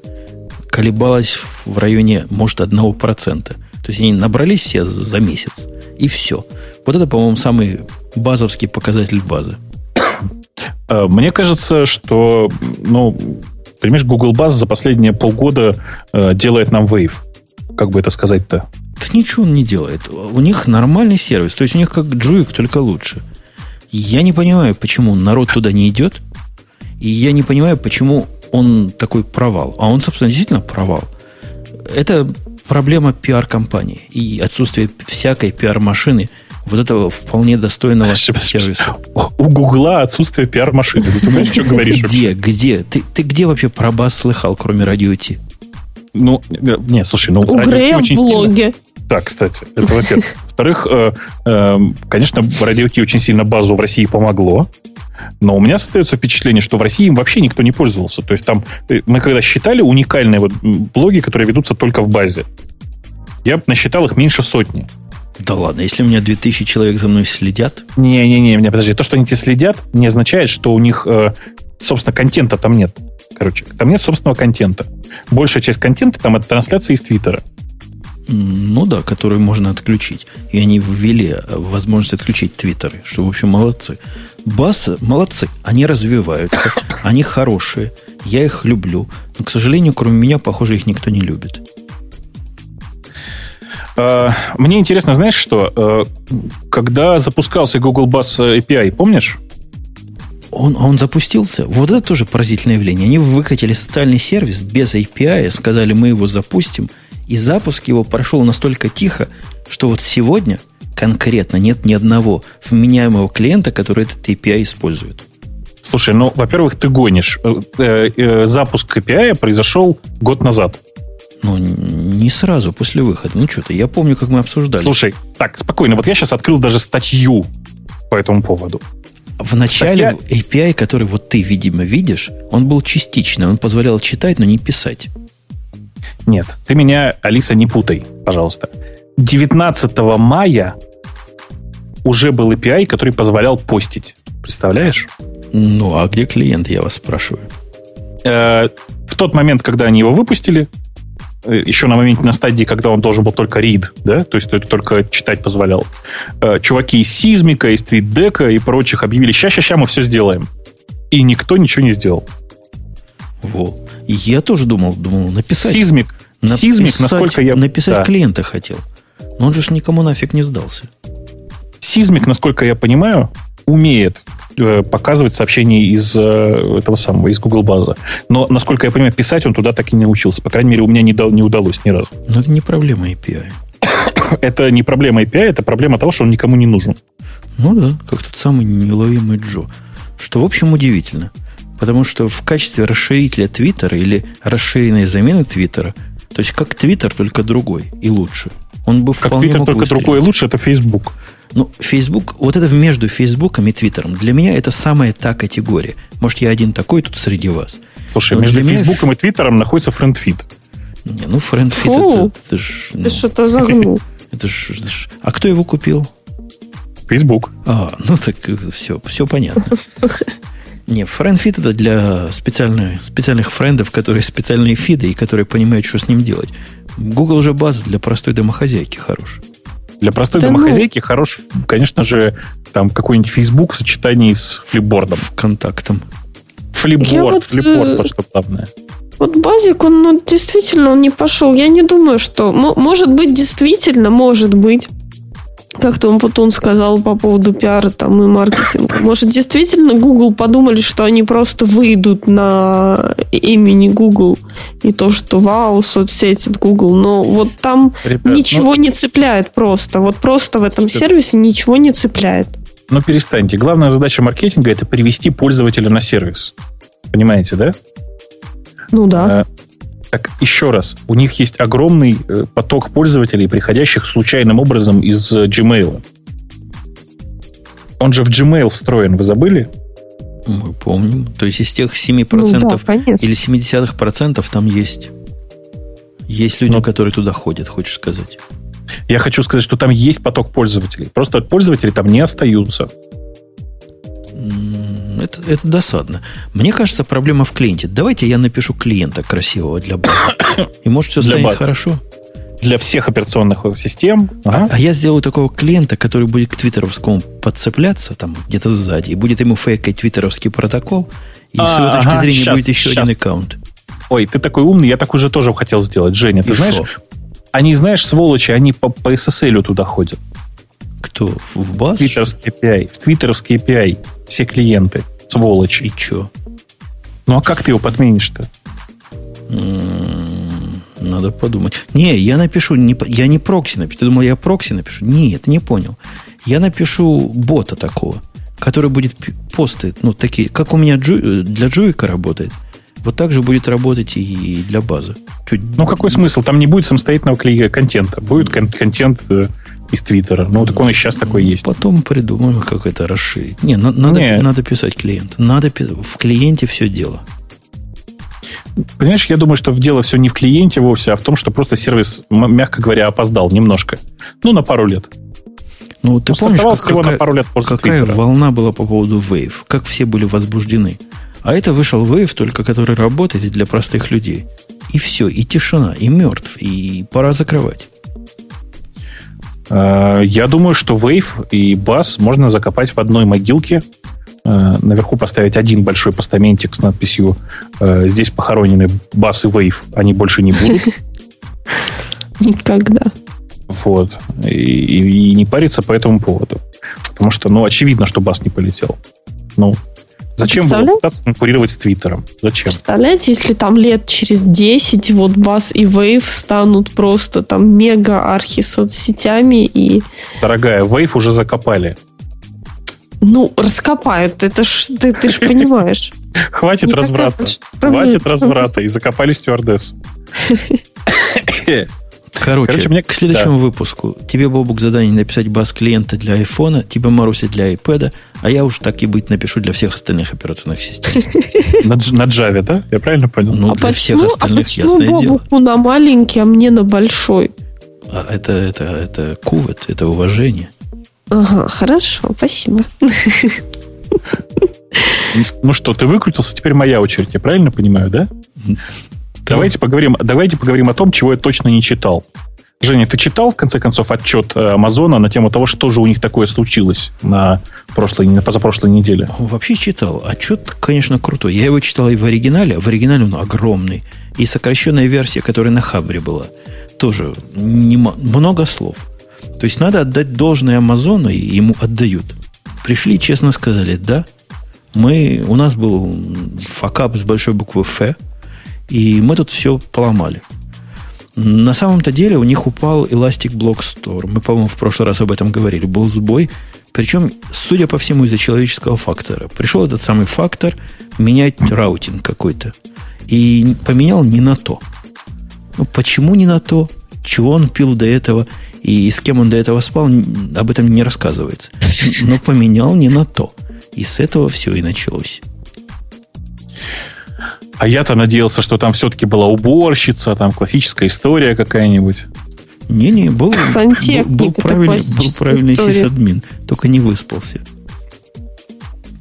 колебалось в районе, может, 1%. То есть они набрались все за месяц, и все. Вот это, по-моему, самый базовский показатель базы. Э, мне кажется, что, ну, понимаешь, Google Buzz за последние полгода э, делает нам Wave. Как бы это сказать-то? Да ничего он не делает. У них нормальный сервис. То есть у них как Джуик, только лучше. Я не понимаю, почему народ туда не идет. И я не понимаю, почему он такой провал. А он, собственно, действительно провал. Это проблема пиар-компании и отсутствие всякой пиар-машины вот этого вполне достойного сервиса. У Гугла отсутствие пиар-машины. Ты понимаешь, что говоришь? Где? Где? Ты, ты где вообще про бас слыхал, кроме радио Ти? Ну, не, слушай, ну... У Грея в блоге. Сильно... Да, кстати, это во-первых. Во-вторых, э, э, конечно, радио Ти очень сильно базу в России помогло. Но у меня остается впечатление, что в России им вообще никто не пользовался. То есть там э, мы когда считали уникальные вот блоги, которые ведутся только в базе, я насчитал их меньше сотни. Да ладно, если у меня 2000 человек за мной следят... Не-не-не, подожди, то, что они тебе следят, не означает, что у них, э, собственно, контента там нет. Короче, там нет собственного контента. Большая часть контента там это трансляция из Твиттера. Ну да, которую можно отключить. И они ввели э, возможность отключить твиттеры, что, в общем, молодцы. Басы молодцы, они развиваются, они хорошие, я их люблю. Но, к сожалению, кроме меня, похоже, их никто не любит. А, мне интересно, знаешь что? Э, когда запускался Google Bass API, помнишь? Он, он запустился. Вот это тоже поразительное явление. Они выкатили социальный сервис без API, сказали, мы его запустим – и запуск его прошел настолько тихо, что вот сегодня конкретно нет ни одного вменяемого клиента, который этот API использует. Слушай, ну, во-первых, ты гонишь. Э, э, э, запуск API произошел год назад. Ну, не сразу после выхода. Ну, что-то, я помню, как мы обсуждали. Слушай, так, спокойно. Вот я сейчас открыл даже статью по этому поводу. В начале Статья... API, который вот ты, видимо, видишь, он был частичный. Он позволял читать, но не писать. Нет, ты меня, Алиса, не путай, пожалуйста. 19 мая уже был API, который позволял постить. Представляешь? Ну, а где клиент, я вас спрашиваю? Э, в тот момент, когда они его выпустили, э, еще на моменте, на стадии, когда он должен был только read, да, то есть только читать позволял, э, чуваки из Сизмика, из TweetDeck и прочих объявили, ща-ща-ща мы все сделаем. И никто ничего не сделал. Во. Я тоже думал, думал написать. Сизмик. Написать, Сизмик, насколько я... Написать да. клиента хотел. Но он же никому нафиг не сдался. Сизмик, насколько я понимаю, умеет э, показывать сообщения из э, этого самого, из Google базы. Но, насколько я понимаю, писать он туда так и не научился. По крайней мере, у меня не, дал, не удалось ни разу. Но это не проблема API. это не проблема API, это проблема того, что он никому не нужен. Ну да, как тот самый неуловимый Джо. Что, в общем, удивительно. Потому что в качестве расширителя Твиттера или расширенной замены Твиттера, то есть как Твиттер, только другой и лучше. Он бы как Твиттер, только выстрелить. другой и лучше, это Facebook. Ну, Facebook, вот это между Фейсбуком и Твиттером, для меня это самая та категория. Может, я один такой тут среди вас. Слушай, между Фейсбуком и Твиттером находится FriendFeed. Не, ну FriendFeed это, это ж... Ну, Ты что-то загнул. Это ж, это ж... А кто его купил? Facebook. А, ну так все, все понятно. Не, FriendFeed это для специальных, специальных френдов, которые специальные фиды и которые понимают, что с ним делать. Google же база для простой домохозяйки хорош. Для простой да домохозяйки ну... хорош, конечно же, там какой-нибудь Facebook в сочетании с Flipboard ом. Контактом. Флипборд, вот, флипборд, э, вот что главное. Вот базик, он ну, действительно он не пошел. Я не думаю, что... Может быть, действительно, может быть как-то он потом сказал по поводу пиара там и маркетинга. Может, действительно Google подумали, что они просто выйдут на имени Google и то, что вау, соцсеть от Google. Но вот там Ребят, ничего ну... не цепляет просто. Вот просто в этом что? сервисе ничего не цепляет. Ну, перестаньте. Главная задача маркетинга – это привести пользователя на сервис. Понимаете, да? Ну да. Так еще раз, у них есть огромный э, поток пользователей, приходящих случайным образом из э, Gmail. Он же в Gmail встроен, вы забыли? Мы помним. То есть из тех 7% ну, да, или 70% процентов там есть. Есть люди, Но... которые туда ходят, хочешь сказать. Я хочу сказать, что там есть поток пользователей. Просто пользователи там не остаются это, это досадно. Мне кажется, проблема в клиенте. Давайте я напишу клиента красивого для базы. И может все станет базы. хорошо. Для всех операционных систем. Ага. А, а я сделаю такого клиента, который будет к твиттеровскому подцепляться там где-то сзади, и будет ему фейкать твиттеровский протокол, и а, с его точки ага, зрения сейчас, будет еще сейчас. один аккаунт. Ой, ты такой умный, я так уже тоже хотел сделать. Женя, и ты знаешь, шо? они, знаешь, сволочи, они по, по SSL туда ходят. Кто? В баз? Твиттерский API. В твиттерский API. Все клиенты. Сволочь. И чё? Ну, а как ты его подменишь-то? Надо подумать. Не, я напишу, не, я не прокси напишу. Ты думал, я прокси напишу? Нет, не понял. Я напишу бота такого, который будет посты, ну, такие, как у меня джу, для Джуика работает. Вот так же будет работать и для базы. Чуть... Ну, какой смысл? Там не будет самостоятельного контента. Будет кон- контент э, из Твиттера. Ну, так он и сейчас такой есть. Потом придумаем, как это расширить. Не, на, надо, Не. надо писать клиент. Надо в клиенте все дело. Понимаешь, я думаю, что дело все не в клиенте вовсе, а в том, что просто сервис, мягко говоря, опоздал немножко. Ну, на пару лет. Ну, ты помнишь, как, всего какая, на пару лет после какая Твиттера. волна была по поводу Wave? Как все были возбуждены. А это вышел Wave, только который работает для простых людей. И все, и тишина, и мертв, и пора закрывать. Э, я думаю, что Wave и Bass можно закопать в одной могилке. Э, наверху поставить один большой постаментик с надписью э, «Здесь похоронены Bass и Wave, они больше не будут». Никогда. Вот. И, и, и не париться по этому поводу. Потому что, ну, очевидно, что Бас не полетел. Ну, Зачем было пытаться конкурировать с Твиттером? Зачем? Представляете, если там лет через 10 вот Бас и Wave станут просто там мега-архи соцсетями и... Дорогая, Wave уже закопали. Ну, раскопают, это ж, ты, ты ж понимаешь. Хватит разврата. Хватит разврата. И закопали стюардессу. Короче, Короче мне... к следующему да. выпуску тебе, Бобук, задание написать бас-клиента для айфона, тебе, Маруся, для iPad, а я уж так и быть напишу для всех остальных операционных систем. На, Java, да? Я правильно понял? Ну, а для всех а остальных, ясное дело. Ну, на маленький, а мне на большой? А это, это, это кувет, это уважение. Ага, хорошо, спасибо. Ну что, ты выкрутился, теперь моя очередь, я правильно понимаю, да? Давайте поговорим, давайте поговорим о том, чего я точно не читал. Женя, ты читал, в конце концов, отчет э, Амазона на тему того, что же у них такое случилось на прошлой, на позапрошлой неделе? Вообще читал. Отчет, конечно, крутой. Я его читал и в оригинале. В оригинале он огромный. И сокращенная версия, которая на Хабре была, тоже не, много слов. То есть надо отдать должное Амазону, и ему отдают. Пришли, честно сказали, да, мы, у нас был факап с большой буквы «Ф», и мы тут все поломали. На самом-то деле у них упал Elastic Block Store. Мы, по-моему, в прошлый раз об этом говорили. Был сбой. Причем, судя по всему, из-за человеческого фактора. Пришел этот самый фактор менять routing какой-то. И поменял не на то. Ну, почему не на то? Чего он пил до этого? И с кем он до этого спал? Об этом не рассказывается. Но поменял не на то. И с этого все и началось. А я-то надеялся, что там все-таки была уборщица, там классическая история какая-нибудь. Не-не, был, Сантехник, был, был это правильный, был классическая правильный история. сисадмин, только не выспался.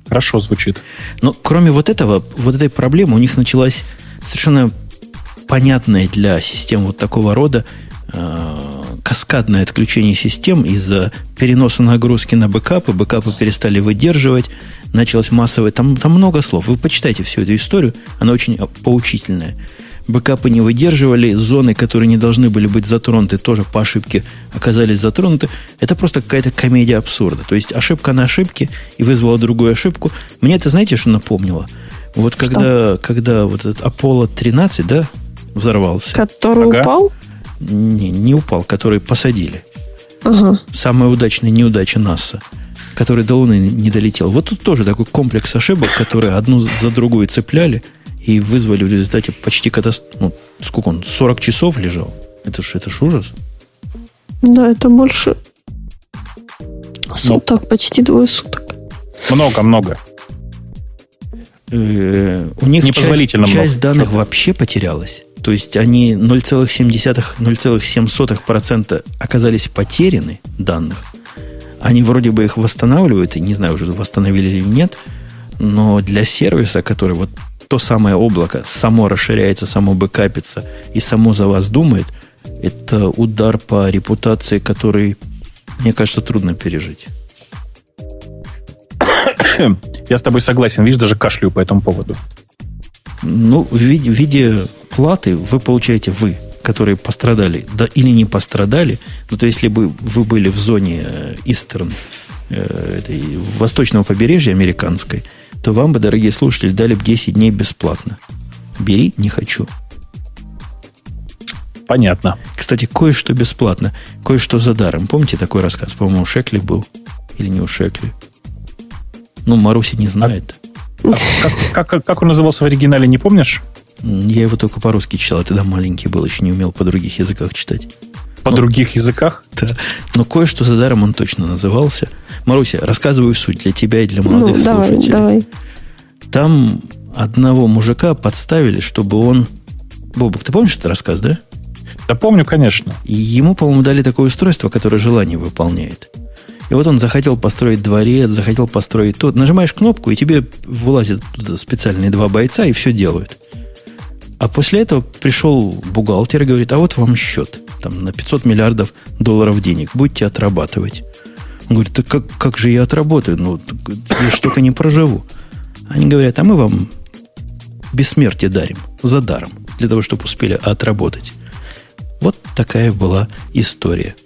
Хорошо звучит. Но кроме вот этого, вот этой проблемы, у них началась совершенно понятная для систем вот такого рода э, каскадное отключение систем из-за переноса нагрузки на бэкапы. Бэкапы перестали выдерживать, началось массовое... Там, там много слов. Вы почитайте всю эту историю, она очень поучительная. Бэкапы не выдерживали, зоны, которые не должны были быть затронуты, тоже по ошибке оказались затронуты. Это просто какая-то комедия абсурда. То есть ошибка на ошибке и вызвала другую ошибку. Мне это, знаете, что напомнило? Вот когда, когда вот этот Apollo 13, да, взорвался. Который Ага. упал? Не, не упал, который посадили. Ага. Самая удачная неудача НАСА, который до Луны не долетел. Вот тут тоже такой комплекс ошибок, которые одну за другую цепляли и вызвали в результате почти катастрофу. Ну, сколько он? 40 часов лежал? Это ж, это ж ужас. Да, это больше Ну, суток, почти двое суток. много-много. Э, у них часть, много. часть данных вообще потерялась. То есть они 0,7-0,7% оказались потеряны данных. Они вроде бы их восстанавливают, и не знаю, уже восстановили или нет, но для сервиса, который вот то самое облако само расширяется, само бэкапится и само за вас думает, это удар по репутации, который, мне кажется, трудно пережить. Я с тобой согласен. Видишь, даже кашляю по этому поводу. Ну, в виде, в виде платы вы получаете вы, которые пострадали, да или не пострадали. Ну, то если бы вы были в зоне э, Истерн, э, этой, восточного побережья американской, то вам бы, дорогие слушатели, дали бы 10 дней бесплатно. Бери, не хочу. Понятно. Кстати, кое-что бесплатно, кое-что за даром. Помните такой рассказ? По-моему, у Шекли был. Или не у Шекли? Ну, Маруси не знает. А как, как- как он назывался в оригинале, не помнишь? Я его только по-русски читал, я тогда маленький был, еще не умел по других языках читать. По Ну. других языках? Да. Но кое-что за даром он точно назывался. Маруся, рассказываю суть для тебя и для молодых ну, давай, слушателей. давай. Там одного мужика подставили, чтобы он... Бобок, ты помнишь этот рассказ, да? Да помню, конечно. И ему, по-моему, дали такое устройство, которое желание выполняет. И вот он захотел построить дворец, захотел построить тут. Нажимаешь кнопку, и тебе вылазят туда специальные два бойца, и все делают. А после этого пришел бухгалтер и говорит, а вот вам счет. Там на 500 миллиардов долларов денег. Будете отрабатывать. Он говорит, так как, как же я отработаю? Ну, я ж только не проживу. Они говорят, а мы вам бессмертие дарим. За даром. Для того, чтобы успели отработать. Вот такая была история.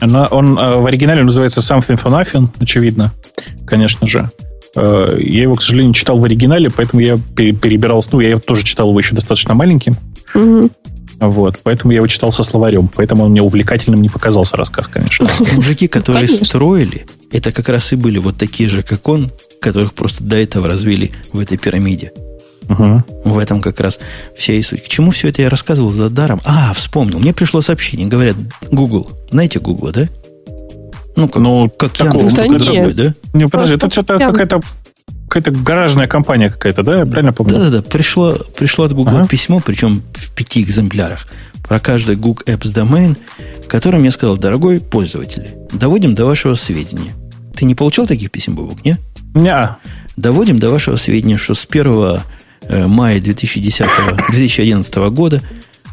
Она, он э, в оригинале называется Something for Nothing, очевидно, конечно же. Э, я его, к сожалению, читал в оригинале, поэтому я пере- перебирал... Ну, я его тоже читал его еще достаточно маленьким. Мгм. Вот, поэтому я его читал со словарем. Поэтому он мне увлекательным не показался рассказ, конечно. Мужики, которые Конечно. строили, это как раз и были вот такие же, как он, которых просто до этого развели в этой пирамиде. Мгм. В этом как раз вся и суть. К чему все это я рассказывал за даром? А, вспомнил. Мне пришло сообщение. Говорят, Google. Знаете Google, да? Ну, как, Ну, как такого- Да нет. другой, да? Не, подожди, это что-то какая-то какая-то гаражная компания какая-то, да? Я правильно помню? Да-да-да. Пришло, пришло от Google Ага. письмо, причем в пяти экземплярах, про каждый Google Apps в котором я сказал, дорогой пользователь, доводим до вашего сведения. Ты не получал таких писем, Бобок, не? Неа. Доводим до вашего сведения, что с 1 э, мая 2010, 2011 года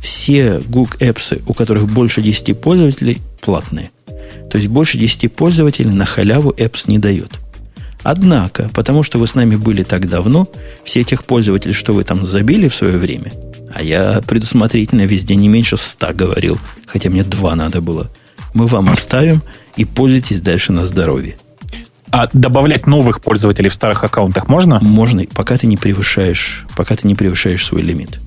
все Google Apps, у которых больше 10 пользователей, платные. То есть больше 10 пользователей на халяву Apps не дает. Однако, потому что вы с нами были так давно, все этих пользователей, что вы там забили в свое время, а я предусмотрительно везде не меньше 100 говорил, хотя мне два надо было, мы вам оставим и пользуйтесь дальше на здоровье. А добавлять новых пользователей в старых аккаунтах можно? Можно, пока ты не превышаешь, пока ты не превышаешь свой лимит.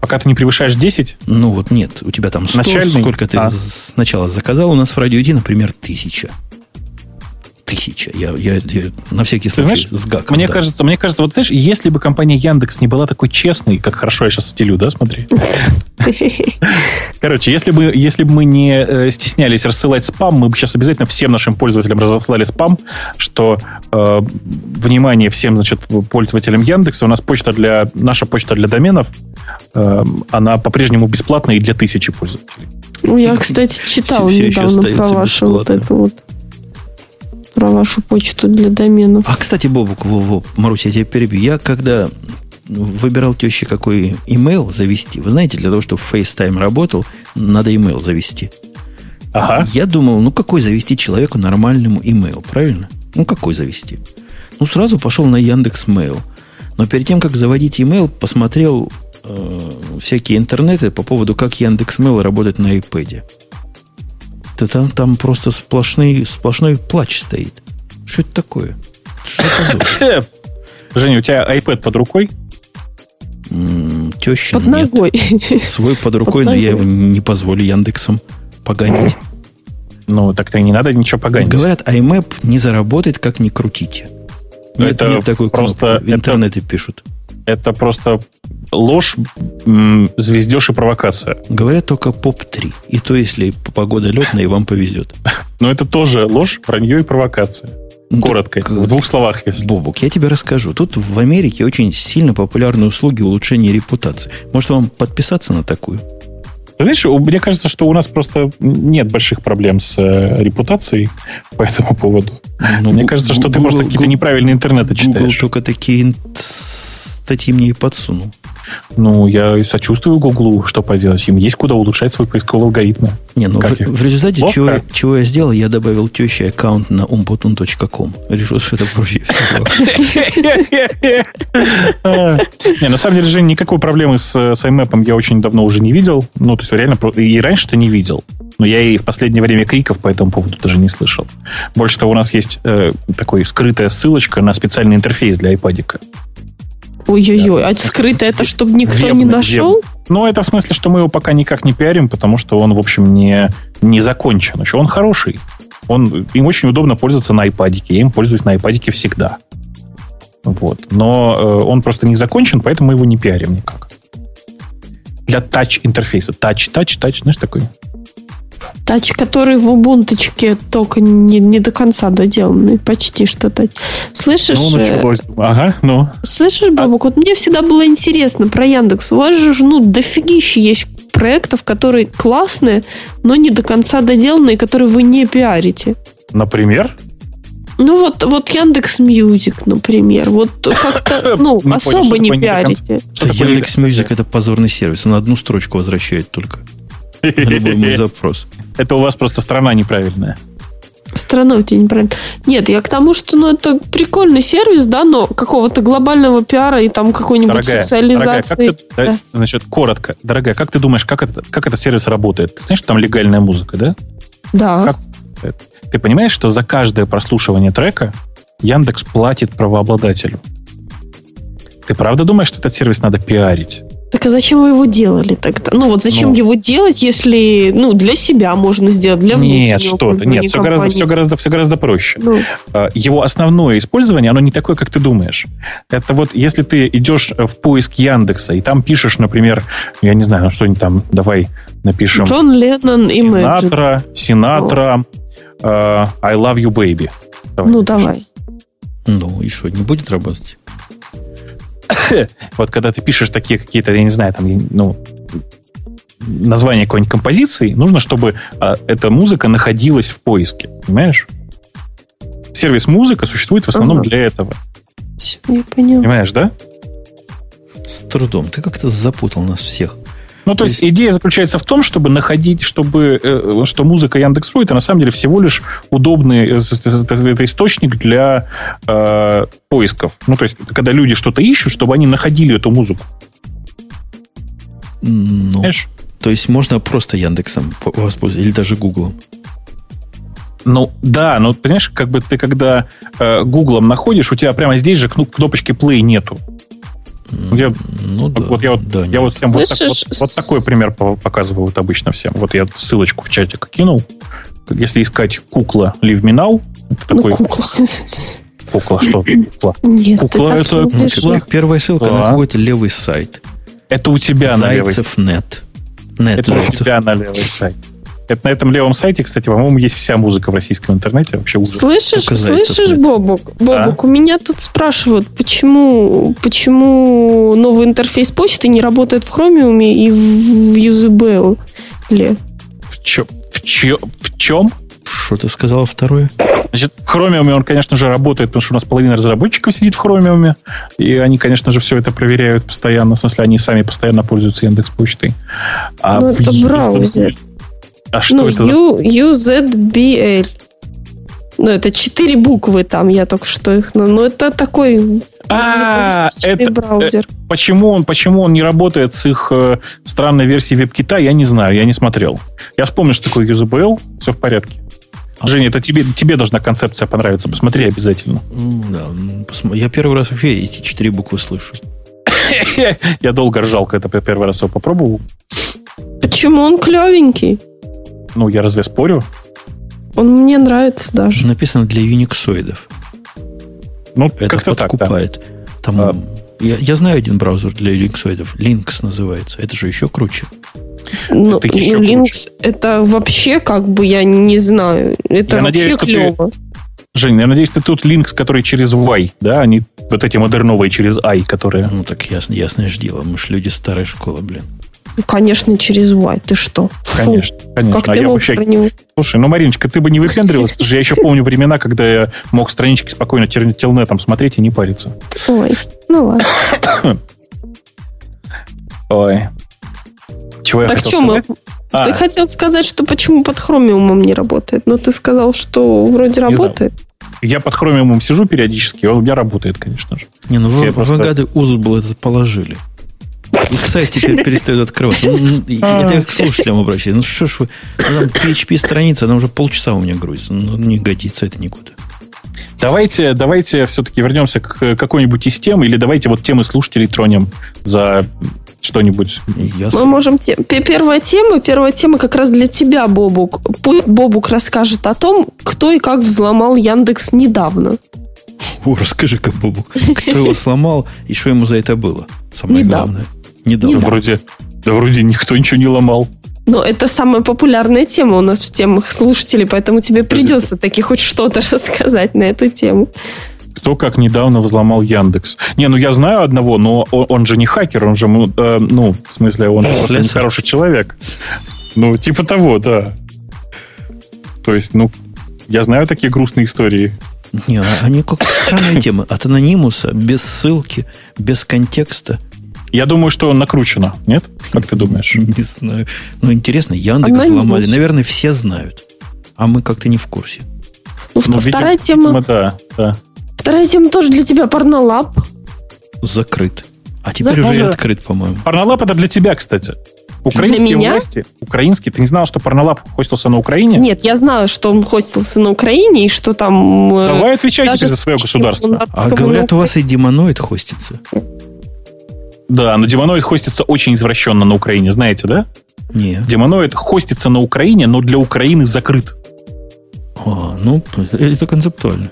Пока ты не превышаешь 10? Ну вот нет, у тебя там 100, Начальный? сколько ты А. сначала заказал, у нас в радио ID, например, тысяча. Тысяча. Я, я, я на всякий случай знаешь, с гаком. Мне да. кажется, мне кажется, вот знаешь, если бы компания Яндекс не была такой честной, как хорошо я сейчас стелю, да, смотри. Короче, если бы, если бы мы не э, стеснялись рассылать спам, мы бы сейчас обязательно всем нашим пользователям разослали спам, что э, внимание всем, значит, пользователям Яндекса, у нас почта для наша почта для доменов, э, она по-прежнему бесплатная и для тысячи пользователей. Ну, я, кстати, еще недавно про вашу вот эту вот про вашу почту для доменов. А, кстати, Бобук, во, во, Марусь, я тебя перебью. Я когда выбирал теще, какой имейл завести, вы знаете, для того, чтобы FaceTime работал, надо имейл завести. Ага. Я думал, ну какой завести человеку нормальному имейл, правильно? Ну какой завести? Ну сразу пошел на Яндекс Mail. Но перед тем, как заводить имейл, посмотрел э, всякие интернеты по поводу, как Яндекс Mail работает на iPad. Да там, там просто сплошный, сплошной плач стоит. Что это такое? Что это? Женя, у тебя iPad под рукой? М, Теща Под нет. ногой. Свой под рукой, но я его не позволю Яндексом погонять. Ну, так-то и не надо ничего поганить. Говорят, IMAP не заработает, как ни крутите. Нет, Это нет такой просто- кнопки. В это- интернете пишут. Это просто ложь, звездеж и провокация. Говорят только ПОП-3. И то, если погода летная, и вам повезет. Но это тоже ложь, вранье и провокация. Коротко, так, в двух словах, если. Бобук, я тебе расскажу. Тут в Америке очень сильно популярны услуги улучшения репутации. Может, вам подписаться на такую? Знаешь, мне кажется, что у нас просто нет больших проблем с э, репутацией по этому поводу. Ну, мне кажется, что ты Google- просто какие-то Google- неправильные интернеты Google читаешь. только такие статьи мне и подсунул. Ну, я и сочувствую Гуглу, что поделать. Им есть куда улучшать свой поисковый алгоритм. Не, ну Как в, их? в результате Ловко? чего, чего я сделал, я добавил теще аккаунт на umputun.com. Решил, что это проще. Не, на самом деле, Жень, никакой проблемы с, с IMAP я очень давно уже не видел. Ну, то есть, реально, и раньше-то не видел. Но я и в последнее время криков по этому поводу даже не слышал. Больше того, у нас есть э, такой скрытая ссылочка на специальный интерфейс для iPadика. Ой-ой-ой, а скрыто это, чтобы никто не Вебный, нашел? вебный. Ну, это в смысле, что мы его пока никак не пиарим, потому что он, в общем, не, не закончен еще. Он хороший. Он, им очень удобно пользоваться на iPad. Я им пользуюсь на iPad всегда. Вот. Но э, он просто не закончен, поэтому мы его не пиарим никак. Для тач-интерфейса. Тач, тач, тач, знаешь, такой? Тач, который в убунточке только не, не до конца доделанный. Почти что тач. Слышишь, Ну, э, началось. Ага, ну. слышишь, Бобук, вот мне всегда было интересно про Яндекс. У вас же, ну, дофигища есть проектов, которые классные, но не до конца доделанные, которые вы не пиарите. Например? Ну вот, вот Яндекс Music, например, вот как-то, ну, поняли, особо не пиарите. Яндекс Music это позорный сервис. Он одну строчку возвращает только. На любой мой запрос. Это у вас просто страна неправильная. Страна у тебя неправильно. Нет, я к тому, что ну, это прикольный сервис, да, но какого-то глобального пиара и там какой-нибудь Дорогая, социализации. дорогая, как ты, Да. значит, коротко, дорогая, как ты думаешь, как, это, как этот сервис работает? Ты знаешь, что там легальная музыка, да? Да. Как? Ты понимаешь, что за каждое прослушивание трека Яндекс платит правообладателю? Ты правда думаешь, что этот сервис надо пиарить? Так а зачем вы его делали тогда? Ну вот зачем Ну. его делать, если ну для себя можно сделать, для внутреннего Нет, что ты, нет, все гораздо, компании? все, гораздо, все гораздо проще. Ну, А, Его основное использование, оно не такое, как ты думаешь. Это вот, если ты идешь в поиск Яндекса, и там пишешь, например, я не знаю, ну что-нибудь там, давай напишем. Джон Леннон Imagine. Синатра, Синатра, э, I love you, baby. Давай Ну напишем. давай. Ну, и что, не будет работать? Вот когда ты пишешь такие какие-то, я не знаю, там, ну, название какой-нибудь композиции, нужно, чтобы а, эта музыка находилась в поиске. Понимаешь? Сервис музыка существует в основном Ага. для этого. Я понял. Понимаешь, да? С трудом. Ты как-то запутал нас всех. Ну, то То есть, идея заключается в том, чтобы находить, чтобы, э, что музыка Яндекс.Ру это на самом деле всего лишь удобный э, это источник для э, поисков. Ну, то есть, когда люди что-то ищут, чтобы они находили эту музыку. Ну, Понимаешь? то есть можно просто Яндексом по- воспользоваться, или даже Гуглом. Ну, да, но понимаешь, как бы ты когда э, Гуглом находишь, у тебя прямо здесь же кноп- кнопочки play нету. Я- ну, да, вот я вот, да, я вот всем вот, так- Слышишь, вот- вот такой пример по- показываю вот обычно всем. Вот я ссылочку в чатик кинул. Если искать кукла Live Me Now, Это Ну, такой кукла. кукла, что? Кукла. Нет, Кукла ты так это- не Ну, типа, первая ссылка Да. на какой-то левый сайт. Это у тебя на левой Зайцев нет. Нет, Это у Зайцев. тебя на левый сайт. Это на этом левом сайте, кстати, по-моему, есть вся музыка в российском интернете. Вообще ужас. Слышишь, слышишь, нет. Бобук? Бобук, у меня тут спрашивают, почему, почему новый интерфейс почты не работает в Chromium и в Usable? Ли? В, чё- в, чё- в чем? Что ты сказал второе? Значит, в Chromium он, конечно же, работает, потому что у нас половина разработчиков сидит в Chromium, и они, конечно же, все это проверяют постоянно. В смысле, они сами постоянно пользуются Яндекс Почтой. А Ну, в это браузер. А что ну, это за... U, UZBL. Ну, это четыре буквы там, я только что их... Ну, это такой А, это- браузер. Почему он, почему он не работает с их э, странной версией WebKit, я не знаю, я не смотрел. Я вспомнил, что такое USBL, все в порядке. Женя, это тебе, тебе должна концепция понравиться. Посмотри обязательно. Да, ну, Я первый раз вообще эти четыре буквы слышу. Я долго ржал, когда первый раз его попробовал. Почему он клевенький? Ну, я разве спорю? Он мне нравится даже. Написано для юниксоидов. Ну, Это как-то так, да. подкупает. Там, А. я, я знаю один браузер для юниксоидов. Linux называется. Это же еще круче. Ну, Это еще ну, Linux, это вообще как бы, я не знаю. Это Я вообще надеюсь, что ты- клево. Жень, я надеюсь, ты тут Linux, который через Y, да, а не вот эти модерновые через I, которые... Ну, так ясно, ясное ж дело. Мы ж люди старой школы, блин. Ну, конечно, через Y. Ты что? Фу. Конечно, конечно. Как а ты я мог вообще... про него? Слушай, ну, Мариночка, ты бы не выпендривалась, потому что я еще помню времена, когда я мог странички спокойно телнетом смотреть и не париться. Ой, ну ладно. Ой. Чего я Так хотел что мы... сказать? А, Ты хотел сказать, что почему под хромиумом не работает, но ты сказал, что вроде знаю. работает. я под хромиумом сижу периодически, он у меня работает, конечно же. Не, ну вы, Я просто- вы гады узбл этот положили. И сайт теперь перестает открываться. Ну, ну, и Это я к слушателям обращаюсь. Ну что ж вы, ну, там PHP страница, она уже полчаса у меня грузится. Ну, не годится это никуда. Давайте, давайте все-таки вернемся к какой-нибудь из тем, или давайте вот темы слушателей тронем за что-нибудь. Я Мы можем... те- пе- Первая тема, первая тема как раз для тебя, Бобук. Пусть Бобук расскажет о том, кто и как взломал Яндекс недавно. О, расскажи-ка, Бобук, кто его сломал и что ему за это было? Самое Недавно. главное. Да вроде, да вроде никто ничего не ломал. Но это самая популярная тема у нас в темах слушателей, поэтому тебе придется таки хоть что-то рассказать на эту тему. Кто как недавно взломал Яндекс. Не, ну я знаю одного, но он, он же не хакер, он же, ну, э, ну, в смысле, он просто Слесарь. нехороший человек. Ну, типа того, да. То есть, ну, я знаю такие грустные истории. Не, а- они как странная тема. От анонимуса, без ссылки, без контекста. Я думаю, что накручено, нет? Как ты думаешь? Не знаю. Ну, интересно, Яндекс Анонимус. взломали. Наверное, все знают. А мы как-то не в курсе. Ну, Ну, вторая видимо, тема... видимо, да, да. Вторая тема тоже для тебя порнолаб. Закрыт. А теперь Закрыт. уже и открыт, по-моему. Порнолаб это для тебя, кстати. Украинские меня? власти, украинские, ты не знал, что Порнолаб хостился на Украине? Нет, я знаю, что он хостился на Украине, и что там... э, Давай отвечай даже теперь за свое государство. А говорят, у вас и демоноид хостится. Да, но Демоноид хостится очень извращенно на Украине, знаете, да? Не. Демоноид хостится на Украине, но для Украины закрыт. А, ну, это концептуально.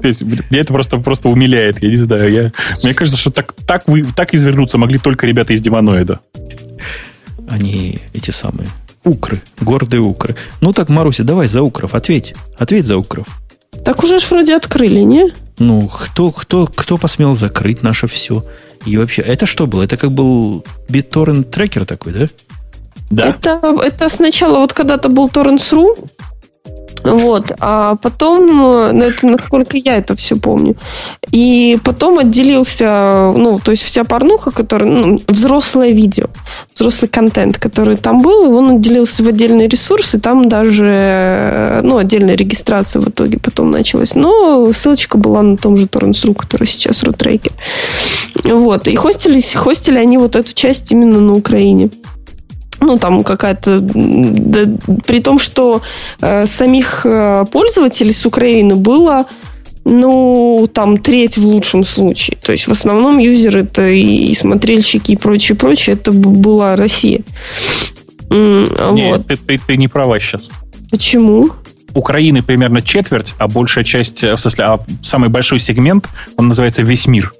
То есть, меня это просто, просто умиляет, я не знаю. Я, мне кажется, что так, так, вы, так извернуться могли только ребята из Демоноида. Они эти самые укры, гордые укры. Ну так, Маруся, давай за укров, ответь. Ответь за укров. Так уже ж вроде открыли, не? Ну, кто, кто, кто посмел закрыть наше все? И вообще, это что было? Это как был BitTorrent трекер такой, да? Да? Это, это сначала вот когда-то был Torrents.ru, вот, а потом, э, ну, это насколько я это все помню, и потом отделился, ну, то есть вся порнуха, которая, ну, взрослое видео, взрослый контент, который там был, и он отделился в отдельный ресурс, и там даже, э, ну, отдельная регистрация в итоге потом началась, но ссылочка была на том же Torrents.ru, который сейчас рутрекер. Вот, и хостились, хостили они вот эту часть именно на Украине ну, там какая-то... да, при том, что э, самих э, пользователей с Украины было, ну, там, треть в лучшем случае. То есть, в основном юзеры это и, и смотрельщики и прочее, прочее, это была Россия. Нет, вот. ты, ты, ты не права сейчас. Почему? Украины примерно четверть, а большая часть, в смысле, а самый большой сегмент, он называется «Весь мир».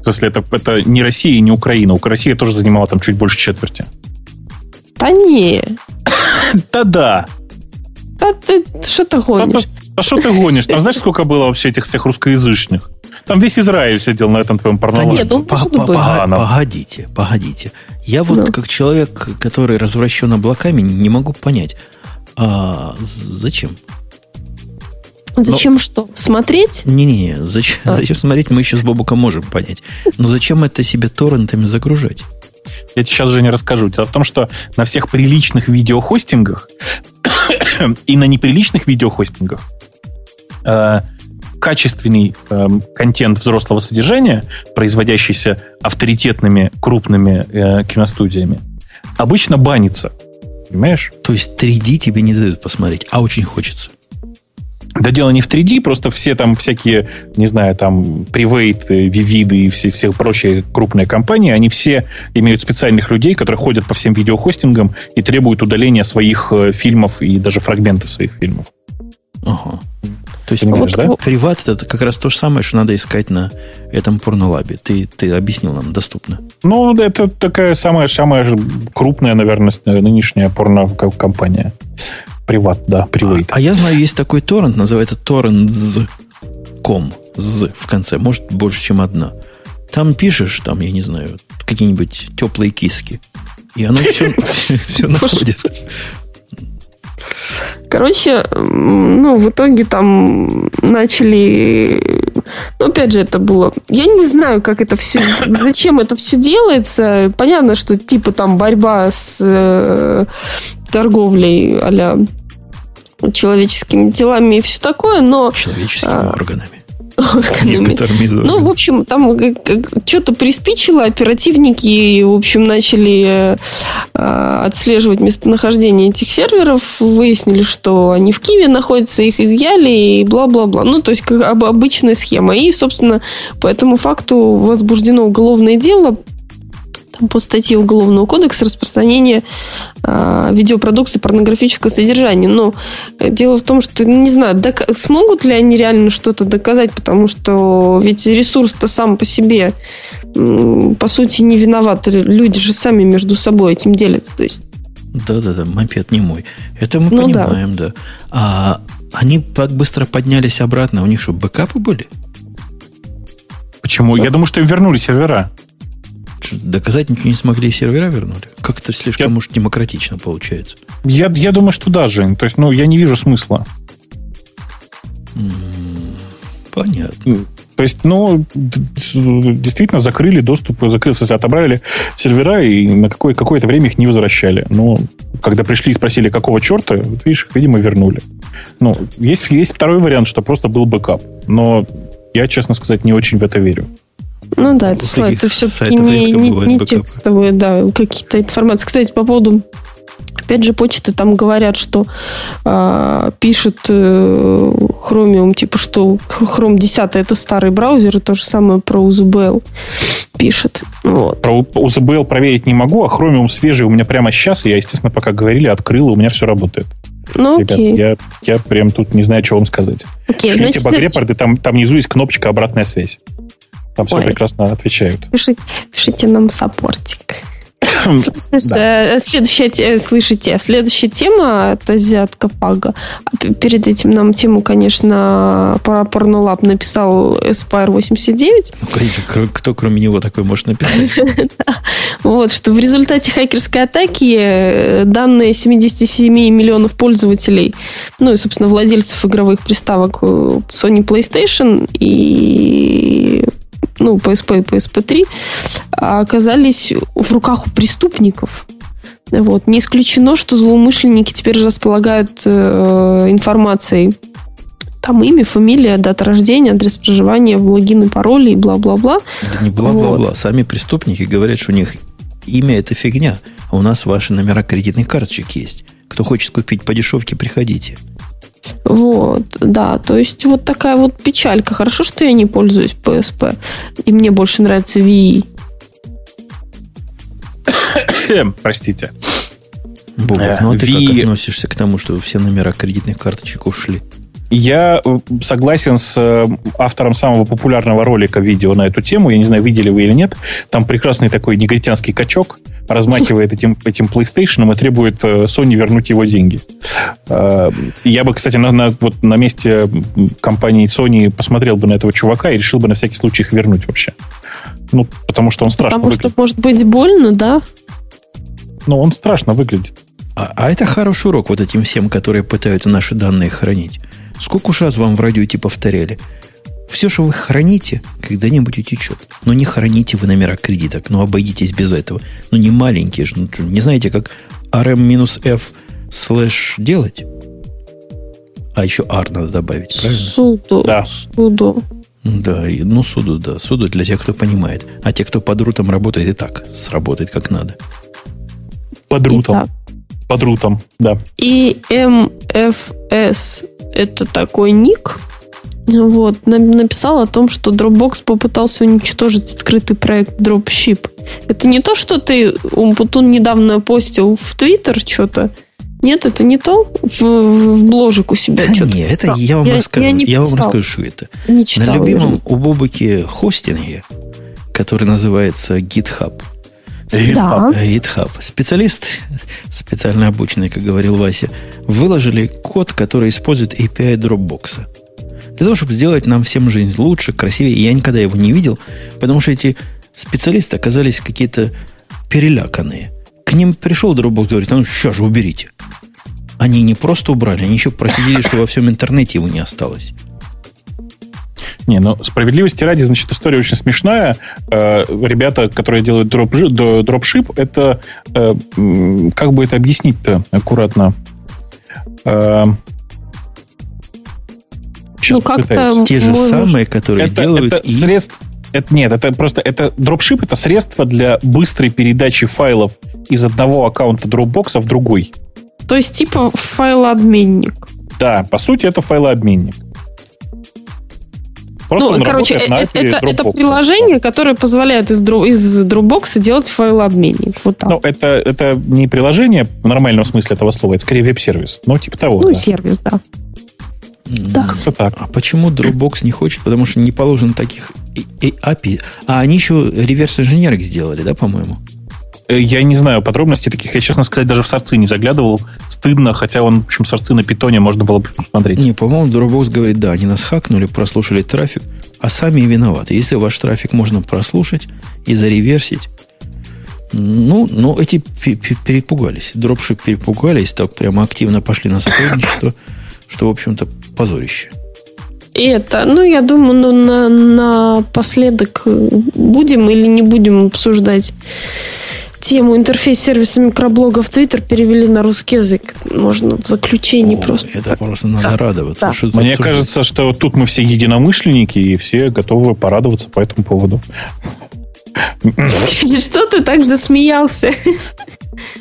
В смысле, это, это не Россия и не Украина. Россия тоже занимала там чуть больше четверти. Да не. Да-да. Да ты что ты гонишь? А что ты гонишь? Там знаешь, сколько было вообще этих всех русскоязычных? Там весь Израиль сидел на этом твоем порнологе. Да нет, ну, погодите, погодите. Я вот ну. как человек, который развращен облаками, не могу понять, а зачем? Зачем Но... что? Смотреть? Не-не-не, зачем, а. зачем смотреть, мы еще с Бобуком можем понять. Но зачем это себе торрентами загружать? Я тебе сейчас, Женя, расскажу. Дело в том, что на всех приличных видеохостингах и на неприличных видеохостингах э, качественный э, контент взрослого содержания, производящийся авторитетными крупными э, киностудиями, обычно банится. Понимаешь? То есть 3D тебе не дают посмотреть, а очень хочется. Да дело не в 3D, просто все там всякие, не знаю, там, Private, Vivid и все, все прочие крупные компании, они все имеют специальных людей, которые ходят по всем видеохостингам и требуют удаления своих э, фильмов и даже фрагментов своих фильмов. Ага. То есть, Понимаешь, вот, да? приват это как раз то же самое, что надо искать на этом порнолабе. Ты, ты объяснил нам, доступно. Ну, это такая самая, самая крупная, наверное, нынешняя порно-компания. Приват, да, приват. А, а я знаю, есть такой торрент, называется torrents.com. З в конце, может, больше, чем одна. Там пишешь, там, я не знаю, какие-нибудь теплые киски. И оно все, все находит. Короче, ну, в итоге там начали... Ну, опять же, это было... Я не знаю, как это все... Зачем это все делается. Понятно, что типа там борьба с э, торговлей а человеческими телами и все такое, но... Человеческими а, органами органами. Ну, в общем, там что-то приспичило, оперативники, в общем, начали э, отслеживать местонахождение этих серверов, выяснили, что они в Киеве находятся, их изъяли и бла-бла-бла. Ну, то есть, как обычная схема. И, собственно, по этому факту возбуждено уголовное дело по статье Уголовного кодекса распространение э, видеопродукции порнографического содержания. Но э, дело в том, что, не знаю, док- смогут ли они реально что-то доказать, потому что ведь ресурс-то сам по себе, э, по сути, не виноват. Люди же сами между собой этим делятся. То есть да-да-да, мопед не мой. Это мы ну, понимаем, да. да. А они так быстро поднялись обратно. У них что, бэкапы были? Почему? Да. Я думаю, что им вернули сервера доказать ничего не смогли, и сервера вернули? Как-то слишком, я, может, демократично получается. Я, я думаю, что да, Жень. То есть, ну, я не вижу смысла. Понятно. То есть, ну, действительно закрыли доступ, закрыли, отобрали сервера и на какое- какое-то время их не возвращали. Но когда пришли и спросили, какого черта, вот видишь, их, видимо, вернули. Ну, есть, есть второй вариант, что просто был бэкап. Но я, честно сказать, не очень в это верю. Ну да, это, слайд, это все-таки не, не, не текстовые, да, какие-то информации. Кстати, по поводу Опять же, почты там говорят, что э, пишет э, Chromium, типа, что Chrome 10 это старый браузер, и то же самое про UZBL пишет. Вот. Про UZBL проверить не могу, а Chromium свежий у меня прямо сейчас, и я, естественно, пока говорили, открыл, и у меня все работает. Ну, Ребят, окей. Я, я прям тут не знаю, что вам сказать. Окей, Шлите значит, багрепорды, там, там внизу есть кнопочка «Обратная связь». Там все Ой. прекрасно отвечают. Пишите, пишите нам саппортик. Слушай, следующая, слышите, следующая тема от азиатка Пага. Перед этим нам тему, конечно, про Pornolab написал Aspire 89. Ну, кто кроме него такой может написать? Вот, что в результате хакерской атаки э, данные 77 миллионов пользователей, ну и, собственно, владельцев игровых приставок э, Sony PlayStation и ну, PSP и PSP3, оказались в руках у преступников. Вот. Не исключено, что злоумышленники теперь располагают э, информацией там имя, фамилия, дата рождения, адрес проживания, логин и пароли и бла-бла-бла. Не бла-бла-бла. Вот. Сами преступники говорят, что у них имя это фигня, а у нас ваши номера кредитных карточек есть. Кто хочет купить по дешевке, приходите. Вот, да, то есть вот такая вот печалька. Хорошо, что я не пользуюсь PSP, и мне больше нравится VE. Простите. Бобок, ну а ты как относишься к тому, что все номера кредитных карточек ушли? Я э, согласен с э, автором самого популярного ролика видео на эту тему. Я не знаю, видели вы или нет. Там прекрасный такой негритянский качок размахивает этим, этим PlayStation и требует э, Sony вернуть его деньги. Я бы, кстати, на, на, вот на месте компании Sony посмотрел бы на этого чувака и решил бы на всякий случай их вернуть вообще. Ну, потому что он страшно Потому выглядит. что может быть больно, да? Ну, он страшно выглядит. А, а это хороший урок вот этим всем, которые пытаются наши данные хранить. Сколько уж раз вам в радио типа повторяли? Все, что вы храните, когда-нибудь утечет. Но не храните вы номера кредиток. Ну, обойдитесь без этого. Ну, не маленькие же. Ну, не знаете, как rm-f слэш делать? А еще R надо добавить, правильно? Суду. Да. Суду. Да, и, ну, суду, да. Суду для тех, кто понимает. А те, кто под рутом работает, и так сработает как надо. Под рутом. Под рутом, да. И MFS это такой ник, вот, написал о том, что Dropbox попытался уничтожить открытый проект Dropship. Это не то, что ты, Умпутун, недавно постил в Твиттер что-то. Нет, это не то. В, в бложик у себя да что-то Нет, это я вам я, расскажу. Я, я вам расскажу, что это. Не читал, На любимом у Бобуки хостинге, который называется GitHub, да. GitHub. Специалист, специально обученный, как говорил Вася, выложили код, который использует API Dropbox. Для того, чтобы сделать нам всем жизнь лучше, красивее. Я никогда его не видел, потому что эти специалисты оказались какие-то переляканные. К ним пришел Dropbox, говорит, ну сейчас же уберите. Они не просто убрали, они еще просидели, что во всем интернете его не осталось. Не, ну, справедливости ради, значит, история очень смешная. Э, ребята, которые делают дропшип, это, э, как бы это объяснить-то аккуратно? Э, ну, как-то... Те же самые, которые это, делают... Это и... средств... Это, нет, это просто это дропшип это средство для быстрой передачи файлов из одного аккаунта Dropbox в другой. То есть типа файлообменник. Да, по сути это файлообменник. Просто ну, короче, это, это, это приложение, которое позволяет из, из Dropbox делать файлообменник. Вот так. Ну, это, это не приложение в нормальном смысле этого слова, это скорее веб-сервис. Ну, типа того. Ну, да. сервис, да. Да. Как-то так. А почему Dropbox не хочет? Потому что не положено таких API. А они еще реверс-инженерик сделали, да, по-моему? Э, я не знаю подробностей таких. Я, честно сказать, даже в сорцы не заглядывал. Стыдно, хотя он, в общем, сорцы на питоне можно было бы посмотреть. Не, по-моему, Dropbox говорит, да, они нас хакнули, прослушали трафик, а сами и виноваты. Если ваш трафик можно прослушать и зареверсить, ну, ну эти перепугались. Дропшип перепугались, так прямо активно пошли на сотрудничество, что, в общем-то, позорище. И это, ну, я думаю, ну, на, напоследок будем или не будем обсуждать тему интерфейс сервиса микроблога в Твиттер перевели на русский язык. Можно в заключении О, просто. Это так. просто надо да. радоваться. Да. Что Мне обсуждать? кажется, что тут мы все единомышленники и все готовы порадоваться по этому поводу. Что ты так засмеялся?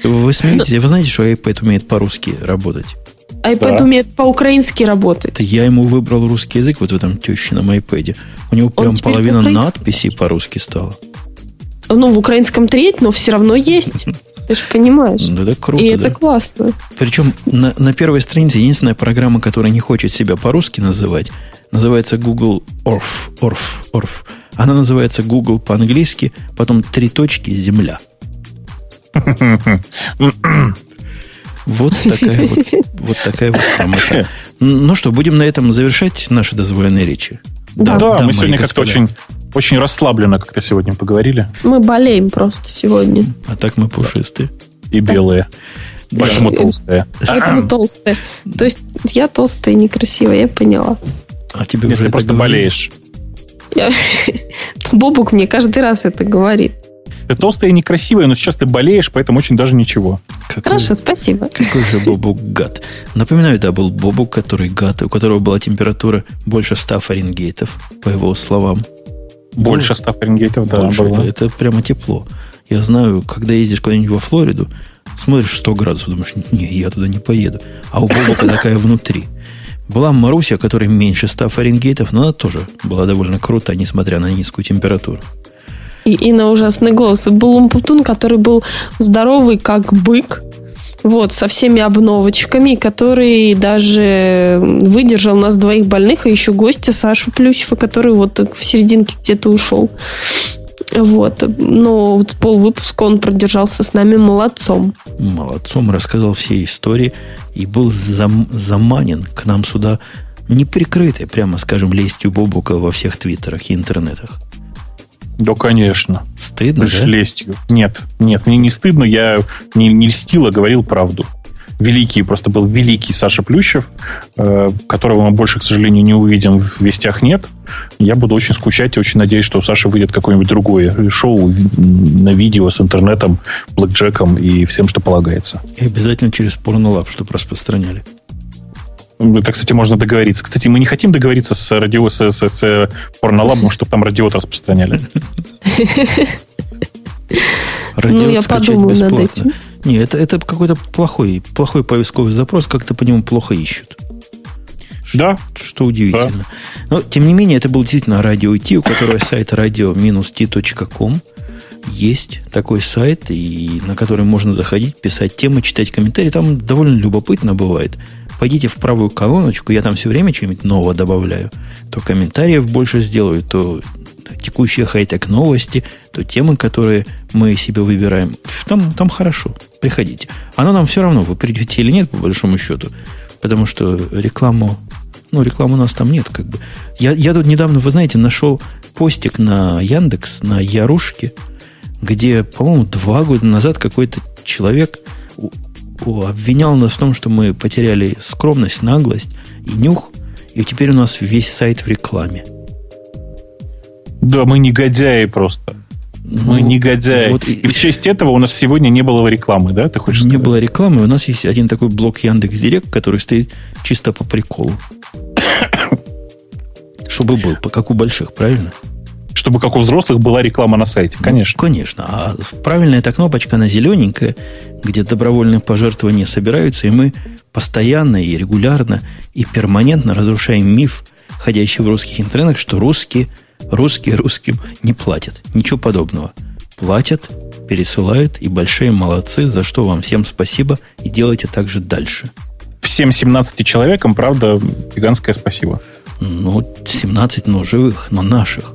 Вы смеетесь? Вы знаете, что iPad умеет по-русски работать? iPad да. умеет по-украински работать. Я ему выбрал русский язык вот в этом тещином iPad. У него прям половина надписей по-русски стала ну, в украинском треть, но все равно есть. Ты же понимаешь. Ну, это круто, И да. это классно. Причем на, на первой странице единственная программа, которая не хочет себя по-русски называть, называется Google Orf. Orf, Orf. Она называется Google по-английски, потом три точки «Земля». Вот такая вот, вот такая вот самая. Ну что, будем на этом завершать наши дозволенные речи. Да, да, да мы сегодня как-то очень очень расслабленно как-то сегодня поговорили. Мы болеем просто сегодня. А так мы пушистые. И белые. Поэтому толстые. Поэтому толстые. То есть я толстая и некрасивая, я поняла. А тебе уже ты просто болеешь. Бобук мне каждый раз это говорит. Ты толстая и некрасивая, но сейчас ты болеешь, поэтому очень даже ничего. Какой, Хорошо, спасибо. Какой же Бобук гад. Напоминаю, да, был Бобук, который гад, у которого была температура больше 100 фаренгейтов, по его словам. Больше 100 Фаренгейтов, да. Больше, было. Это, прямо тепло. Я знаю, когда ездишь куда-нибудь во Флориду, смотришь 100 градусов, думаешь, не, я туда не поеду. А у Бобока такая внутри. Была Маруся, которая меньше 100 Фаренгейтов, но она тоже была довольно крута, несмотря на низкую температуру. И, и на ужасный голос. Был Умпутун, который был здоровый, как бык, Вот, со всеми обновочками, который даже выдержал нас двоих больных, а еще гостя Сашу Плющева, который вот в серединке где-то ушел. Вот. Но вот пол выпуска он продержался с нами молодцом. Молодцом рассказал все истории и был зам, заманен к нам сюда неприкрытой, прямо скажем, лестью Бобука во всех твиттерах и интернетах. Да, конечно. Стыдно, да? лестью. Нет, нет, мне не стыдно, я не, не льстил, а говорил правду. Великий, просто был великий Саша Плющев, э, которого мы больше, к сожалению, не увидим в вестях нет. Я буду очень скучать и очень надеюсь, что у Саши выйдет какое-нибудь другое шоу на видео с интернетом, блэкджеком и всем, что полагается. И обязательно через порнолаб, чтобы распространяли. Это, кстати, можно договориться. Кстати, мы не хотим договориться с радио, с, с, с порнолабом, чтобы там радиот распространяли. Радиот ну, я скачать бесплатно. Не, это, это какой-то плохой, плохой поисковый запрос, как-то по нему плохо ищут. Да. Что удивительно. Да. Но, тем не менее, это был действительно радио Ти, у которого сайт radio-t.com. Есть такой сайт, и на который можно заходить, писать темы, читать комментарии. Там довольно любопытно бывает пойдите в правую колоночку, я там все время что-нибудь нового добавляю, то комментариев больше сделаю, то текущие хай-тек новости, то темы, которые мы себе выбираем. Там, там хорошо. Приходите. Оно нам все равно, вы придете или нет, по большому счету. Потому что рекламу, ну, рекламы у нас там нет, как бы. Я, я тут недавно, вы знаете, нашел постик на Яндекс, на Ярушке, где, по-моему, два года назад какой-то человек обвинял нас в том, что мы потеряли скромность, наглость и нюх, и теперь у нас весь сайт в рекламе. Да, мы негодяи просто. Мы ну, негодяи. Вот, и, и в честь этого у нас сегодня не было рекламы, да? Ты хочешь Не сказать? было рекламы. У нас есть один такой блок Яндекс Директ, который стоит чисто по приколу. Чтобы был, как у больших, правильно? Чтобы как у взрослых была реклама на сайте, конечно. Ну, конечно. А правильная эта кнопочка, она зелененькая, где добровольные пожертвования собираются, и мы постоянно и регулярно и перманентно разрушаем миф, ходящий в русских интернетах, что русские, русские русским не платят. Ничего подобного. Платят, пересылают, и большие молодцы, за что вам всем спасибо, и делайте так же дальше. Всем 17 человекам, правда, гигантское спасибо. Ну, 17, но живых, но наших.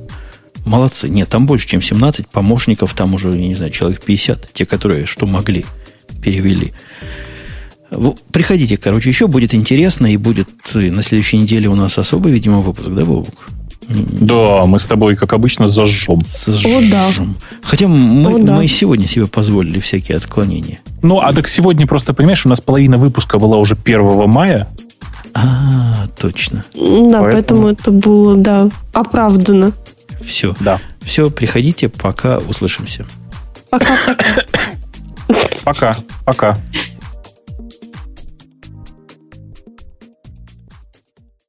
Молодцы. Нет, там больше, чем 17 помощников, там уже, я не знаю, человек 50. Те, которые что могли, перевели. Приходите, короче, еще будет интересно, и будет на следующей неделе у нас особый, видимо, выпуск, да, Бобук? Да, мы с тобой, как обычно, зажжем. зажжем. О, да. Хотя мы, О, да. мы сегодня себе позволили всякие отклонения. Ну, а так сегодня просто, понимаешь, у нас половина выпуска была уже 1 мая. А, точно. Да, поэтому, поэтому это было, да, оправдано. Все. Да. Все, приходите, пока услышимся. Пока-пока. Пока. Пока.